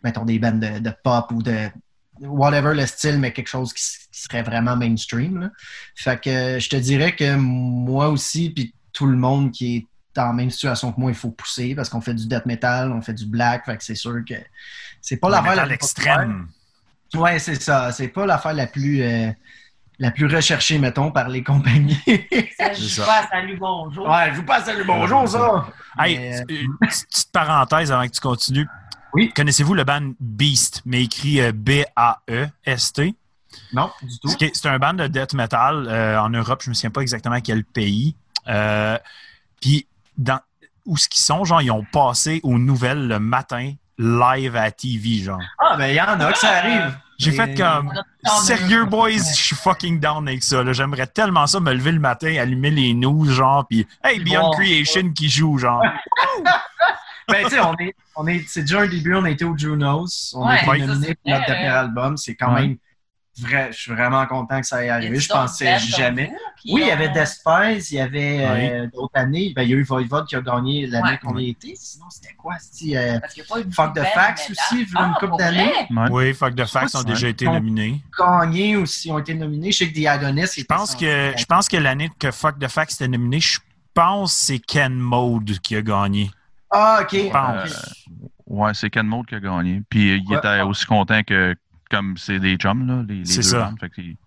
mettons, des bands de, de pop ou de whatever le style, mais quelque chose qui, serait vraiment mainstream. là. Fait que euh, je te dirais que moi aussi, puis tout le monde qui est dans la même situation que moi, il faut pousser parce qu'on fait du death metal, on fait du black, fait que c'est sûr que c'est pas l'affaire la plus extrême. Ouais, c'est ça. C'est pas l'affaire la plus euh, la plus recherchée, mettons, par les compagnies. Ça, je ça. joue pas à salut, bonjour. ouais, je vous passe salut, bonjour, ça! Hey, Mais, euh, une petite parenthèse avant que tu continues. Oui. Connaissez-vous le band Beast, mais écrit euh, B-A-E-S-T? non, du tout. C'est c'est un band de death metal euh, en Europe, je ne me souviens pas exactement quel pays. Euh, Puis, dans où ce qu'ils sont, genre, ils ont passé aux nouvelles le matin, live à TV, genre. Ah, ben, il y en a que ça arrive. J'ai fait comme. Sérieux, boys, je suis fucking down avec ça. J'aimerais tellement ça me lever le matin, allumer les news, genre, puis hey, Beyond Bon. Creation qui joue, genre. <laughs> Ben, tu sais, on est, on est, c'est déjà un début, on a été au Junos, on Ouais, a été nominé pour notre dernier album, c'est quand Ouais. même vrai, je suis vraiment content que ça ait arrivé. Je pensais jamais. Oui, il y avait Despise, il y avait euh, d'autres années. Ben, il y a eu Voivod qui a gagné l'année Ouais. qu'on y était. Sinon, c'était quoi? C'était euh, Parce qu'il y a pas eu Fuck de the métal. aussi, une Ah, couple d'années. Oui, Fuck the Facts ont déjà été nominés. gagné aussi, ont été nominés. Je sais que Diagonis. Je pense que, je pense que l'année que Fuck the Facts était nominé, je pense que c'est Ken Mode qui a gagné. Ah, ok. Je pense. Ouais, c'est Ken Mode qui a gagné. Puis euh, il Ouais. était aussi content que, comme c'est des chums, là, les, les C'est deux ça. bandes, fait que il-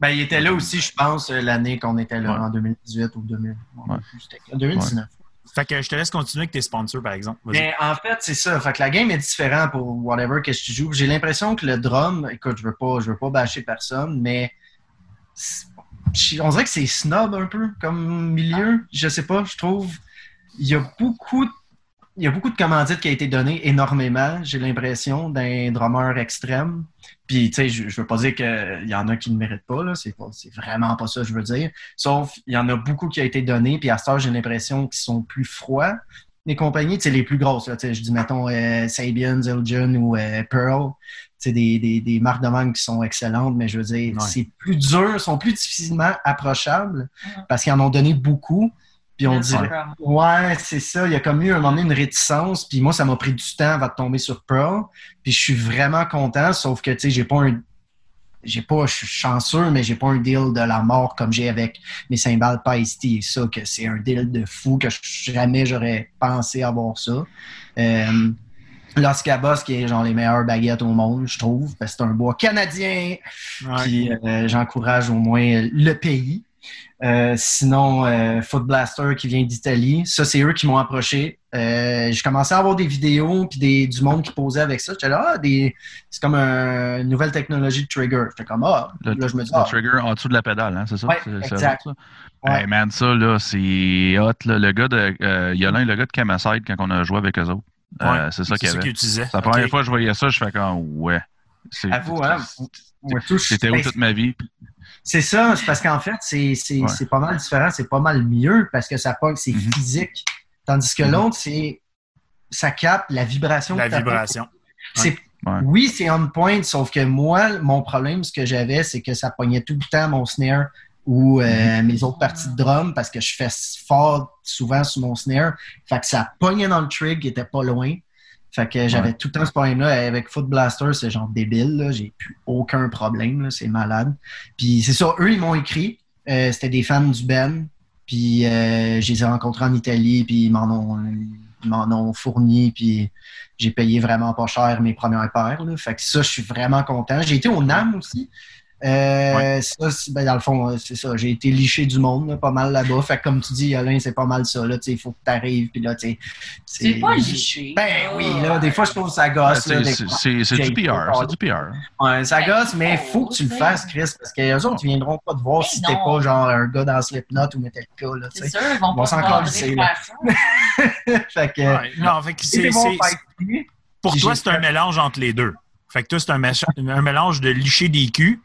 Ben, il était là aussi, je pense, euh, l'année qu'on était là, Ouais. en 2018 ou 2000. Ouais. C'était 2019. Fait que je te laisse continuer avec tes sponsors, par exemple. Mais en fait, c'est ça. Fait que la game est différente pour whatever que tu joues. J'ai l'impression que le drum, écoute, je veux pas, je veux pas bâcher personne, mais on dirait que c'est snob un peu comme milieu. Je sais pas, je trouve. Il y a beaucoup de il y a beaucoup de commandites qui a été données énormément, j'ai l'impression, d'un drummer extrême. Puis, tu sais, je, je veux pas dire qu'il y en a qui ne méritent pas, là. C'est, pas, c'est vraiment pas ça que je veux dire. Sauf, il y en a beaucoup qui a été donné, puis à ce heure, j'ai l'impression qu'ils sont plus froids. Les compagnies, tu sais, les plus grosses, là, tu sais, je dis, mettons, euh, Sabian, Zildjian ou euh, Pearl, c'est des, des, des marques de manque qui sont excellentes, mais je veux dire, Ouais. c'est plus dur, sont plus difficilement approchables parce qu'ils en ont donné beaucoup. Puis on Le dirait. Ouais, c'est ça. Il y a comme eu un moment donné une réticence. Puis moi, ça m'a pris du temps avant de tomber sur Pearl. Puis je suis vraiment content, sauf que, tu sais, j'ai pas un. J'ai pas, je suis chanceux, mais j'ai pas un deal de la mort comme j'ai avec mes cymbales Paisty. Ça, que c'est un deal de fou, que jamais j'aurais pensé avoir ça. Euh, Los Cabos, qui est genre les meilleures baguettes au monde, je trouve, parce que c'est un bois canadien. Ouais. Puis euh, j'encourage au moins le pays. Euh, sinon, euh, Foot Blaster qui vient d'Italie. Ça, c'est eux qui m'ont approché. Euh, j'ai commencé à avoir des vidéos puis des, du monde qui posait avec ça. J'étais là, ah, des, c'est comme un- une nouvelle technologie de trigger. J'étais comme, ah, le, là, je me dis, le ah, trigger en dessous de la pédale, hein, c'est ça? Ouais, C'est- exact. ça? Ouais. Hey, man, ça, là, c'est hot. Là. Le gars de. Euh, Yolin, le gars de Camaside, quand on a joué avec eux autres. Euh, Ouais. c'est ça qu'il y C'est ça avait. qu'ils utilisaient. C'est la première fois que je voyais ça, je fais comme, ouais. C'est- Avoue, hein, où toute ma vie? C'est ça, c'est parce qu'en fait, c'est c'est- Ouais. c'est pas mal différent, c'est pas mal mieux parce que ça pogne, c'est Mhm. physique. Tandis que Mhm. l'autre, c'est ça capte la vibration. La vibration. C'est Ouais. Oui, c'est on point, sauf que moi, mon problème, ce que j'avais, c'est que ça pognait tout le temps mon snare ou euh, mes autres parties de drum parce que je fais fort souvent sur mon snare. Fait que ça pognait dans le trig qui était pas loin. Fait que j'avais tout le temps ce problème-là. Avec Foot Blaster, c'est genre débile. là. J'ai plus aucun problème. là. C'est malade. Puis c'est ça, eux, ils m'ont écrit. Euh, C'était des fans du Ben. Puis euh, je les ai rencontrés en Italie. Puis ils m'en ont, ils m'en ont fourni. Puis j'ai payé vraiment pas cher mes premières paires. là. Fait que ça, je suis vraiment content. J'ai été au NAM aussi. Euh, ça, c'est- ben, dans le fond, c'est ça. J'ai été liché du monde, là, pas mal là-bas. Fait que comme tu dis, Alain, c'est pas mal ça. là. Tu sais, Il faut que tu arrives. Puis là, tu sais, C'est pas liché. Ben oui, là, des fois, je trouve que ça gosse. C'est du PR. C'est du PR. Ouais, ça gosse, mais il Oh, faut que tu le c'est- fasses, Chris, parce que les autres, ils viendront pas te voir Mais si t'es pas genre un gars dans Slipknot ou Metallica. Là, C'est sûr, ils vont pas s'en calisser, <laughs> fait que, Ouais. Non, fait que c'est bon, pour toi, c'est un mélange entre les deux. Fait que toi, c'est un, mélange de licher des culs,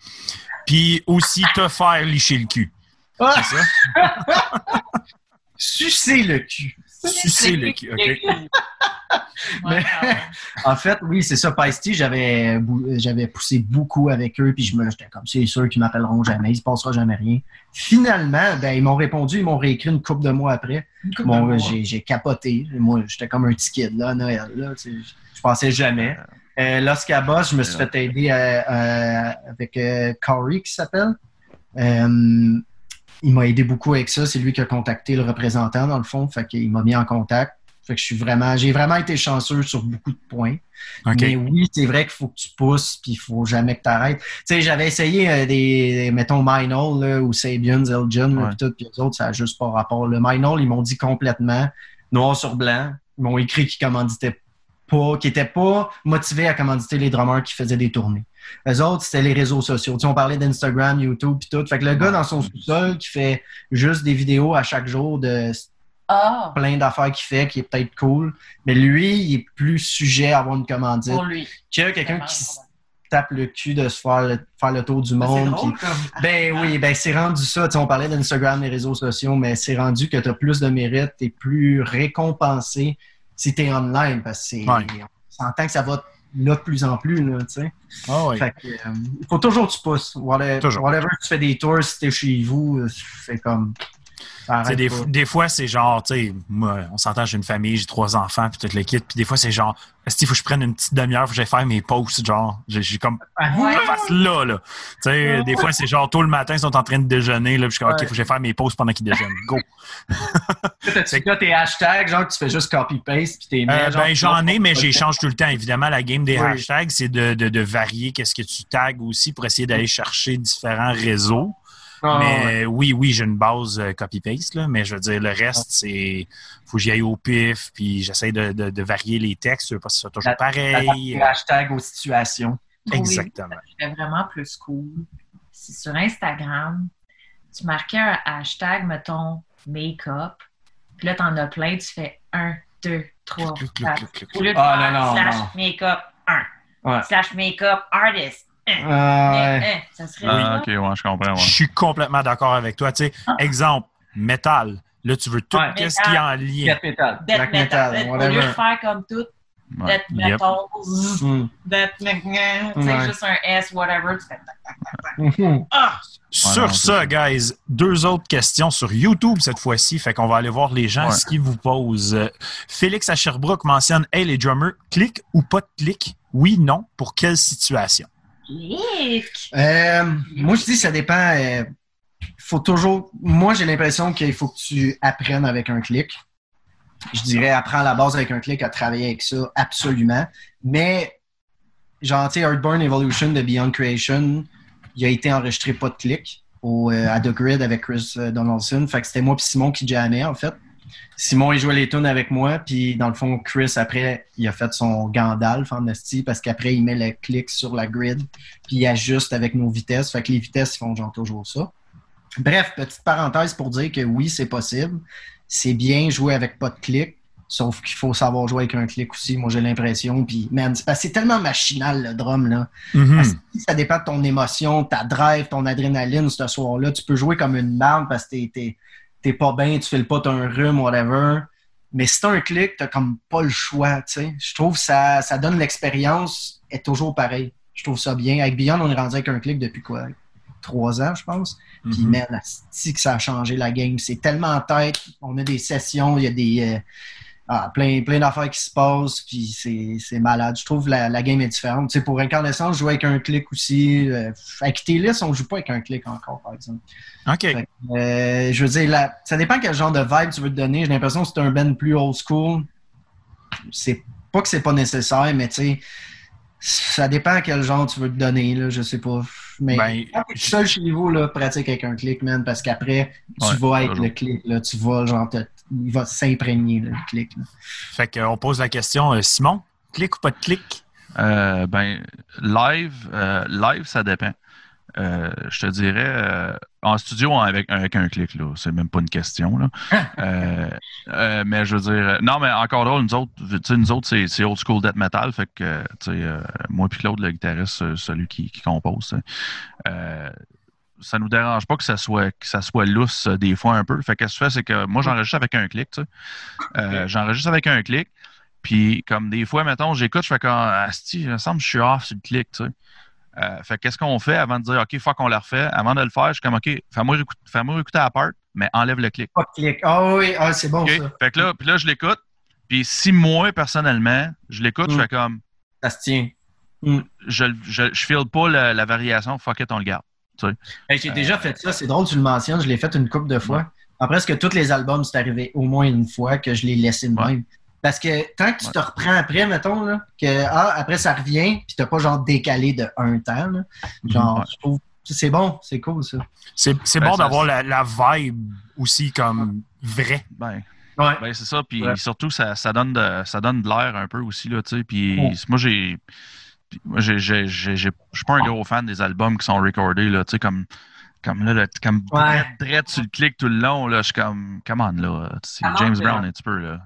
puis aussi te faire licher le cul. Ah, C'est ça? <laughs> sucer le cul. Sucer le cul. OK. <laughs> Mais- En fait, oui, c'est ça. Paisty, j'avais poussé beaucoup avec eux, puis je me j'étais comme c'est sûr qu'ils m'appelleront jamais, il se passera jamais rien. Finalement, ben, ils m'ont répondu, ils m'ont réécrit une couple de mois après. Bon, j'ai j'ai capoté. Moi, j'étais comme un petit kid là, à Noël. Là, je pensais jamais. Euh, Los Cabos, je me suis fait aider euh, euh, avec euh, Corey, qui s'appelle. Euh, il m'a aidé beaucoup avec ça. C'est lui qui a contacté le représentant, dans le fond. Fait qu'il m'a mis en contact. Fait que je suis vraiment, j'ai vraiment été chanceux sur beaucoup de points. Mais oui, c'est vrai qu'il faut que tu pousses, puis il faut jamais que tu arrêtes. Tu sais, j'avais essayé euh, des, mettons, Minol, là, ou Sabian, Elgin, Ouais. puis tout, puis les autres, ça n'a juste pas rapport. Le Minol, ils m'ont dit complètement, noir sur blanc. Ils m'ont écrit qu'ils commanditaient pas, qu'ils n'étaient pas motivés à commanditer les drummers qui faisaient des tournées. Les autres, c'était les réseaux sociaux. Tu sais, on parlait d'Instagram, YouTube, puis tout. Fait que le gars dans son sous-sol qui fait juste des vidéos à chaque jour de Ah, plein d'affaires qu'il fait, qui est peut-être cool, mais lui, il est plus sujet à avoir une commandite pour lui. que quelqu'un qui se tape le cul de se faire le, faire le tour du C'est monde. drôle comme. ben oui, ben c'est rendu ça. Tu sais, on parlait d'Instagram, les réseaux sociaux, mais c'est rendu que tu as plus de mérite, tu es plus récompensé si tu es online parce que c'est. Ouais. On s'entend que ça va là de plus en plus, là, tu sais. Ah ouais. Fait que, euh, il faut toujours que tu pousses. Whatever, Toujours. whatever tu fais des tours, si t'es chez vous, c'est comme. Tu arrête des, fois, c'est genre, tu sais, moi, on s'entend, j'ai une famille, j'ai trois enfants, puis tout le kit. Puis des fois, c'est genre, est-ce qu'il faut que je prenne une petite demi-heure, faut que j'aille faire mes posts, genre, j'ai comme, Ah, fasse là, là. Tu sais, Ouais. des fois, c'est genre, tôt le matin, ils sont en train de déjeuner, là, puis je suis comme, OK, Ouais. faut que j'aille faire mes posts pendant qu'ils déjeunent. Go. <laughs> T'as-tu là tes hashtags, genre, tu fais juste copy-paste, puis t'es Euh, ben, j'en ai, mais j'échange tout le temps. Évidemment, la game des hashtags, c'est de, de, de varier qu'est-ce que tu tags aussi pour essayer d'aller chercher différents réseaux. Ah, ouais. mais oui, oui, j'ai une base euh, copy-paste, là, mais je veux dire, le reste, c'est. faut que j'y aille au pif, puis j'essaie de, de, de varier les textes parce que c'est toujours pareil. les hashtags aux situations. Exactement. serait vraiment plus cool si sur Instagram, tu marquais un hashtag, mettons, make-up, puis là, t'en as plein, tu fais 1, 2, 3, Clic, clic, 4. clic, clic, Au lieu de Ah, faire non, non, slash make-up 1, Ouais. slash make-up artist. Un, Ah, ouais. Ça serait Ah, ok, ouais, je comprends. Ouais. Je suis complètement d'accord avec toi. Tu sais, exemple, métal. Là, tu veux tout Ouais. qu'est-ce qui est en lien. Death metal, Death black metal. metal, Au lieu de faire comme tout, Ouais. death Yep. metal, death metal, tu sais, Ouais. juste un S, whatever, tu fais Mhm. Ah! Sur ça, guys, deux autres questions sur YouTube cette fois-ci. Fait qu'on va aller voir les gens Ouais. ce qu'ils vous posent. Félix à Sherbrooke mentionne Hey, les drummers, clic ou pas de clic Oui, non. Pour quelle situation! Euh, moi, je dis ça dépend. euh, faut toujours. Moi, j'ai l'impression qu'il faut que tu apprennes avec un clic. Je dirais apprends la base avec un clic, à travailler avec ça, absolument. Mais, genre, tu sais, Evolution de Beyond Creation, il a été enregistré pas de clic au, euh, à The Grid avec Chris euh, Donaldson. Fait que c'était moi et Simon qui jammait, en fait. Simon, il jouait les tunes avec moi, puis dans le fond, Chris, après, il a fait son Gandalf en esti, parce qu'après, il met le clic sur la grid, puis il ajuste avec nos vitesses. Fait que les vitesses, ils font genre toujours ça. Bref, petite parenthèse pour dire que oui, c'est possible. C'est bien jouer avec pas de clic, sauf qu'il faut savoir jouer avec un clic aussi, moi j'ai l'impression. Puis, man, c'est tellement machinal le drum, là. Mhm. Parce que ça dépend de ton émotion, ta drive, ton adrénaline ce soir-là. Tu peux jouer comme une merde parce que t'es- t'es pas bien, tu files pas ton rhume, whatever. Mais si t'as un clic, t'as comme pas le choix, tu sais. Je trouve que ça, ça donne l'expérience est toujours pareil. Je trouve ça bien. Avec Beyond, on est rendu avec un clic depuis quoi? Trois ans, je pense. Puis, Mhm. man, que ça a changé la game. C'est tellement en tête. On a des sessions, il y a des. euh, ah, plein, plein d'affaires qui se passent, puis c'est, c'est malade. Je trouve que la, la game est différente. Tu sais, pour Incandescence, je joue avec un clic aussi. Euh, avec Télis, on joue pas avec un clic encore, par exemple. OK. Fait euh, je veux dire, la- ça dépend quel genre de vibe tu veux te donner. J'ai l'impression que c'est un band plus old school. C'est pas que c'est pas nécessaire, mais tu sais, ça dépend quel genre tu veux te donner, là, je sais pas. Mais Ben, quand t'es seul chez vous, là, pratique avec un clic, man, parce qu'après, tu Ouais, vas être toujours. le clic, là, tu vas, genre, te- il va s'imprégner, le clic. là. Fait qu'on pose la question, euh, Simon, clic ou pas de clic? Euh, ben, live, euh, live, ça dépend. Euh, je te dirais, euh, en studio, avec, avec un clic, là, c'est même pas une question. Là. Euh, euh, mais je veux dire, non, mais encore là, nous autres, nous c'est, c'est old school death metal, fait que, tu sais, moi puis Claude, le guitariste, celui qui, qui compose, euh, ça nous dérange pas que ça soit que ça soit lousse euh, des fois un peu. Fait que ce que je fais, c'est que moi, j'enregistre avec un clic, tu sais. Euh, J'enregistre avec un clic. Puis, comme des fois, mettons, j'écoute, je fais comme Asti, il me semble que je suis off sur le clic, tu sais. Euh, fait que qu'est-ce qu'on fait avant de dire OK, faut qu'on le refait? Avant de le faire, je suis comme OK, fais-moi écouter, à part, mais enlève le clic. Pas de clic. Ah oui, ah, c'est bon, ça. Fait que là, puis là, je l'écoute. Puis si moi, personnellement, je l'écoute, je Mm. fais comme Ça se tient. je, je, je file pas la, la variation, fuck it, on le garde. Hey, j'ai déjà fait ça, c'est drôle, tu le mentionnes, je l'ai fait une couple de fois. En presque tous les albums, c'est arrivé au moins une fois que je l'ai laissé de Ouais. même? Parce que tant que tu Ouais. te reprends après, mettons, là, que ah, après ça revient, puis t'as pas genre décalé de un temps, là, genre, Ouais. je trouve c'est bon, c'est cool ça. C'est c'est Ben, bon d'avoir la, la vibe aussi comme vraie. Ben, Ouais. Ben, c'est ça. Puis Ouais. surtout, ça, ça donne de, ça donne de l'air un peu aussi, là, tu sais. Puis Ouais. moi, j'ai. Je suis pas un gros fan des albums qui sont recordés, là, tu sais, comme. Comme là, comme Ouais. drette, drette sur le clic tout le long, là, je suis comme, come on, là, c'est James? Brown un petit peu, là.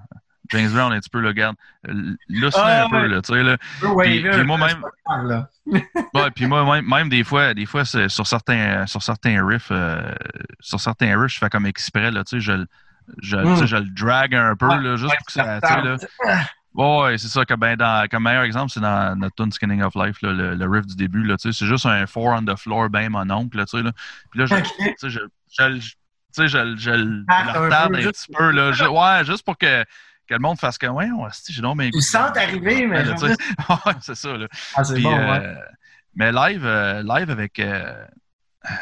James Brown un petit peu, là, regarde, là, Ah, un peu, là, tu sais, là. Puis moi-même-. Ouais, puis moi, même, même des fois, des fois c'est- sur certains, sur certains riffs, euh, sur certains riffs, je fais comme exprès, là, tu sais, je, le- je, Mm. je le drag un peu, là, juste pour que ça, tu sais, là. Ouais, ouais, c'est ça. Comme, ben, dans, comme meilleur exemple, c'est dans notre tune Skinning of Life, là, le, le riff du début. Là, tu sais, c'est juste un four on the floor, ben mon oncle. Là, tu sais, là. Puis là, je, Ok. tu sais, je, je, le- tu sais, je, je, le Ah, le peu, un juste- petit peu. Là, Je- ouais, juste pour que, que le monde fasse comme, ouais, on j'ai donc Ils sentent arriver, mais je <laughs> c'est ça. Là. Ah, c'est Puis, bon, euh, ouais. Mais live, euh, live avec. euh,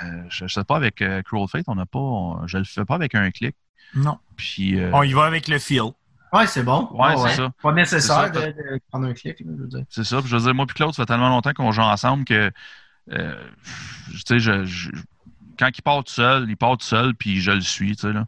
euh, je, je sais pas, avec euh, Cruel Fate, on n'a pas. on- je le fais pas avec un clic. Non. Puis. euh, On y va avec le feel. Ouais, c'est bon. Ouais, c'est ça. Pas nécessaire ça, de, de prendre un clic, là, je veux dire. C'est ça. Puis je veux dire, moi puis Claude, ça fait tellement longtemps qu'on joue ensemble que, euh, tu sais, je, je- quand il part tout seul, il part tout seul, puis je le suis, tu sais, là.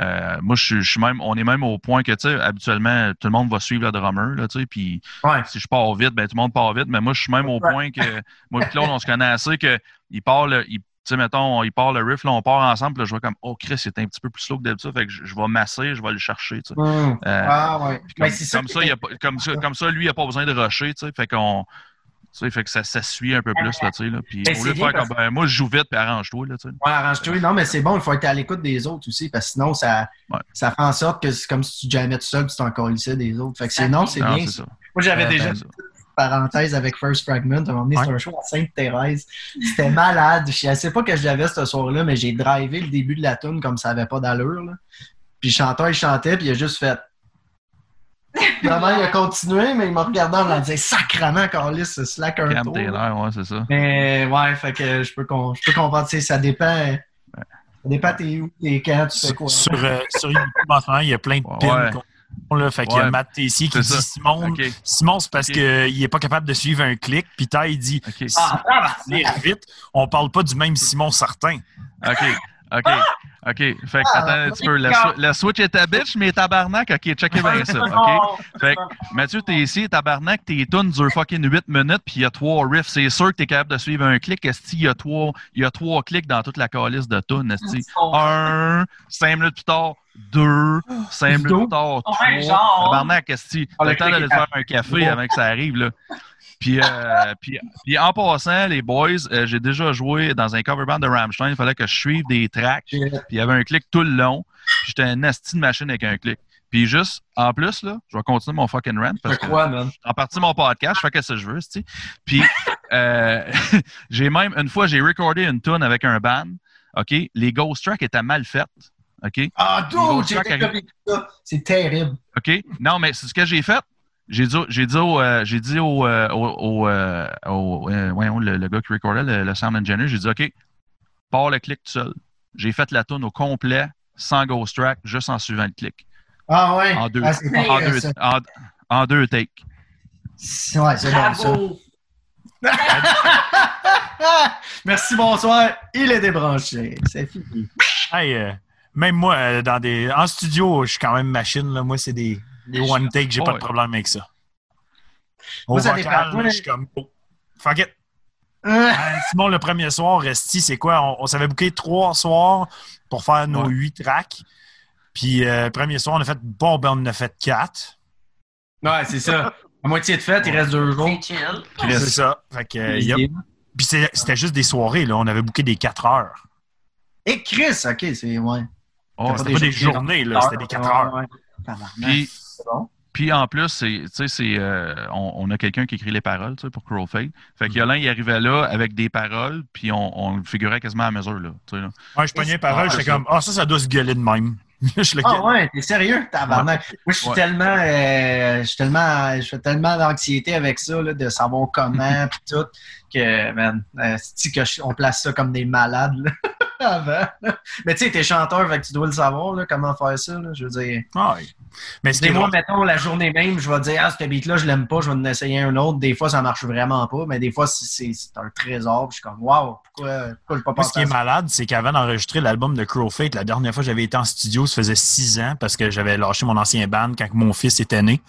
Euh, moi, je suis- je suis même, on est même au point que, tu sais, habituellement, tout le monde va suivre le drummer, là, tu sais, puis Ouais. si je pars vite, ben tout le monde part vite, mais moi, je suis même au Ouais. point que, moi et Claude, on se connaît assez que, il part le, il- sais, mettons, il part le riff, là, on part ensemble, puis là, je vois comme, oh, Chris, il est un petit peu plus slow que d'habitude, fait que je, je vais masser, je vais le chercher, tu sais. Hum. Euh, Ah, ouais. Ben, comme, ça il a comme, ça, comme ça, lui, il n'a pas besoin de rusher, tu sais. Fait qu'on. Tu sais, fait que ça, ça suit un peu plus, là, tu sais. Là. Puis Ben, au lieu de faire comme, ben, moi, je joue vite, puis arrange-toi, là, tu sais. Ouais, arrange-toi. Non, mais c'est bon, il faut être à l'écoute des autres aussi, parce que sinon, ça, Ouais. ça fait en sorte que c'est comme si tu jamais tout seul, puis tu encore lycée des autres. Fait que c'est non, c'est bien. Moi, j'avais Ouais, déjà ben, une parenthèse avec First Fragment. À un moment donné, c'était un show à Sainte-Thérèse. C'était malade. Je ne sais pas que je l'avais ce soir-là, mais j'ai drivé le début de la tune comme ça n'avait pas d'allure. là. Puis le chanteur, il chantait, puis il a juste fait. <laughs> Vraiment, il a continué, mais il m'a regardé en me disant Sacrement, Carlis, ce slack un Cam tour. Taylor, ouais, c'est ça. Mais ouais, fait que je peux, je peux comprendre. tu sais, Ça dépend. Ça dépend t'es où, t'es quand, tu fais Sur, quoi. sur, euh, sur YouTube, en ce moment, il y a plein de pins. Ouais. Là, fait qu'il y a Ouais. Matt Tessier qui dit ça. Simon. Simon c'est parce qu'il n'est pas capable de suivre un clic. Puis il dit OK. Ah, vite, on parle pas du même Simon certain. OK. OK. OK. Fait que, Ah, attends un petit peu. Le switch est ta bitch, mais tabarnak. OK, checkez bien ça. <laughs> OK? Fait que, Mathieu, t'es ici, tabarnak, tes tunes durent fucking 8 minutes, puis il y a trois riffs. C'est sûr que t'es capable de suivre un clic. Est-ce qu'il y a trois, il y a trois clics dans toute la calice de tunes, est-ce Un, cinq minutes plus tard, deux, cinq minutes plus tard, trois? Ouais, genre. Tabarnak, est-ce que Ah, t'as le temps est faire un café avant que ça arrive, là? Puis, euh, puis, puis en passant, les boys, euh, j'ai déjà joué dans un cover band de Rammstein. Il fallait que je suive des tracks. Puis il y avait un clic tout le long. J'étais un asti de machine avec un clic. Puis juste, en plus, là, je vais continuer mon fucking rant. Parce que man? en partie mon podcast, je fais que ça je veux, tu sais. Puis euh, <laughs> j'ai même une fois j'ai recordé une tune avec un band. OK, les ghost tracks étaient mal faites. OK? Ah, dude, j'ai ça. C'est terrible. OK? Non, mais c'est ce que j'ai fait. J'ai dit, au- j'ai dit, au, euh, j'ai dit au, euh, au, au, euh, au- euh, voyons, le, le gars qui recordait, le, le sound engineer, j'ai dit, OK, pars le clic tout seul. J'ai fait la tune au complet, sans ghost track, juste en suivant le clic. Ah, ouais? En deux, Ah, en deux, en, en deux takes. Ouais, c'est bon, ça. <laughs> Merci, bonsoir. Il est débranché. C'est fini. Hey, euh, même moi, dans des, en studio, je suis quand même machine. Là. Moi, c'est des, des one take, j'ai pas Ouais. de problème avec ça. Au Moi, ça vocal, dépend. je suis comme, oh, fuck it. Ah, <laughs> Euh, Simon, le premier soir, Resti, c'est quoi? On, on s'avait booké trois soirs pour faire nos Ouais. huit tracks. Puis, euh, premier soir, on a fait, bon, ben, on en a fait quatre. Ouais, c'est ça. À moitié de fête, il reste deux jours. C'est chill. C'est ça. Fait que, euh. Puis, c'était juste des soirées, là. On avait booké des quatre heures. Et Chris, ok, c'est. Ouais. Oh, C'était pas des journées, là. C'était des quatre heures. Ouais, ouais. Tabarnak. Puis, bon. Puis en plus, c'est, tu sais, c'est, euh, on, on a quelqu'un qui écrit les paroles tu sais, pour Cruel Fate. Fait que Yolin, il arrivait là avec des paroles, puis on, on le figurait quasiment à mesure. Là. Ouais, je pognais les paroles, j'étais c'est comme, ah, ça, ça doit se gueuler de même. <laughs> je le Ah ouais, t'es sérieux? Tabarnak. Moi, je suis Ouais. tellement. euh, je suis tellement. Je fais tellement d'anxiété avec ça, là, de savoir comment, <laughs> pis tout, que, man, euh, que on place ça comme des malades, là, <laughs> avant. Mais tu sais, t'es chanteur, fait que tu dois le savoir, là, comment faire ça, là. Je veux dire. Ah. Mais Des moi, mettons, la journée même, je vais dire, ah, ce beat-là, je l'aime pas, je vais en essayer un autre. Des fois, ça marche vraiment pas, mais des fois, c'est- un trésor. puis Je suis comme, waouh, pourquoi, pourquoi je pas Moi, ce pensé qui est malade, c'est qu'avant d'enregistrer l'album de Crow Fate, la dernière fois que j'avais été en studio, ça faisait six ans parce que j'avais lâché mon ancien band quand mon fils était né.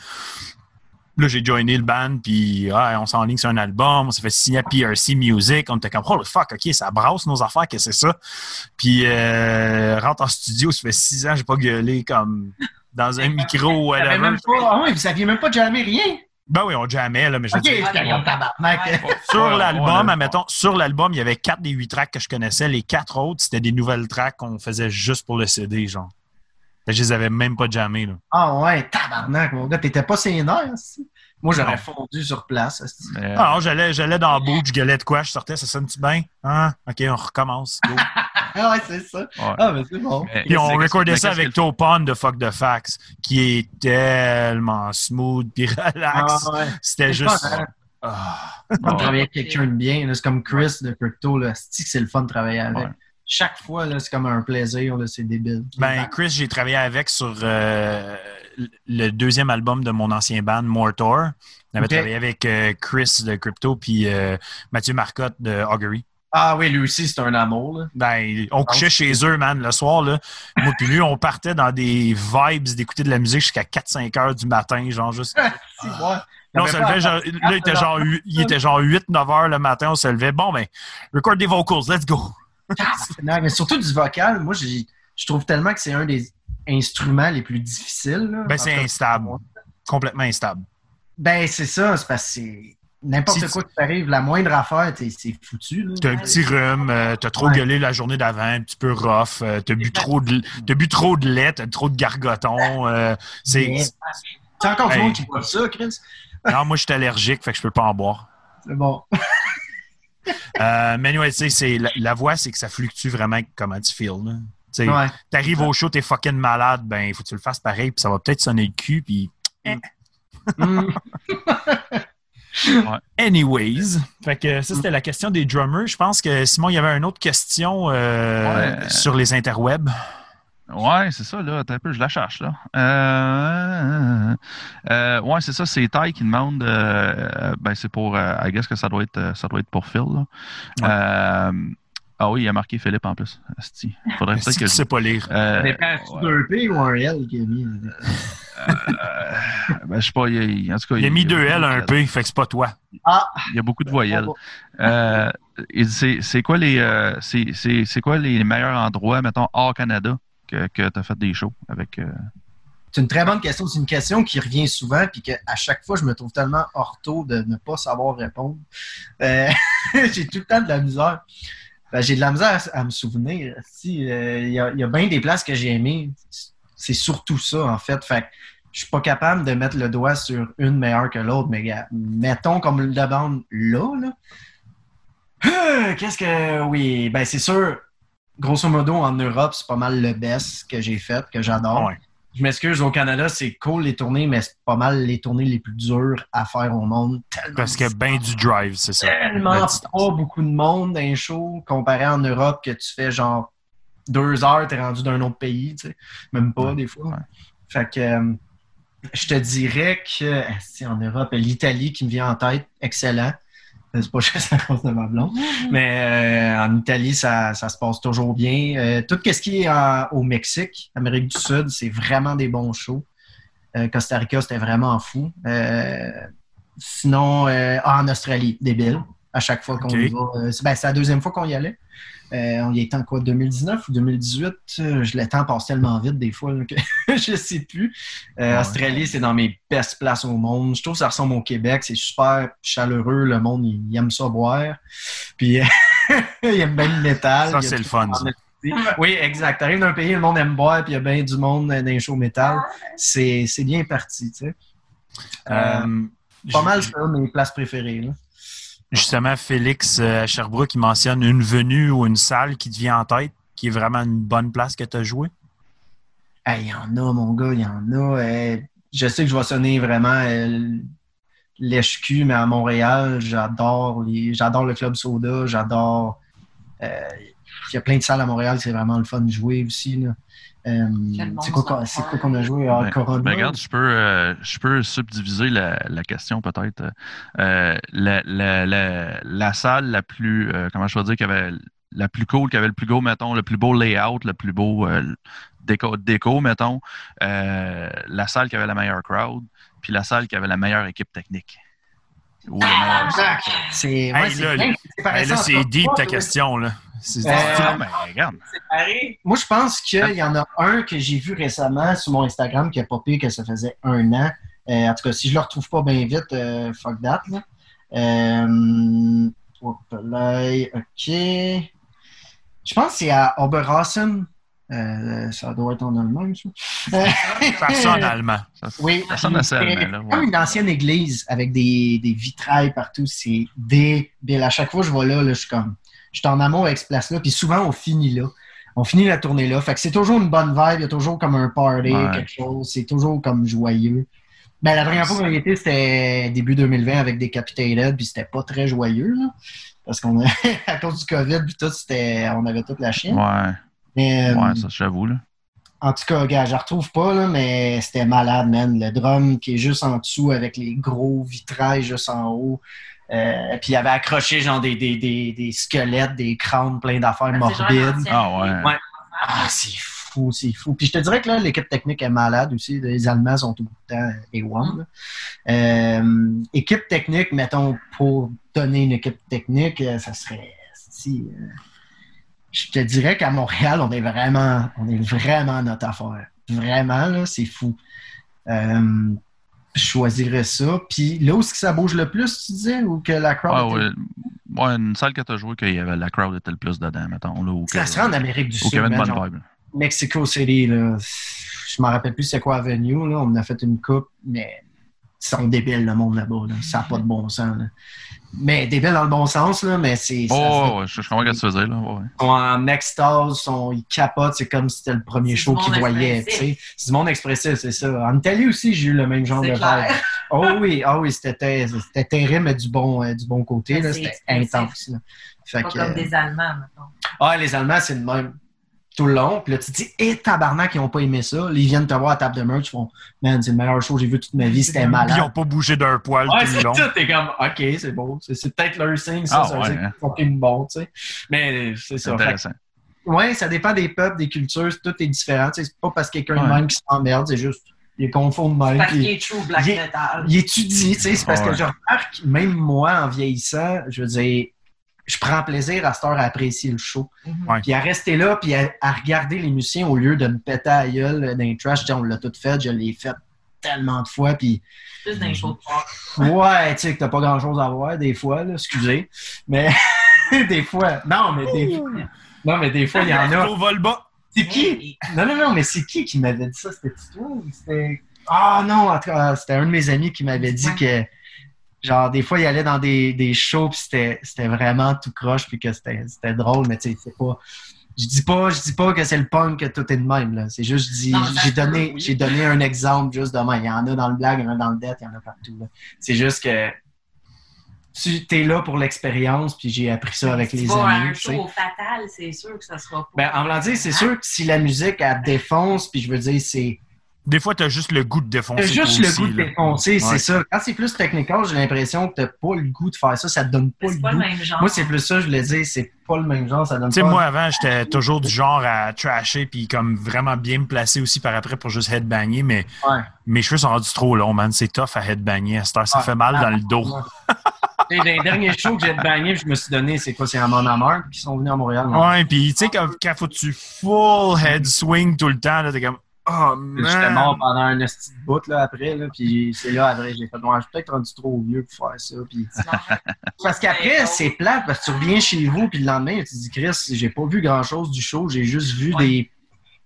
Là, j'ai joiné le band, puis ouais, on s'enligne sur un album, on s'est fait signer à PRC Music. On était comme, oh fuck, ok, ça brasse nos affaires, qu'est-ce que c'est ça? Puis, euh, rentre en studio, ça fait six ans, j'ai pas gueulé comme dans un micro ou whatever. même pas, ah oui, vous saviez même pas jamais rien. Ben oui, on jammait, là, mais je veux dire. <laughs> Sur l'album, admettons, sur l'album, il y avait quatre des huit tracks que je connaissais. Les quatre autres, c'était des nouvelles tracks qu'on faisait juste pour le CD, genre. Je les avais même pas jammés. Là. Ah ouais, tabarnak, mon gars, t'étais pas sénère, aussi. Moi, j'aurais fondu sur place. Mais, Ah non, j'allais, j'allais dans le bout, je gueulais de quoi, je sortais, ça sonne-tu bien? Hein? OK, on recommence. go. <laughs> Ah ouais, c'est ça. ouais. Ah, mais c'est bon. Mais- Puis on recordait ça avec Topon de Fuck the Facts, qui est tellement smooth puis relax. Ah ouais. C'était juste. fun, hein? Ah. C'est fun de Ouais. travailler avec quelqu'un de bien. C'est comme Chris de Crypto. Là. C'est le fun de travailler avec. Ouais. Chaque fois, c'est comme un plaisir. C'est débile. Ben, Chris, j'ai travaillé avec sur euh, le deuxième album de mon ancien band, Mortor. On avait travaillé avec euh, Chris de Crypto puis euh, Mathieu Marcotte de Augury. Ah oui, lui aussi, c'est un amour. Là. Ben, on couchait chez eux, man, le soir. Là. Moi puis lui, on partait dans des vibes d'écouter de la musique jusqu'à 4-5 heures du matin, genre juste. <laughs> Ouais. Là, on se levait, genre, là, il était genre, hu- il était genre 8-9 heures le matin, on se levait. Bon, ben, record des vocals, let's go. <laughs> Mais surtout du vocal. Moi, je trouve tellement que c'est un des instruments les plus difficiles. là. Ben, En c'est instable. Complètement instable. Ben, c'est ça. C'est parce que n'importe Si quoi qui t'arrive, la moindre affaire, c'est foutu. T'as un petit rhume, euh, t'as trop Ouais. gueulé la journée d'avant, un petit peu rough, euh, t'as bu trop de, bu trop de lait, t'as trop de gargoton. euh, c'est, encore Hey. monde qui boit ça, Chris. non, moi, je suis allergique, fait que je peux pas en boire. C'est bon. <laughs> Euh, mais anyway, tu sais, c'est, la, la voix, c'est que ça fluctue vraiment comment tu feels. Tu sais, Ouais. T'arrives au show, t'es fucking malade, ben, il faut que tu le fasses pareil, puis ça va peut-être sonner le cul, puis Mm. <laughs> <laughs> Anyways, fait que ça c'était la question des drummers. Je pense que Simon, il y avait une autre question euh, Ouais. sur les interwebs. Ouais, c'est ça, là. Attends un peu, je la cherche, là. Euh, euh, ouais, c'est ça, c'est Ty qui demande. euh, ben, c'est pour. euh, I guess que ça doit être, euh, ça doit être pour Phil, là. Euh, ah oui, il a marqué Philippe en plus. Asti. Faudrait Si peut-être que je. sais pas lire? Euh, ouais. d'un P ou un L qu'il a mis? Euh, ben, je sais pas, il, en tout cas. Il a mis deux L, un il- P, fait que c'est pas toi. Ah! Il y a beaucoup de voyelles. Euh, il dit, c'est c'est quoi les euh, c'est c'est- c'est quoi les meilleurs endroits, mettons, hors Canada, que, tu as fait des shows avec. euh, C'est une très bonne question. C'est une question qui revient souvent, puis qu'à chaque fois, je me trouve tellement ortho de ne pas savoir répondre. Euh, <laughs> j'ai tout le temps de la misère. Ben, j'ai de la misère à, me souvenir. Euh, Il y, a, bien des places que j'ai aimées. C'est surtout ça, en fait. Fait que je suis pas capable de mettre le doigt sur une meilleure que l'autre, mais mettons comme le demande là, là. Qu'est-ce que. Oui, ben c'est sûr. Grosso modo, en Europe, c'est pas mal le best que j'ai fait, que j'adore. Ouais. Je m'excuse, au Canada, c'est cool les tournées, mais c'est pas mal les tournées les plus dures à faire au monde. Tellement Parce qu'il y a bien du drive, c'est ça. Tellement pas beaucoup de monde dans les shows comparé en Europe que tu fais genre deux heures, t'es rendu d'un autre pays, tu sais. Même pas Ouais. des fois. Ouais. Fait que euh, je te dirais que si en Europe, l'Italie qui me vient en tête, excellent. Euh, C'est pas <laughs> juste à cause de ma blonde. Mais euh, en Italie, ça, ça se passe toujours bien. Euh, tout ce qui est en- au Mexique, Amérique du Sud, c'est vraiment des bons shows. Euh, Costa Rica, c'était vraiment fou. Euh, sinon, euh, en Australie, débile. À chaque fois qu'on y va. Euh, ben, c'est la deuxième fois qu'on y allait. Euh, on y était en quoi, 2019 ou 2018? Euh, je, le temps passe tellement vite des fois là, que <laughs> je sais plus. Euh, Ouais. Australie, c'est dans mes best places au monde. Je trouve que ça ressemble au Québec. C'est super chaleureux. Le monde, il, il aime ça boire. Puis, <laughs> il aime bien le métal. Ça, Il c'est le fun. Oui, exact. T'arrives d'un pays, le monde aime boire, puis il y a bien du monde dans les shows métal. C'est c'est bien parti, tu sais. Euh, Euh, pas mal ça, mes places préférées. Là. Justement, Félix euh, à Sherbrooke, il mentionne une venue ou une salle qui te vient en tête, qui est vraiment une bonne place que tu as joué. Il y en a, mon gars, il y en a. Euh, je sais que je vais sonner vraiment euh, lèche-cul, mais à Montréal, j'adore j'adore le Club Soda, j'adore. il y a plein de salles à Montréal, c'est vraiment le fun de jouer aussi. Euh, c'est quoi, qu'on- a joué? Ah, Ben, Corona? Ben, regarde, je peux, euh, je peux subdiviser la, la question peut-être. Euh, la, la, la, la salle la plus, euh, comment je vais dire, qui avait la plus cool, qui avait le plus beau, mettons, le plus beau layout, le plus beau euh, déco, déco, mettons, euh, la salle qui avait la meilleure crowd, puis la salle qui avait la meilleure équipe technique. Ou Exact. C'est ouais, Hey, là, là, c'est deep ta question. Là. C'est- Euh, Ah, ben, regarde. Séparé. Moi, je pense qu'il y en a un que j'ai vu récemment sur mon Instagram qui a popé que ça faisait un an. Euh, en tout cas, si je le retrouve pas bien vite, euh, fuck that. Là. Euh, là, OK. Je pense que c'est à Oberhausen. Euh, ça doit être en allemand, ça. Ça sonne allemand. Ça, Oui, ça sonne assez c'est allemand, là. ouais. comme une ancienne église avec des, des vitrails partout. C'est débile. À chaque fois que je vais là, là, je suis comme. Je suis en amour avec cette place-là. Puis souvent, on finit là. On finit la tournée là. Fait que c'est toujours une bonne vibe. Il y a toujours comme un party, Ouais. quelque chose. C'est toujours comme joyeux. Ben, la dernière fois qu'on y était, c'était début 2020 avec Decapitated. Puis c'était pas très joyeux, là. Parce qu'on a, <laughs> à cause du COVID, puis tout, c'était, on avait toute la chienne. Ouais, Mais, euh, ouais, ça, j'avoue, là. en tout cas, gars, je retrouve pas, là, mais c'était malade, man. Le drum qui est juste en dessous avec les gros vitrails juste en haut. Euh, puis il avait accroché genre des, des, des, des squelettes, des crânes pleins d'affaires genre morbides. Ah, ouais. Ouais. Ah, c'est fou, c'est fou. Puis je te dirais que là, l'équipe technique est malade aussi. Les Allemands sont tout le temps A1. là. Euh, équipe technique, mettons, pour donner une équipe technique, euh, ça serait. Si, euh, je te dirais qu'à Montréal, on est vraiment, on est vraiment notre affaire. Vraiment, là, c'est fou. Euh, je choisirais ça. Puis là où est-ce que ça bouge le plus, tu disais, ou que la crowd. Ouais, était- ouais. Ouais, une salle que t'as joué, qu'il y avait la crowd était le plus dedans, mettons. Là, que, Ça serait en Amérique du ou qu'il y Sud. avait une bonne vibe. Mexico City, là. Je m'en rappelle plus c'est quoi Avenue, là. On a fait une coupe, mais ils sont débiles, le monde là-bas, là. Ça n'a pas de bon sens, là. Mais débile dans le bon sens, là, mais c'est. Oh, ouais, je, je comprends ce que tu faisais, là. Ouais. Ils sont en extase, sont, ils capotent, c'est comme si c'était le premier show qu'ils voyaient, tu sais. C'est du monde expressif, c'est ça. En Italie aussi, j'ai eu le même genre de clair. Oh oui, ah oui, c'était c'était terrible, mais du bon, euh, du bon côté, C'était intense, là. Fait Pas que, comme euh, des Allemands, mettons. ah, les Allemands, c'est le même tout le long. Puis là, tu te dis, et tabarnak, ils n'ont pas aimé ça. Là, ils viennent te voir à table de merch, ils font, man, c'est le meilleur show que j'ai vu toute ma vie, c'était Puis ils malade. n'ont pas bougé d'un poil Ouais, tout le c'est long. ça, t'es comme, ok, c'est beau. C'est c'est peut-être leur signe, ça, Ah, ça veut ouais, hein. bons, tu sais. Mais c'est C'est ça. Intéressant. ouais, ça dépend des peuples, des cultures, tout est différent. Tu sais, C'est pas parce que quelqu'un de même qui s'emmerde, c'est juste, il confond de même. Parce qu'il est true black il est- metal. il étudie, tu sais, c'est parce Ouais. que je remarque, même moi, en vieillissant, je veux dire, je prends plaisir à cette heure à apprécier le show. Ouais. Puis à rester là, puis à, à regarder les musiciens au lieu de me péter à la gueule dans les trash. On l'a tout fait, je l'ai fait tellement de fois, puis Plus d'un show de <laughs> ouais, tu sais, que t'as pas grand-chose à voir des fois, là, excusez, mais <laughs> des fois, non, mais des fois, non, mais des fois, il y en a. Au vol bas. C'est qui? Non, non, non, mais c'est qui qui m'avait dit ça? C'était toi ou c'était? Ah non, en tout cas, c'était un de mes amis qui m'avait dit que, genre, des fois, il allait dans des, des shows, puis c'était c'était vraiment tout croche, puis que c'était c'était drôle, mais tu sais, c'est pas. Je dis pas, je dis pas que c'est le punk que tout est de même, là. C'est juste, je dis, j'ai donné, oui. j'ai donné un exemple juste demain. Il y en a dans le blague, il y en a dans le death, il y en a partout, là. C'est juste que tu es là pour l'expérience, puis j'ai appris ça avec Si les tu vas à amis. un tu sais. show fatal, c'est sûr que ça sera pas. Ben, en voulant dire, c'est sûr que si la musique, elle défonce, puis je veux dire, c'est Des fois, tu as juste le goût de défoncer. T'as juste le aussi, goût de là. défoncer, c'est ça. Quand c'est plus technical, j'ai l'impression que t'as pas le goût de faire ça, ça te donne pas C'est le pas le goût. même genre. Moi, c'est plus ça, je voulais dire, c'est pas le même genre, ça donne Tu sais, pas. moi, avant, j'étais toujours du genre à trasher puis comme vraiment bien me placer aussi par après pour juste headbanger, mais Ouais. mes cheveux sont rendus trop longs, man. C'est tough à headbanger. À cette heure, ça Ouais. fait mal dans le dos. Et dans les derniers shows que j'ai bagné, je me suis donné, c'est quoi, c'est à Mon Amour, qui sont venus à Montréal. Ouais, puis tu sais, quand, quand faut que tu full head swing tout le temps, là, t'es comme, oh J'étais mort pendant un petit bout là, après, là, puis c'est là, après, j'ai fait, ouais, je suis peut-être rendu trop vieux pour faire ça. Puis... <laughs> Parce qu'après, c'est plate, parce que tu reviens chez vous, puis le lendemain, tu te dis, Chris, j'ai pas vu grand-chose du show, j'ai juste vu Ouais. des,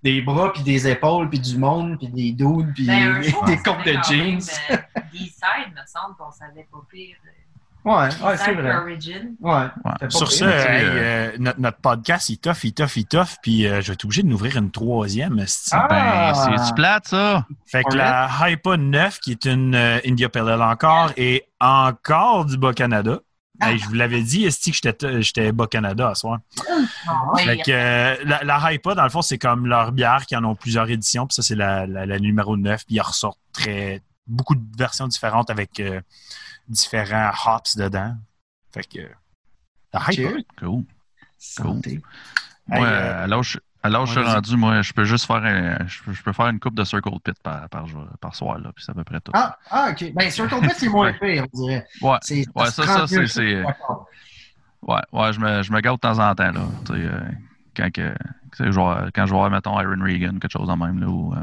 des bras, puis des épaules, puis du monde, puis des dudes, puis Ben, <laughs> des on comptes de jeans. euh, D-side, me semble qu'on savait pas pire. Ouais, ouais, c'est vrai. Origin. Ouais. Sur hey, euh, euh, notre, notre podcast, il tough, il tough, il tough, puis euh, je vais être obligé de n'ouvrir une troisième. esti. Ah! Ben, c'est-tu plate, ça? Fait que la Hypa 9, qui est une euh, India Ale encore, et encore du Bas-Canada. Ah. Hey, je vous l'avais dit, Esti, que j'étais- Bas-Canada à soir. Oui, Fait que euh, la, la Hypa, dans le fond, c'est comme leur bière qui en ont plusieurs éditions. Puis ça, c'est la, la- la numéro 9. Puis ils ressortent très, beaucoup de versions différentes avec euh, différents hops dedans. Fait que euh. Cheers. Cool. Santé. Hey, Moi, euh, à l'âge où je suis rendu, moi, je peux juste faire un- je, peux, je peux faire une coupe de Circle Pit par, par, soir, là, puis c'est à peu près tout. Ah, ah, ok. Ben, sur ton c'est moins <laughs> pire, on dirait. Ouais, C'est, Ouais, ça, ça, c'est- ouais, ouais, je me, je me gâte de temps en temps, là. Tu sais, euh, quand, que, je vais- quand je vais mettons, Iron Regan, quelque chose en même, là. Ou, euh,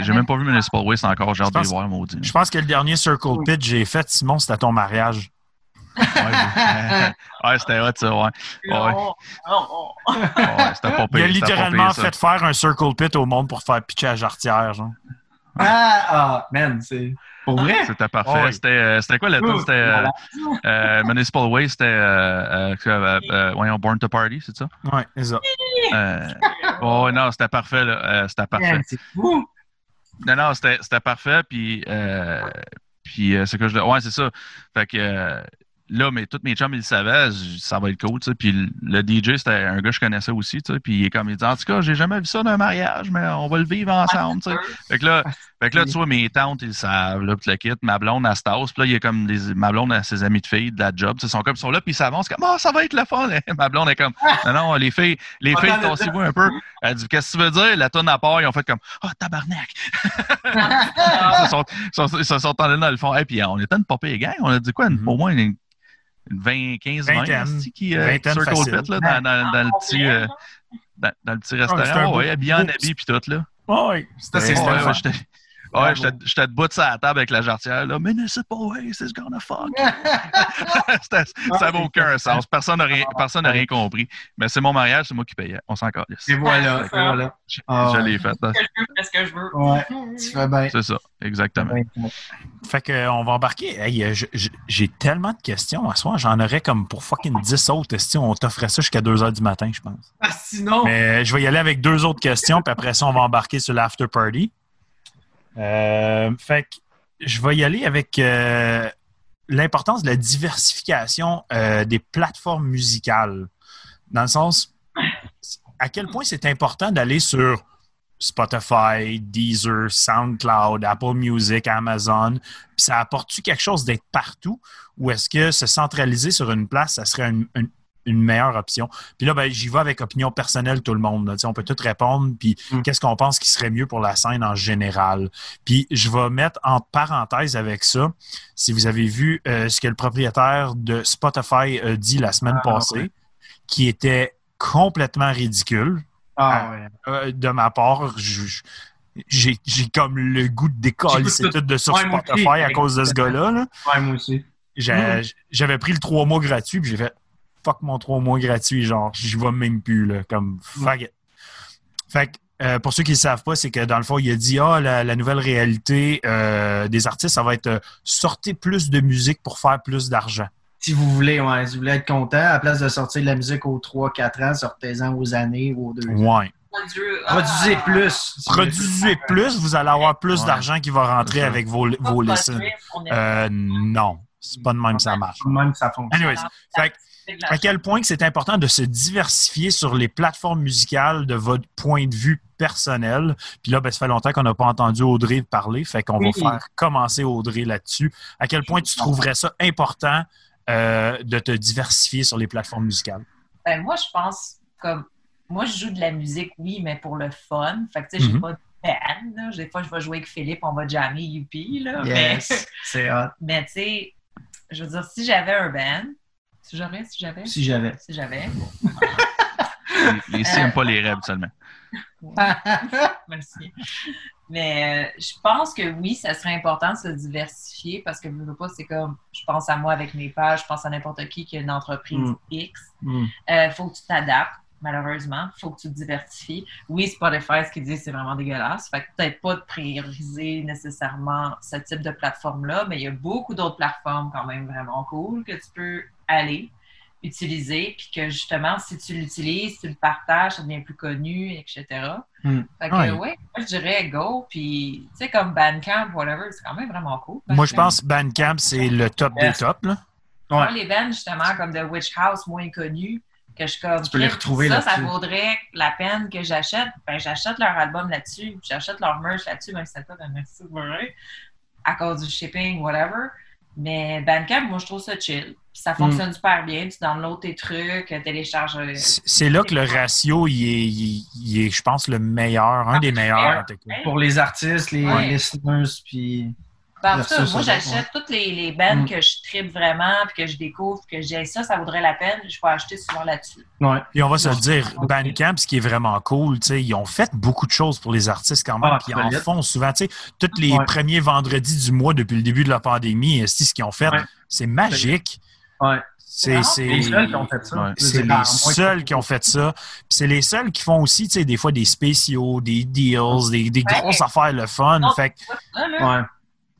j'ai même pas vu Municipal Waste encore, j'ai hâte de les voir, maudit. Je pense que le dernier Circle Pit que j'ai fait, Simon, c'était à ton mariage. Ouais, ouais, c'était hot, ça, ouais. Ouais, c'était pas Il a pire, c'était pas littéralement fait faire un circle pit au monde pour faire pitcher à jarretière, genre. Ah, ah, man, c'est. Pour vrai? C'était parfait. Ouais. C'était, euh, c'était quoi la tune? C'était euh, euh, Municipal Way, c'était euh, euh, euh, euh, voyons, Born to Party, c'est ça? Ouais, c'est ça. Euh, oh, non, c'était parfait, là. Euh, c'était parfait. Man, c'est fou. Non, non, c'était, parfait, puis, euh, puis euh, c'est que je... Ouais, c'est ça. Fait que euh, là, mais tous mes chums, ils le savaient, ça va être cool, tu sais. Puis le- DJ, c'était un gars que je connaissais aussi, tu sais. Puis il est comme, il dit, en tout cas, j'ai jamais vu ça d'un mariage, mais on va le vivre ensemble, tu sais. Fait que là, fait que là, tu vois, mes tantes, ils le savent, là, puis le kit, ma blonde, à Stas, puis là, il y a comme des, ma blonde, à ses amis de filles de la job, ils sont comme, ils sont là, puis ils s'avancent comme, oh, ça va être le fun. ma blonde est comme, non, non, les filles, les filles, tossez-vous un peu. Elle dit, qu'est-ce que tu veux dire? La tonne à part, ils ont fait comme, oh, tabarnak. <laughs> ils se sont, ils se sont tendus dans le fond. Et puis, on était une popée gang. On a dit quoi? une- Mhm. Au moins une 20, 15, 20 Vingtaine. esti, qui euh, circle là, dans, dans, dans le petit, euh, dans, dans le petit restaurant. beau- ouais, habillé en habit puis tout, là. C'est c'était- Ouais. Ouais, j'étais debout de sa table avec la jarretière, là. Municipal Waste is gonna fuck. <laughs> <laughs> C'était- ça n'a aucun sens. Personne n'a rien, personne n'a rien compris. Mais c'est mon mariage, c'est moi qui payais. On s'en calisse. Et voilà, que voilà. Je, Ah, je l'ai fait. là. Ce que je veux, fais ce que je veux? Ouais, tu fais bien. C'est ça, exactement. Fait que, euh, on va embarquer. Hey, euh, J'ai tellement de questions à soir. J'en aurais comme pour fucking 10 autres questions. On t'offrait ça jusqu'à 2 h du matin, je pense. Ah, sinon, Mais euh, je vais y aller avec deux autres questions, puis après ça, on va embarquer sur l'after party. Euh, fait que je vais y aller avec euh, l'importance de la diversification euh, des plateformes musicales. Dans le sens, à quel point c'est important d'aller sur Spotify, Deezer, SoundCloud, Apple Music, Amazon, puis ça apporte-tu quelque chose d'être partout ou est-ce que se centraliser sur une place, ça serait une, une- une meilleure option? Puis là, ben, j'y vais avec opinion personnelle, tout le monde. là. On peut tout répondre, puis Mm. qu'est-ce qu'on pense qui serait mieux pour la scène en général? Puis je vais mettre en parenthèse avec ça, si vous avez vu euh, ce que le propriétaire de Spotify a dit la semaine Ah, passée, qui était complètement ridicule ah ouais. euh, de ma part. J'ai comme le goût de décoller c'est tout. de sur Ouais, moi aussi. Spotify à cause de ce gars-là. là. Ouais, moi aussi. Mm. J'avais pris le trois mois gratuit, puis j'ai fait fuck mon trois mois gratuit, genre, j'y vais même plus, là, comme fuck it. Fait que, euh, pour ceux qui ne savent pas, c'est que dans le fond, il a dit Ah, la, la nouvelle réalité euh, des artistes, ça va être euh, sortez plus de musique pour faire plus d'argent. Si vous voulez, ouais, si vous voulez être content, à la place de sortir de la musique aux 3-4 ans, sortez-en aux années ou aux 2 ans. Ouais. Produisez plus. Produisez plus, vous allez avoir plus Ouais. d'argent qui va rentrer avec vos, Pas vos de Euh, non, c'est pas de même que ça marche. Même que ça fonctionne. Anyways, fait à quel point que c'est important de se diversifier sur les plateformes musicales de votre point de vue personnel. Puis là, ben, ça fait longtemps qu'on n'a pas entendu Audrey parler, fait qu'on Oui. va faire commencer Audrey là-dessus. À quel point tu trouverais ça important euh, de te diversifier sur les plateformes musicales? Ben, moi, je pense comme. Moi, je joue de la musique, oui, mais pour le fun. Fait que, tu sais, j'ai Mhm. pas de band. Là. Des fois, je vais jouer avec Philippe, on va jammer, youpi. Là. Yes, c'est hot. Mais, <laughs> mais tu sais, je veux dire, si j'avais un band, si j'aurais, si j'avais, Si j'avais. si j'avais, Les, les si n'aiment pas les rêves seulement. <laughs> Merci. Mais euh, je pense que oui, ça serait important de se diversifier parce que je veux pas, c'est comme je pense à moi avec mes pages, je pense à n'importe qui qui a une entreprise Mm. X. Mm. Il faut que tu t'adaptes, malheureusement. Il faut que tu te diversifies. Oui, Spotify, ce qu'ils disent, c'est vraiment dégueulasse. Fait que peut-être pas de prioriser nécessairement ce type de plateforme-là, mais il y a beaucoup d'autres plateformes quand même vraiment cool que tu peux aller utiliser, puis que justement, si tu l'utilises, tu le partages, ça devient plus connu, etc. Mm. Fait que, Ouais. ouais, moi, je dirais go, puis tu sais, comme Bandcamp, whatever, c'est quand même vraiment cool. Moi, je pense que Bandcamp, c'est le top des tops. Là. Moi, Ouais. les bands, justement, comme The Witch House, moins connus, que je comme. Tu peux les retrouver Ça, ça vaudrait la peine que j'achète. Ben, j'achète leur album là-dessus, j'achète leur merch là-dessus, même si c'est pas un merci vrai, à cause du shipping, whatever. Mais Bandcamp, moi, je trouve ça chill. Puis ça fonctionne super bien. Tu downloads tes trucs, télécharges. euh, C'est là que le ratio, il est, il- il est, je pense, le meilleur, un des meilleurs. en tout cas. Pour les artistes, les Ouais. listeners, puis. Ben, en tout cas, versus moi, j'achète toutes les, les bands Mm. que je tripe vraiment, puis que je découvre, que j'ai ça, ça vaudrait la peine. Je peux acheter souvent là-dessus. Ouais. Puis on va se le dire. Bandcamp, ce qui est vraiment cool, tu sais, ils ont fait beaucoup de choses pour les artistes quand même, Ah, puis ils en font souvent. Tu sais, tous les Ouais. premiers vendredis du mois depuis le début de la pandémie, ce qu'ils ont fait, Ouais. c'est magique. Ouais. C'est c'est- Les seuls qui ont fait ça. Ouais. c'est les seuls qui ont fait ça. Puis c'est les seuls qui font aussi, tu sais, des fois des spéciaux, des deals, des, des Ouais. grosses affaires, le fun. Non. Fait que, Ça, là, Ouais.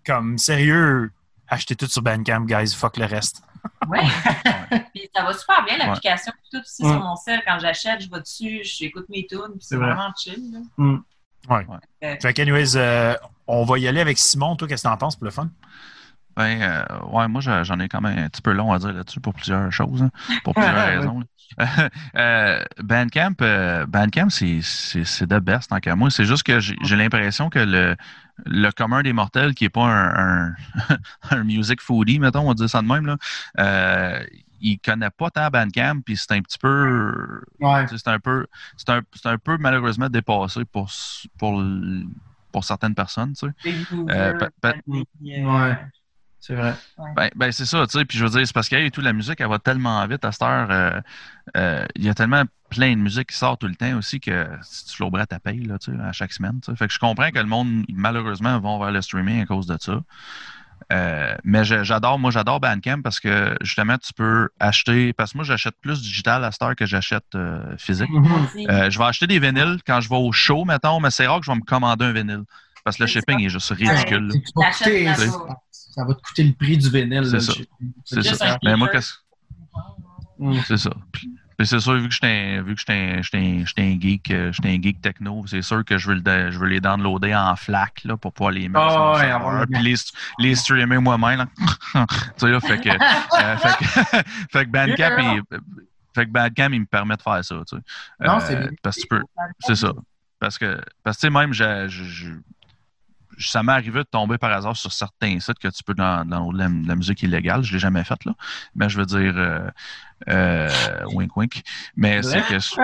Comme, sérieux, achetez tout sur Bandcamp, guys. Fuck le reste. Ouais. <laughs> Puis ça va super bien, l'application. Tout aussi Ouais. sur mon sel, quand j'achète, je vais dessus, j'écoute mes tunes, puis c'est C'est vrai. vraiment chill. là. Fait que, anyways, euh, on va y aller avec Simon. Toi, qu'est-ce que t'en penses pour le fun? Ben, euh, ouais, moi, j'en ai quand même un petit peu long à dire là-dessus pour plusieurs choses, hein, pour plusieurs <laughs> Ouais, raisons. là. <laughs> Euh, Bandcamp, euh, Bandcamp c'est c'est- c'est the best tant qu'à moi. C'est juste que j'ai j'ai l'impression que le, le commun des mortels, qui n'est pas un, un, <laughs> un music foodie, mettons, on va dire ça de même, là, euh, il connaît pas tant Bandcamp, puis c'est un petit peu Ouais. C'est un peu, c'est un, un peu malheureusement dépassé pour, pour, pour certaines personnes. tu sais. Euh, Ouais. C'est vrai. Ben, ben, c'est ça, tu sais. Puis je veux dire, c'est parce qu'il y a tout la musique, elle va tellement vite à cette heure. euh, euh, Il y a tellement plein de musique qui sort tout le temps aussi que si tu l'auberais ta paye là, tu sais, à chaque semaine. tu sais. Fait que je comprends que le monde, malheureusement, vont vers le streaming à cause de ça. Euh, mais j'adore, moi j'adore Bandcamp parce que justement tu peux acheter, parce que moi j'achète plus digital à cette heure que j'achète euh, physique. Euh, je vais acheter des vinyles quand je vais au show, mettons, mais c'est rare que je vais me commander un vinyle. Parce que le C'est shipping est juste ridicule. Tu vas coûter- ça, va te coûter le prix du vinyle. C'est ça. le- C'est ça. Mais moi, qu'est-ce C'est ça. Puis, c'est sûr, vu que j'étais un, geek, euh, j'étais un geek techno, c'est sûr que je veux, le, je veux les downloader en FLAC là, pour pouvoir les mettre mon ouais, puis les, les streamer moi-même. là. <laughs> tu sais, là, fait que, euh, <laughs> fait que, <laughs> fait que Bandcamp, il, fait que Bandcamp, il me permet de faire ça. Tu sais. Non, c'est bien. Parce que tu peux, c'est ça. Parce que, parce que tu sais, même, je- ça m'est arrivé de tomber par hasard sur certains sites que tu peux dans, dans la, la musique illégale. Je l'ai jamais faite, là. Mais je veux dire, euh, euh, wink wink. Mais c'est que. je-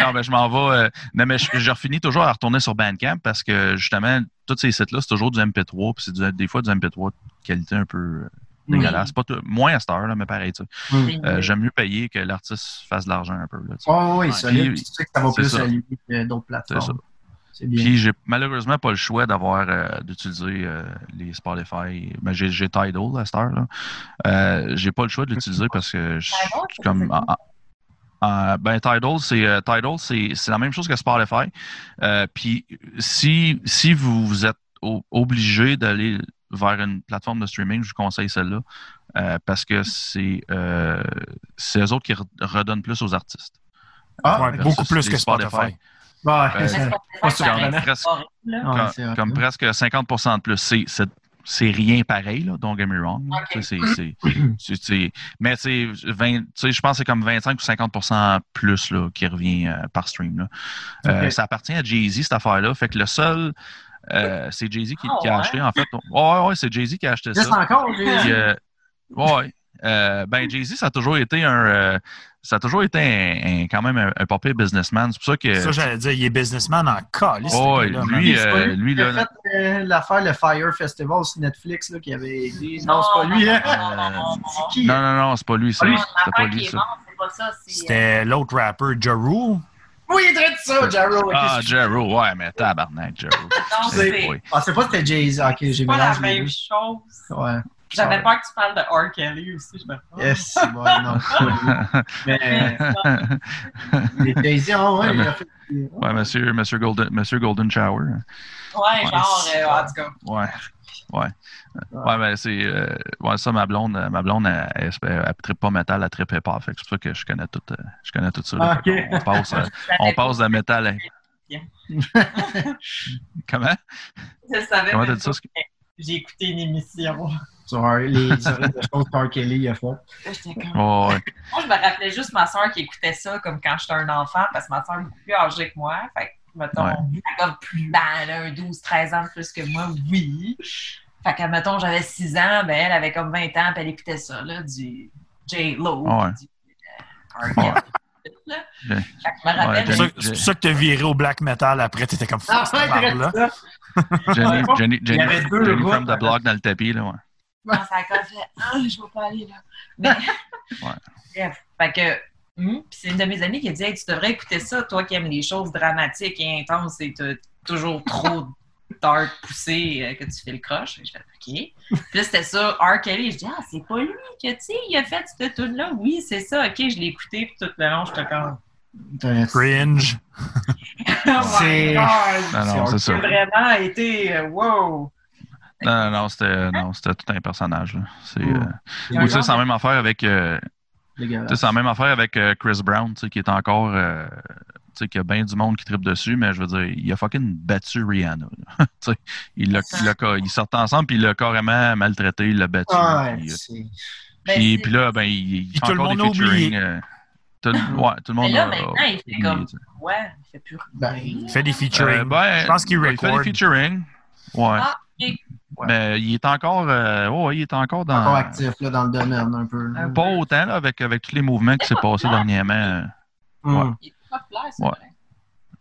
non, mais je m'en vais. euh, non, mais je, je finis toujours à retourner sur Bandcamp parce que justement, tous ces sites-là, c'est toujours du MP3. Puis c'est des fois du MP3 de qualité un peu euh, dégueulasse. Pas tout- moins à cette heure, là, mais pareil. tu sais. Mm. Euh, J'aime mieux payer que l'artiste fasse de l'argent un peu. Là. Oh, oui, Ouais. sais que ça va plus ça. lui que d'autres ça. plateformes. Puis j'ai malheureusement pas le choix d'avoir euh, d'utiliser euh, les Spotify. Mais j'ai j'ai Tidal à cette heure là. Euh, j'ai pas le choix de l'utiliser parce que je suis comme ben Tidal c'est euh, Tidal c'est c'est la même chose que Spotify. Euh, puis si si vous, vous êtes o- obligé d'aller vers une plateforme de streaming, je vous conseille celle-là euh, parce que c'est euh, c'est eux autres qui re- redonnent plus aux artistes. Ah, beaucoup plus que Spotify. Euh, <laughs> reste Presque-. Ouais, comme, c'est comme presque 50% de plus. C'est- C'est c'est rien pareil, là, don't get me wrong. c'est- c'est- c'est- c'est- mais c'est 20 tu sais, je pense que c'est comme 25 ou 50% plus là, qui revient euh, par stream. Là. Euh, ça appartient à Jay-Z, cette affaire-là. Fait que le seul, euh, c'est Jay-Z qui, Ah, qui a ouais? acheté, en fait. Ouais, ouais, c'est Jay-Z qui a acheté ça. Encore, euh, ouais. Euh, ben, Jay-Z, ça a toujours été un. euh, ça a toujours été un, un- quand même un, un papier businessman. C'est pour ça que. Ça, j'allais dire, il est businessman en calice. Oh, lui. C'est euh, lui lui, a là. fait euh, l'affaire, le Fire Festival sur Netflix, là, qui avait aidé. Non, Non, c'est pas lui, non, hein? non, non, non. C'est qui? Non, non, non, c'est pas lui, ça. Ah, C'était pas lui, ça. morte, c'est pas ça. c'est, euh, C'était l'autre rapper, Ja Rule. Oui, il traite ça, Jarrow. Ah, Jero, ouais, mais tabarnak, Jero. Non, C'est- c'est. Ah, c'est pas c'était Jay-Z. Ok, j'ai C'est pas la mélangé même chose. Ouais. J'avais peur que tu parles de R. Kelly aussi. Je me Yes, c'est bon, non, lui. <laughs> Mais, <laughs> mais Jay-Z, ah ouais, il a fait. ouais, monsieur, monsieur, Golden, monsieur Golden Shower. Ouais, genre, euh, en tout cas. Ouais. Ouais. Ouais, ben c'est. euh, ouais, ça, ma blonde, euh, ma blonde, elle, elle, elle, elle trippe pas métal, elle trippe pas. Fait que c'est pour ça que je connais tout, euh, je connais tout ça. là. Ah, ok. Fait qu'on- On passe, euh, on passe de métal à. <laughs> Comment? Je savais Comment t'as dit ça? J'ai écouté une émission. Sur les <laughs> de choses que R. Kelly a fait. Comme- Oh, ouais. Moi, je me rappelais juste ma soeur qui écoutait ça comme quand j'étais un enfant, parce que ma soeur est beaucoup plus âgée que moi. Fait que, mettons, Ouais. elle a comme plus, a un 12-13 ans de plus que moi, oui. Fait que, mettons, j'avais 6 ans, ben, elle avait comme 20 ans, puis elle écoutait ça, là, du J-Lo, Ouais. du euh, R. Kelly, là. Ouais. Fait que je me rappelle, C'est pour ça- Jenny- c'est pour ça que t'as viré au black metal après, t'étais comme Ah, fuck, ouais, ça. Jenny. Jenny, Jenny, Jenny from the block dans le tapis, là, ouais. quand ça a comme fait, ah, je vais pas aller là. Mais, bref, fait que, puis c'est une de mes amies qui a dit, hey, tu devrais écouter ça, toi qui aimes les choses dramatiques et intenses et toujours trop dark poussé euh, que tu fais le croche. Je fais OK. Puis là, c'était ça, R. Kelly. Je dis, ah, c'est pas lui que, tu sais, il a fait cette tune-là. Oui, c'est ça. OK, je l'ai écouté, puis tout le long, j'étais comme. Cringe. <laughs> Oh my C'est- God! Non, non, c'est ça. J'ai vraiment été, euh, wow! Non, non, non, c'était non, c'était tout un personnage. là. C'est euh, C'est ou tu sais, c'est la même affaire avec euh, c'est la même affaire avec euh, Chris Brown, tu sais, qui est encore euh, tu sais, qu'il y a bien du monde qui tripe dessus, mais je veux dire, il a fucking battu Rihanna. là. <laughs> Tu sais, il l'a, il l'a ils sortaient ensemble, puis il l'a carrément maltraité, il l'a battu. Ouais, puis, là, ben, il, il fait tout le encore monde des featuring. Tout, le- <laughs> ouais, tout le monde Mais là, a- maintenant, a il fait comme-. Ouais, il fait plus Ben. Il fait des featuring. Euh, ben, je pense qu'il Il fait record. des featuring. Ouais. Ah, ok. Mais il est encore, euh, ouais, il est encore dans. encore actif là, dans le domaine un peu. là. Pas autant là, avec, avec tous les mouvements qui s'est passé dernièrement. euh, Hum. Il est populaire, c'est Ouais. vrai.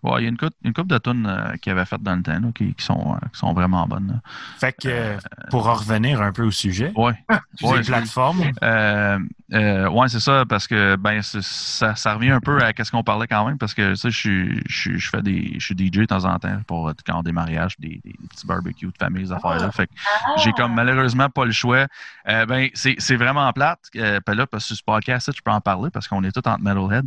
Ouais, il y a une couple, une couple de tunes euh, qu'il avait faites dans le temps là, qui, qui sont, euh, qui sont vraiment bonnes. là. Fait que, euh, pour en revenir un peu au sujet, Ouais. les Ouais, plateformes, Euh, euh, ouais, c'est ça, parce que ben ça, ça revient un peu à ce qu'on parlait quand même, parce que sais, je suis- je je fais des. Je suis DJ de temps en temps pour quand des mariages, des, des petits barbecues de famille, ces affaires-là. Fait que j'ai comme malheureusement pas le choix. Euh, ben, c'est c'est vraiment plate. Euh, puis là, parce que sur ce podcast, je peux en parler parce qu'on est tous entre metalhead.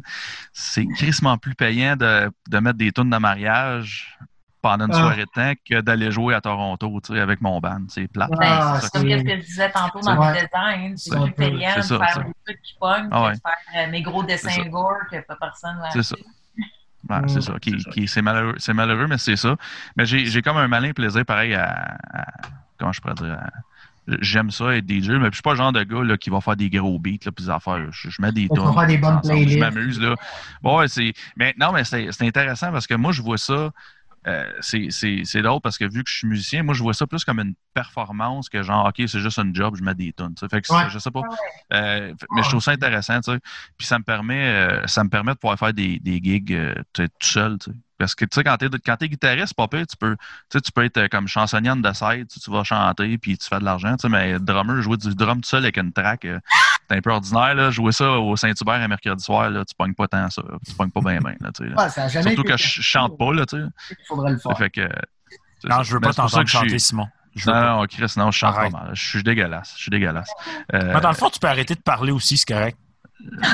C'est crissement plus payant de, de mettre des tunes de mariage pendant une Ah. soirée de temps que d'aller jouer à Toronto, tu sais, avec mon band. C'est plate. Ah, Ben, c'est comme ce que je disais tantôt dans Ouais. mes designs. C'est C'est plus payant de ça, faire ça. des trucs qui pognent Ah que ouais. de faire euh, mes gros dessins ça. gore que pas personne va C'est ça. Ouais, Mm. c'est ça. Qui, qui- c'est malheureux, c'est malheureux, mais c'est ça. Mais j'ai, j'ai comme un malin plaisir pareil à, à- comment je pourrais dire. à- j'aime ça être DJ, mais je suis pas le genre de gars là, qui va faire des gros beats là, puis des affaires. Je, je mets des playlists. Je m'amuse là. Bon, ouais, c'est. Mais non, mais c'est, c'est intéressant parce que moi je vois ça. euh, c'est, c'est, c'est drôle parce que vu que je suis musicien, moi je vois ça plus comme une performance que genre ok c'est juste un job, je mets des sais. Fait que Ouais. je sais pas. Euh, mais je trouve ça intéressant, tu sais. Puis ça me permet, euh, ça me permet de pouvoir faire des, des gigs tout seul, tu sais. Parce que tu sais, quand t'es quand t'es guitariste, pas pire, tu peux, tu peux être euh, comme chansonnier de side, tu, vas chanter puis tu fais de l'argent, tu sais, mais drummer, jouer du drum tout seul avec une track, euh, c'est un peu ordinaire, là. Jouer ça au Saint-Hubert un mercredi soir, là, tu pognes pas tant ça. Tu pognes pas bien bien, là, tu sais. là. Ouais, ça a jamais Surtout que je chante pas, là, tu sais. Il faudrait le faire. Fait que. c'est non, je veux pas t'entendre suis- chanter, Simon. Je Non, non, Chris, non, je chante Arrête. pas mal. Je suis dégueulasse. Je suis dégueulasse. Euh, Mais dans le fond, tu peux arrêter de parler aussi, c'est correct.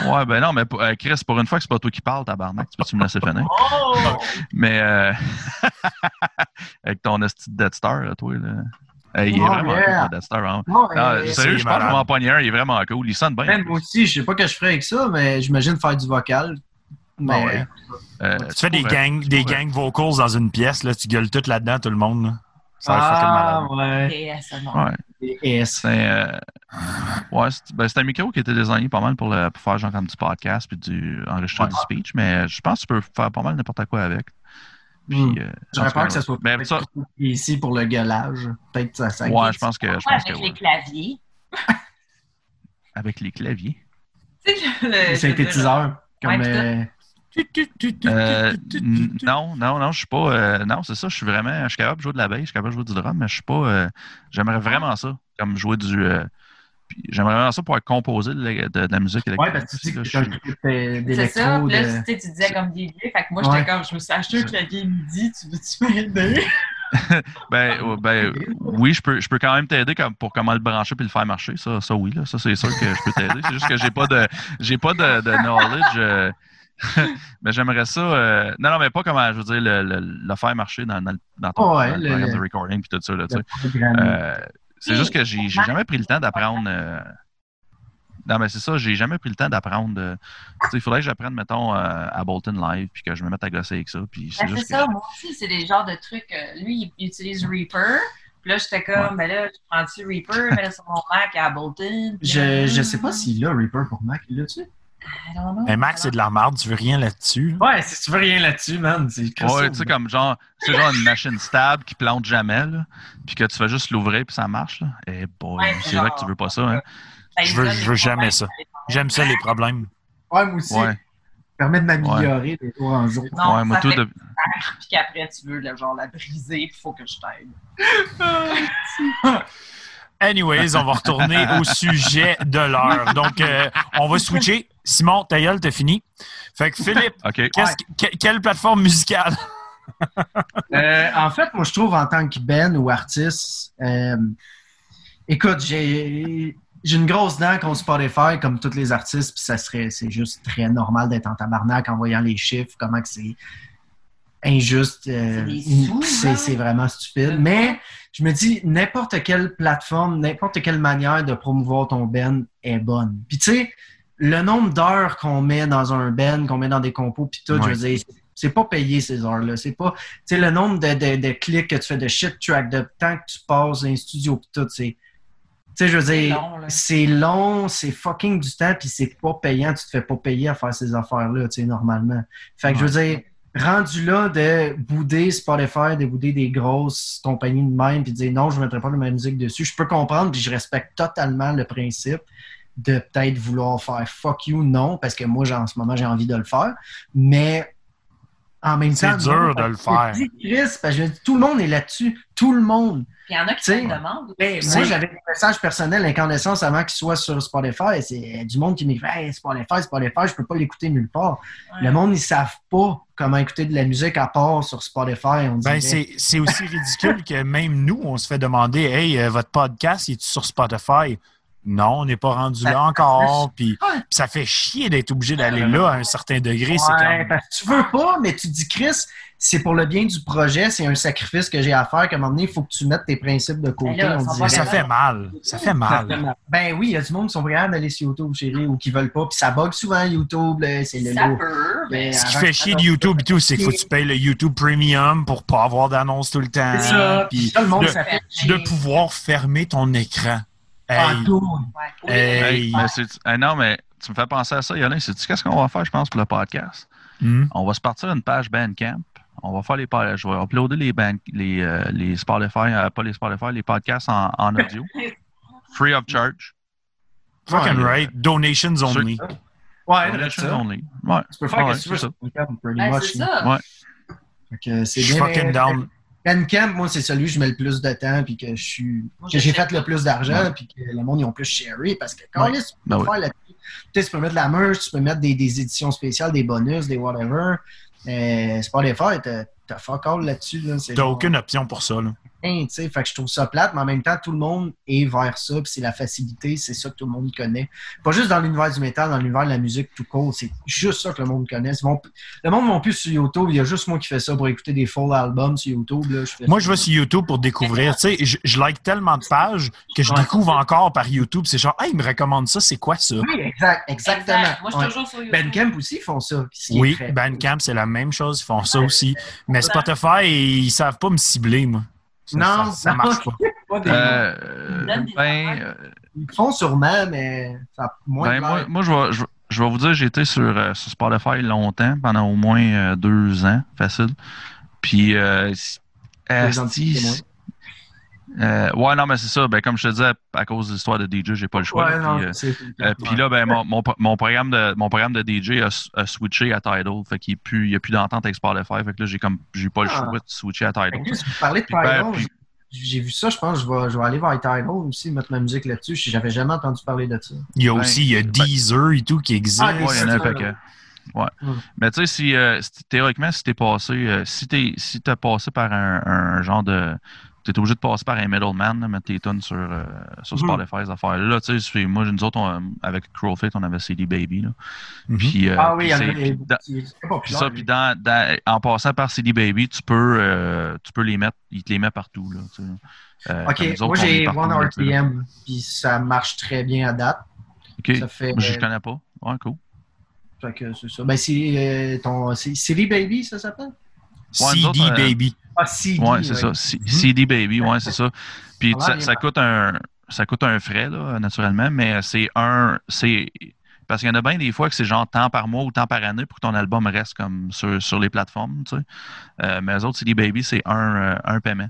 Ouais, ben non, mais pour- euh, Chris, pour une fois que c'est pas toi qui parles, tabarnak, tu peux-tu me laisser finir? Oh! Mais euh, <laughs> avec ton esti de Death Star, là, toi, là. Euh, il est Oh, vraiment yeah. cool, Death Star. vraiment. Non, Non, sérieux, c'est je pense que je vais pogner un, il est vraiment cool. Il sonne bien. Même moi aussi, je sais pas que je ferais avec ça, mais j'imagine faire du vocal. Mais Ah ouais. Euh, Tu fais des pourrais, gang, tu des pourrais. gang vocals dans une pièce, là, tu gueules tout là-dedans, tout le monde. là. Ça ah, euh. Ouais, Et c'est euh, ouais, c'est ben, c'est un micro qui était designé pas mal pour, le, pour faire genre comme du podcast puis du enregistrer Ouais. du speech, mais je pense que tu peux faire pas mal n'importe quoi avec. Puis, Hmm. euh, J'aurais peur que ça soit Mais ça, ici pour le gueulage. Peut-être ça, ça ouais, je pense que je avec ouais. les claviers? Avec les claviers. <laughs> Tu sais, le- synthétiseur. Comme, Ouais, euh, non, non, non, je suis pas. euh, non, c'est ça, je suis vraiment. Je suis capable de jouer de la bass, je suis capable de jouer du drum, mais je suis pas. euh, J'aimerais vraiment ça, comme jouer du. euh, J'aimerais vraiment ça pouvoir composer de, la- de- de la musique Ouais, électronique. parce que tu que là, c'est ça. Là, de- tu sais, tu disais comme DJ. Fait que moi, Ouais. j'étais comme, je me suis acheté un clavier midi. Tu veux-tu m'aider? <laughs> Ben, euh, ben, oui, je peux, je peux quand même t'aider comme pour comment le brancher puis le faire marcher. Ça, ça oui, là, ça c'est sûr que je peux t'aider. C'est juste que j'ai pas de, j'ai pas de, de knowledge. euh, <laughs> mais j'aimerais ça. euh, non, non, mais pas comment, je veux dire, le, le- le faire marcher dans, dans, ton Ouais, dans le de recording puis tout ça. Euh, c'est juste que j'ai jamais pris le temps d'apprendre. euh, Non, mais c'est ça, j'ai jamais pris le temps d'apprendre. euh, tu sais, Il faudrait que j'apprenne, mettons, euh, à Bolton Live, puis que je me mette à gosser avec ça. Puis c'est Ben, ça, que. moi aussi, c'est des genres de trucs. euh, lui, il utilise Reaper. Puis là, j'étais comme, ben là, je prends-tu Reaper, mais là, sur mon Mac à Bolton. puis Je, je sais pas s'il a Reaper pour Mac. Il l'a-tu? Mais Max, c'est de la merde, tu veux rien là-dessus? là. Ouais, si tu veux rien là-dessus, man, c'est Ouais, tu sais, comme genre, c'est genre une machine stable qui plante jamais, là, puis que tu fais juste l'ouvrir, puis ça marche. Là. Eh boy, Ouais, c'est vrai que tu veux pas ça, hein? Ben, Je veux- je jamais ça. J'aime ça, les problèmes. Ouais, moi aussi. Ouais. Ça permet de m'améliorer des jours en jour. Non, ouais, moi, ça tout fait de- Puis qu'après, tu veux genre la briser, il faut que je t'aide. <laughs> Anyways, on va retourner au sujet de l'heure. Donc, euh, on va switcher. Simon, ta gueule, t'as fini. Fait que Philippe, <laughs> que- que- quelle plateforme musicale? <laughs> Euh, en fait, moi, je trouve en tant que Ben ou artiste, euh, écoute, j'ai j'ai une grosse dent contre Spotify, comme tous les artistes, puis ça serait, c'est juste très normal d'être en tabarnak en voyant les chiffres, comment que c'est injuste. euh, C'est vraiment stupide. Mais je me dis, n'importe quelle plateforme, n'importe quelle manière de promouvoir ton Ben est bonne. Puis tu sais, le nombre d'heures qu'on met dans un Ben, qu'on met dans des compos, puis tout, je veux dire, c'est pas payé ces heures-là. C'est pas, tu sais, le nombre de, de, de clics que tu fais, de shit track, de temps que tu passes dans les studios, puis tout, c'est. Tu sais, je veux C'est dire, c'est long, c'est fucking du temps, puis c'est pas payant. Tu te fais pas payer à faire ces affaires-là, tu sais, normalement. Fait que je veux dire, rendu là de bouder Spotify, de bouder des grosses compagnies de même, puis de dire non, je ne mettrai pas de ma musique dessus, je peux comprendre, puis je respecte totalement le principe de peut-être vouloir faire fuck you, non, parce que moi, en ce moment, j'ai envie de le faire, mais en même C'est temps... dur non, de le parce que faire. Chris, parce que tout le monde est là-dessus, tout le monde. Il y en a qui se demandent. Ben, aussi. moi, j'avais un message personnel, incandescence, avant qu'il soit sur Spotify. C'est du monde qui m'écrit hey, Spotify, Spotify, je peux pas l'écouter nulle part. Ouais. Le monde, ils savent pas comment écouter de la musique à part sur Spotify. On. Ben, c'est c'est aussi ridicule que même nous, on se fait demander Hey, euh, votre podcast, est sur Spotify? Non, on n'est pas rendu là encore. Puis, ça fait chier d'être obligé d'aller là à un certain degré. C'est Ouais, parce que tu veux pas, mais tu dis, Chris, c'est pour le bien du projet, c'est un sacrifice que j'ai à faire, qu'à un moment donné, il faut que tu mettes tes principes de côté. Là, on ça fait mal. Ça fait mal. Ben oui, il y a du monde qui sont vraiment d'aller sur YouTube, chérie, ou qui veulent pas. Puis ça bug souvent YouTube, c'est le Ça lot. peut, mais Ce qui fait chier de YouTube et tout, c'est qu'il faut que tu payes le YouTube Premium pour pas avoir d'annonce tout le temps. C'est ça. Puis tout le monde, de- ça fait de pouvoir fermer ton écran. Ah, Hey, tout. Ouais. Oui, Hey. Hey, hey, non, mais tu me fais penser à ça, Yolin. Sais-tu qu'est-ce qu'on va faire, je pense, pour le podcast? hmm, On va se partir une page Bandcamp. On va faire les pod- Je vais uploader les, band, les, euh, les Spotify, euh, pas les Spotify, les podcasts en, en audio. <laughs> Free of charge. Fucking Ouais, right. Donations only. Ouais, Donations ça. only. Ouais. Tu peux faire Ouais, ce que tu veux c'est Ben, much, c'est là. ça. Ouais. Fait que c'est Je suis bien, fucking down. Bandcamp, moi, c'est celui où je mets le plus de temps puis que je suis que j'ai fait le plus d'argent puis que le monde ils ont plus sharé parce que quand Ouais. tu peux Ben oui. faire là-dessus. Tu sais, tu peux mettre de la merch, tu peux mettre des, des éditions spéciales, des bonus, des whatever. Euh, c'est pas les faire, t'as fuck all là-dessus. Là. T'as genre, aucune option pour ça. Là. Hein, tu sais, fait que je trouve ça plate, mais en même temps, tout le monde est vers ça, puis c'est la facilité, c'est ça que tout le monde connaît. Pas juste dans l'univers du métal, dans l'univers de la musique tout court, c'est juste ça que le monde connaît. Ils vont- le monde ne va plus sur YouTube, il y a juste moi qui fais ça pour écouter des full albums sur YouTube. Là, je fais Moi, ça. je vais sur YouTube pour découvrir. Tu sais, je, je like tellement de pages que je Ouais. découvre encore par YouTube. C'est genre, hey, il me recommande ça, c'est quoi ça? Oui, exact, exactement. Exact. Moi, je suis Ouais. toujours sur YouTube. Bandcamp aussi, ils font ça. Oui, Bandcamp, c'est la même chose. Ils font ça aussi. Mais Spotify, ils savent pas me cibler, moi. Ça, Non, ça, marche pas. Pas des- Euh, des ben, euh, Ils le font sûrement, mais ça a moins ben, de moi, moi je, vais, je, vais- je vais vous dire, j'ai été sur, euh, sur Spotify longtemps, pendant au moins euh, deux ans, facile. Puis, euh, asti. Euh, ouais, non, mais c'est ça. Ben, comme je te disais, à cause de l'histoire de DJ, j'ai pas le choix. Ouais, puis, euh, Euh, puis là, ben, mon, mon, mon programme de, mon programme de DJ a, a switché à Tidal. Fait qu'il n'y a plus d'entente avec Spotify. Fait que là, j'ai comme j'ai pas le Ah. choix de switcher à Tidal. Là, si vous parlez de Puis, ben, Tidal, puis- j'ai vu ça, je pense que je vais, je vais aller vers Tidal aussi, mettre ma musique là-dessus. J'avais jamais entendu parler de ça. Il y a Ben, aussi il y a ben- Deezer et tout qui existe. Ah, Ouais, il y en a un c'est paquet. Ouais. Mm. Mais tu sais, si, euh, théoriquement, si t'es passé, euh, si t'es si t'as passé par un, un genre de. T'es obligé de passer par un middleman, mettre tes tunes sur, euh, sur Mhm. Spotify, ces affaires-là. Là, tu sais, moi, nous autres, on- avec Crowfit, on avait CD Baby. Là. Mhm. Puis, euh, ah oui, il y en a puis puis Puis populaire, ça, puis dans, dans- en passant par CD Baby, tu peux, euh, tu peux les mettre, il te les met partout. Là, tu sais. Euh, Ok, moi j'ai partout, One. RPM, puis ça marche très bien à date. Ok, Ça fait. Moi, je euh, connais pas. Ouais, cool. fait que c'est ça. Ben, c'est euh, ton. CD Baby, ça s'appelle? Ouais, CD autres, euh, Baby. Ah, CD. Ouais, c'est ça. C- CD Baby, ouais, c'est ça. Puis Ça coûte un, ça coûte un frais, là, naturellement, mais c'est un, c'est parce qu'il y en a bien des fois que c'est genre temps par mois ou temps par année pour que ton album reste comme sur, sur les plateformes, tu sais. Euh, mais les autres, CD Baby, c'est un, euh, un paiement,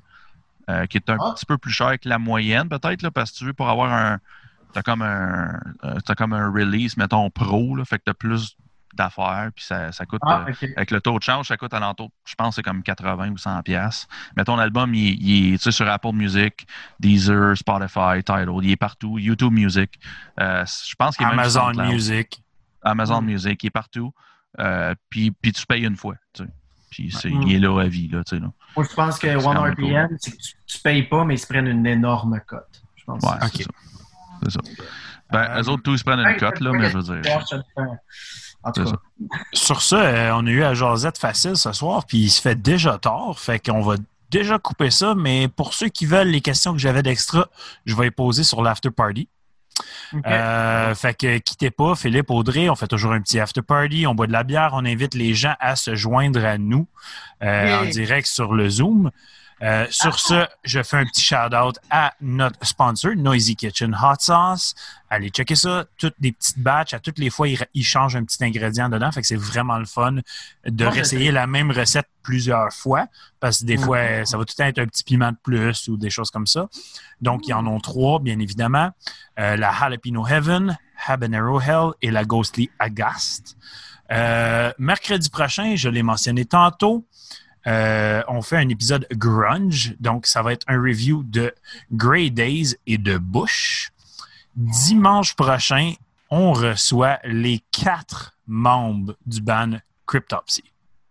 euh, qui est un Ah. petit peu plus cher que la moyenne, peut-être, là, parce que tu veux pour avoir un, t'as comme un, euh, t'as comme un release, mettons pro, là, fait que t'as plus d'affaires, puis ça, ça coûte. Ah, euh, ok. avec le taux de change, ça coûte alentour, je pense, c'est comme 80 ou 100 pièces. Mais ton album, il, il est sur Apple Music, Deezer, Spotify, Tidal, il est partout, YouTube Music. Euh, je pense qu'il est Amazon. Music. Amazon Mm. Music, il est partout. Euh, puis, puis tu payes une fois. tu sais. Puis c'est, Mm. il est là à vie, là, tu sais. Là. Moi, je pense que OneRPM, c'est que tu, tu payes pas, mais ils se prennent une énorme cote. Je pense. Ouais, que c'est ça. C'est ça. Ben, eux autres, tous, ils se prennent une cote, là, mais je veux dire. En tout cas, Sur ça, euh, on a eu à Josette facile ce soir, puis il se fait déjà tard, fait qu'on va déjà couper ça, mais pour ceux qui veulent les questions que j'avais d'extra, je vais les poser sur l'after party. Euh, fait que quittez pas, Philippe, Audrey, on fait toujours un petit after party, on boit de la bière, on invite les gens à se joindre à nous euh, en direct sur le Zoom. Euh, sur ce, je fais un petit shout-out à notre sponsor, Noisy Kitchen Hot Sauce. Allez checker ça. Toutes des petites batches. À toutes les fois, ils, ils changent un petit ingrédient dedans. Fait que c'est vraiment le fun de réessayer la même recette plusieurs fois. Parce que des Mhm. fois, ça va tout le temps être un petit piment de plus ou des choses comme ça. Donc, ils en ont trois, bien évidemment. Euh, la Jalapeno Heaven, Habanero Hell et la Ghostly Agast. Euh, mercredi prochain, je l'ai mentionné tantôt, euh, on fait un épisode grunge. Donc, ça va être un review de Grey Days et de Bush. Dimanche prochain, on reçoit les quatre membres du band Cryptopsy.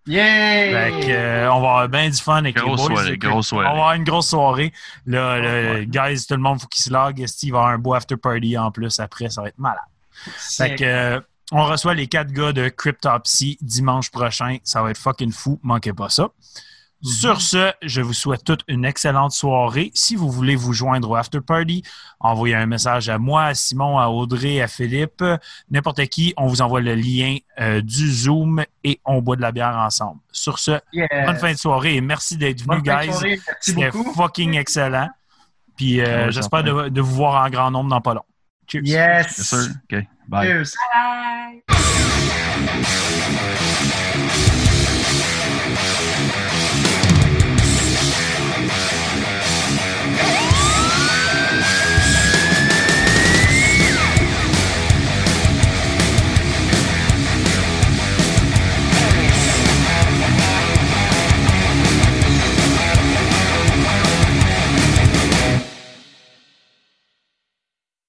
Fait que, euh, on va avoir bien du fun avec Grosse les boys. soirée, grosse soirée. On va avoir une grosse soirée. Là, Ouais. guys, tout le monde, faut qu'il se log. Il va avoir un beau after party en plus après? Ça va être malade. Fait que, euh, on reçoit les quatre gars de Cryptopsy dimanche prochain. Ça va être fucking fou. Manquez pas ça. Sur ce, je vous souhaite toute une excellente soirée. Si vous voulez vous joindre au After Party, envoyez un message à moi, à Simon, à Audrey, à Philippe, n'importe qui. On vous envoie le lien euh, du Zoom et on boit de la bière ensemble. Sur ce, bonne fin de soirée et merci d'être de guys. C'était fucking excellent. Puis euh, j'espère de, de vous voir en grand nombre dans pas long. Cheers. Yes. Bien sûr. OK. Bye. Cheers. Bye!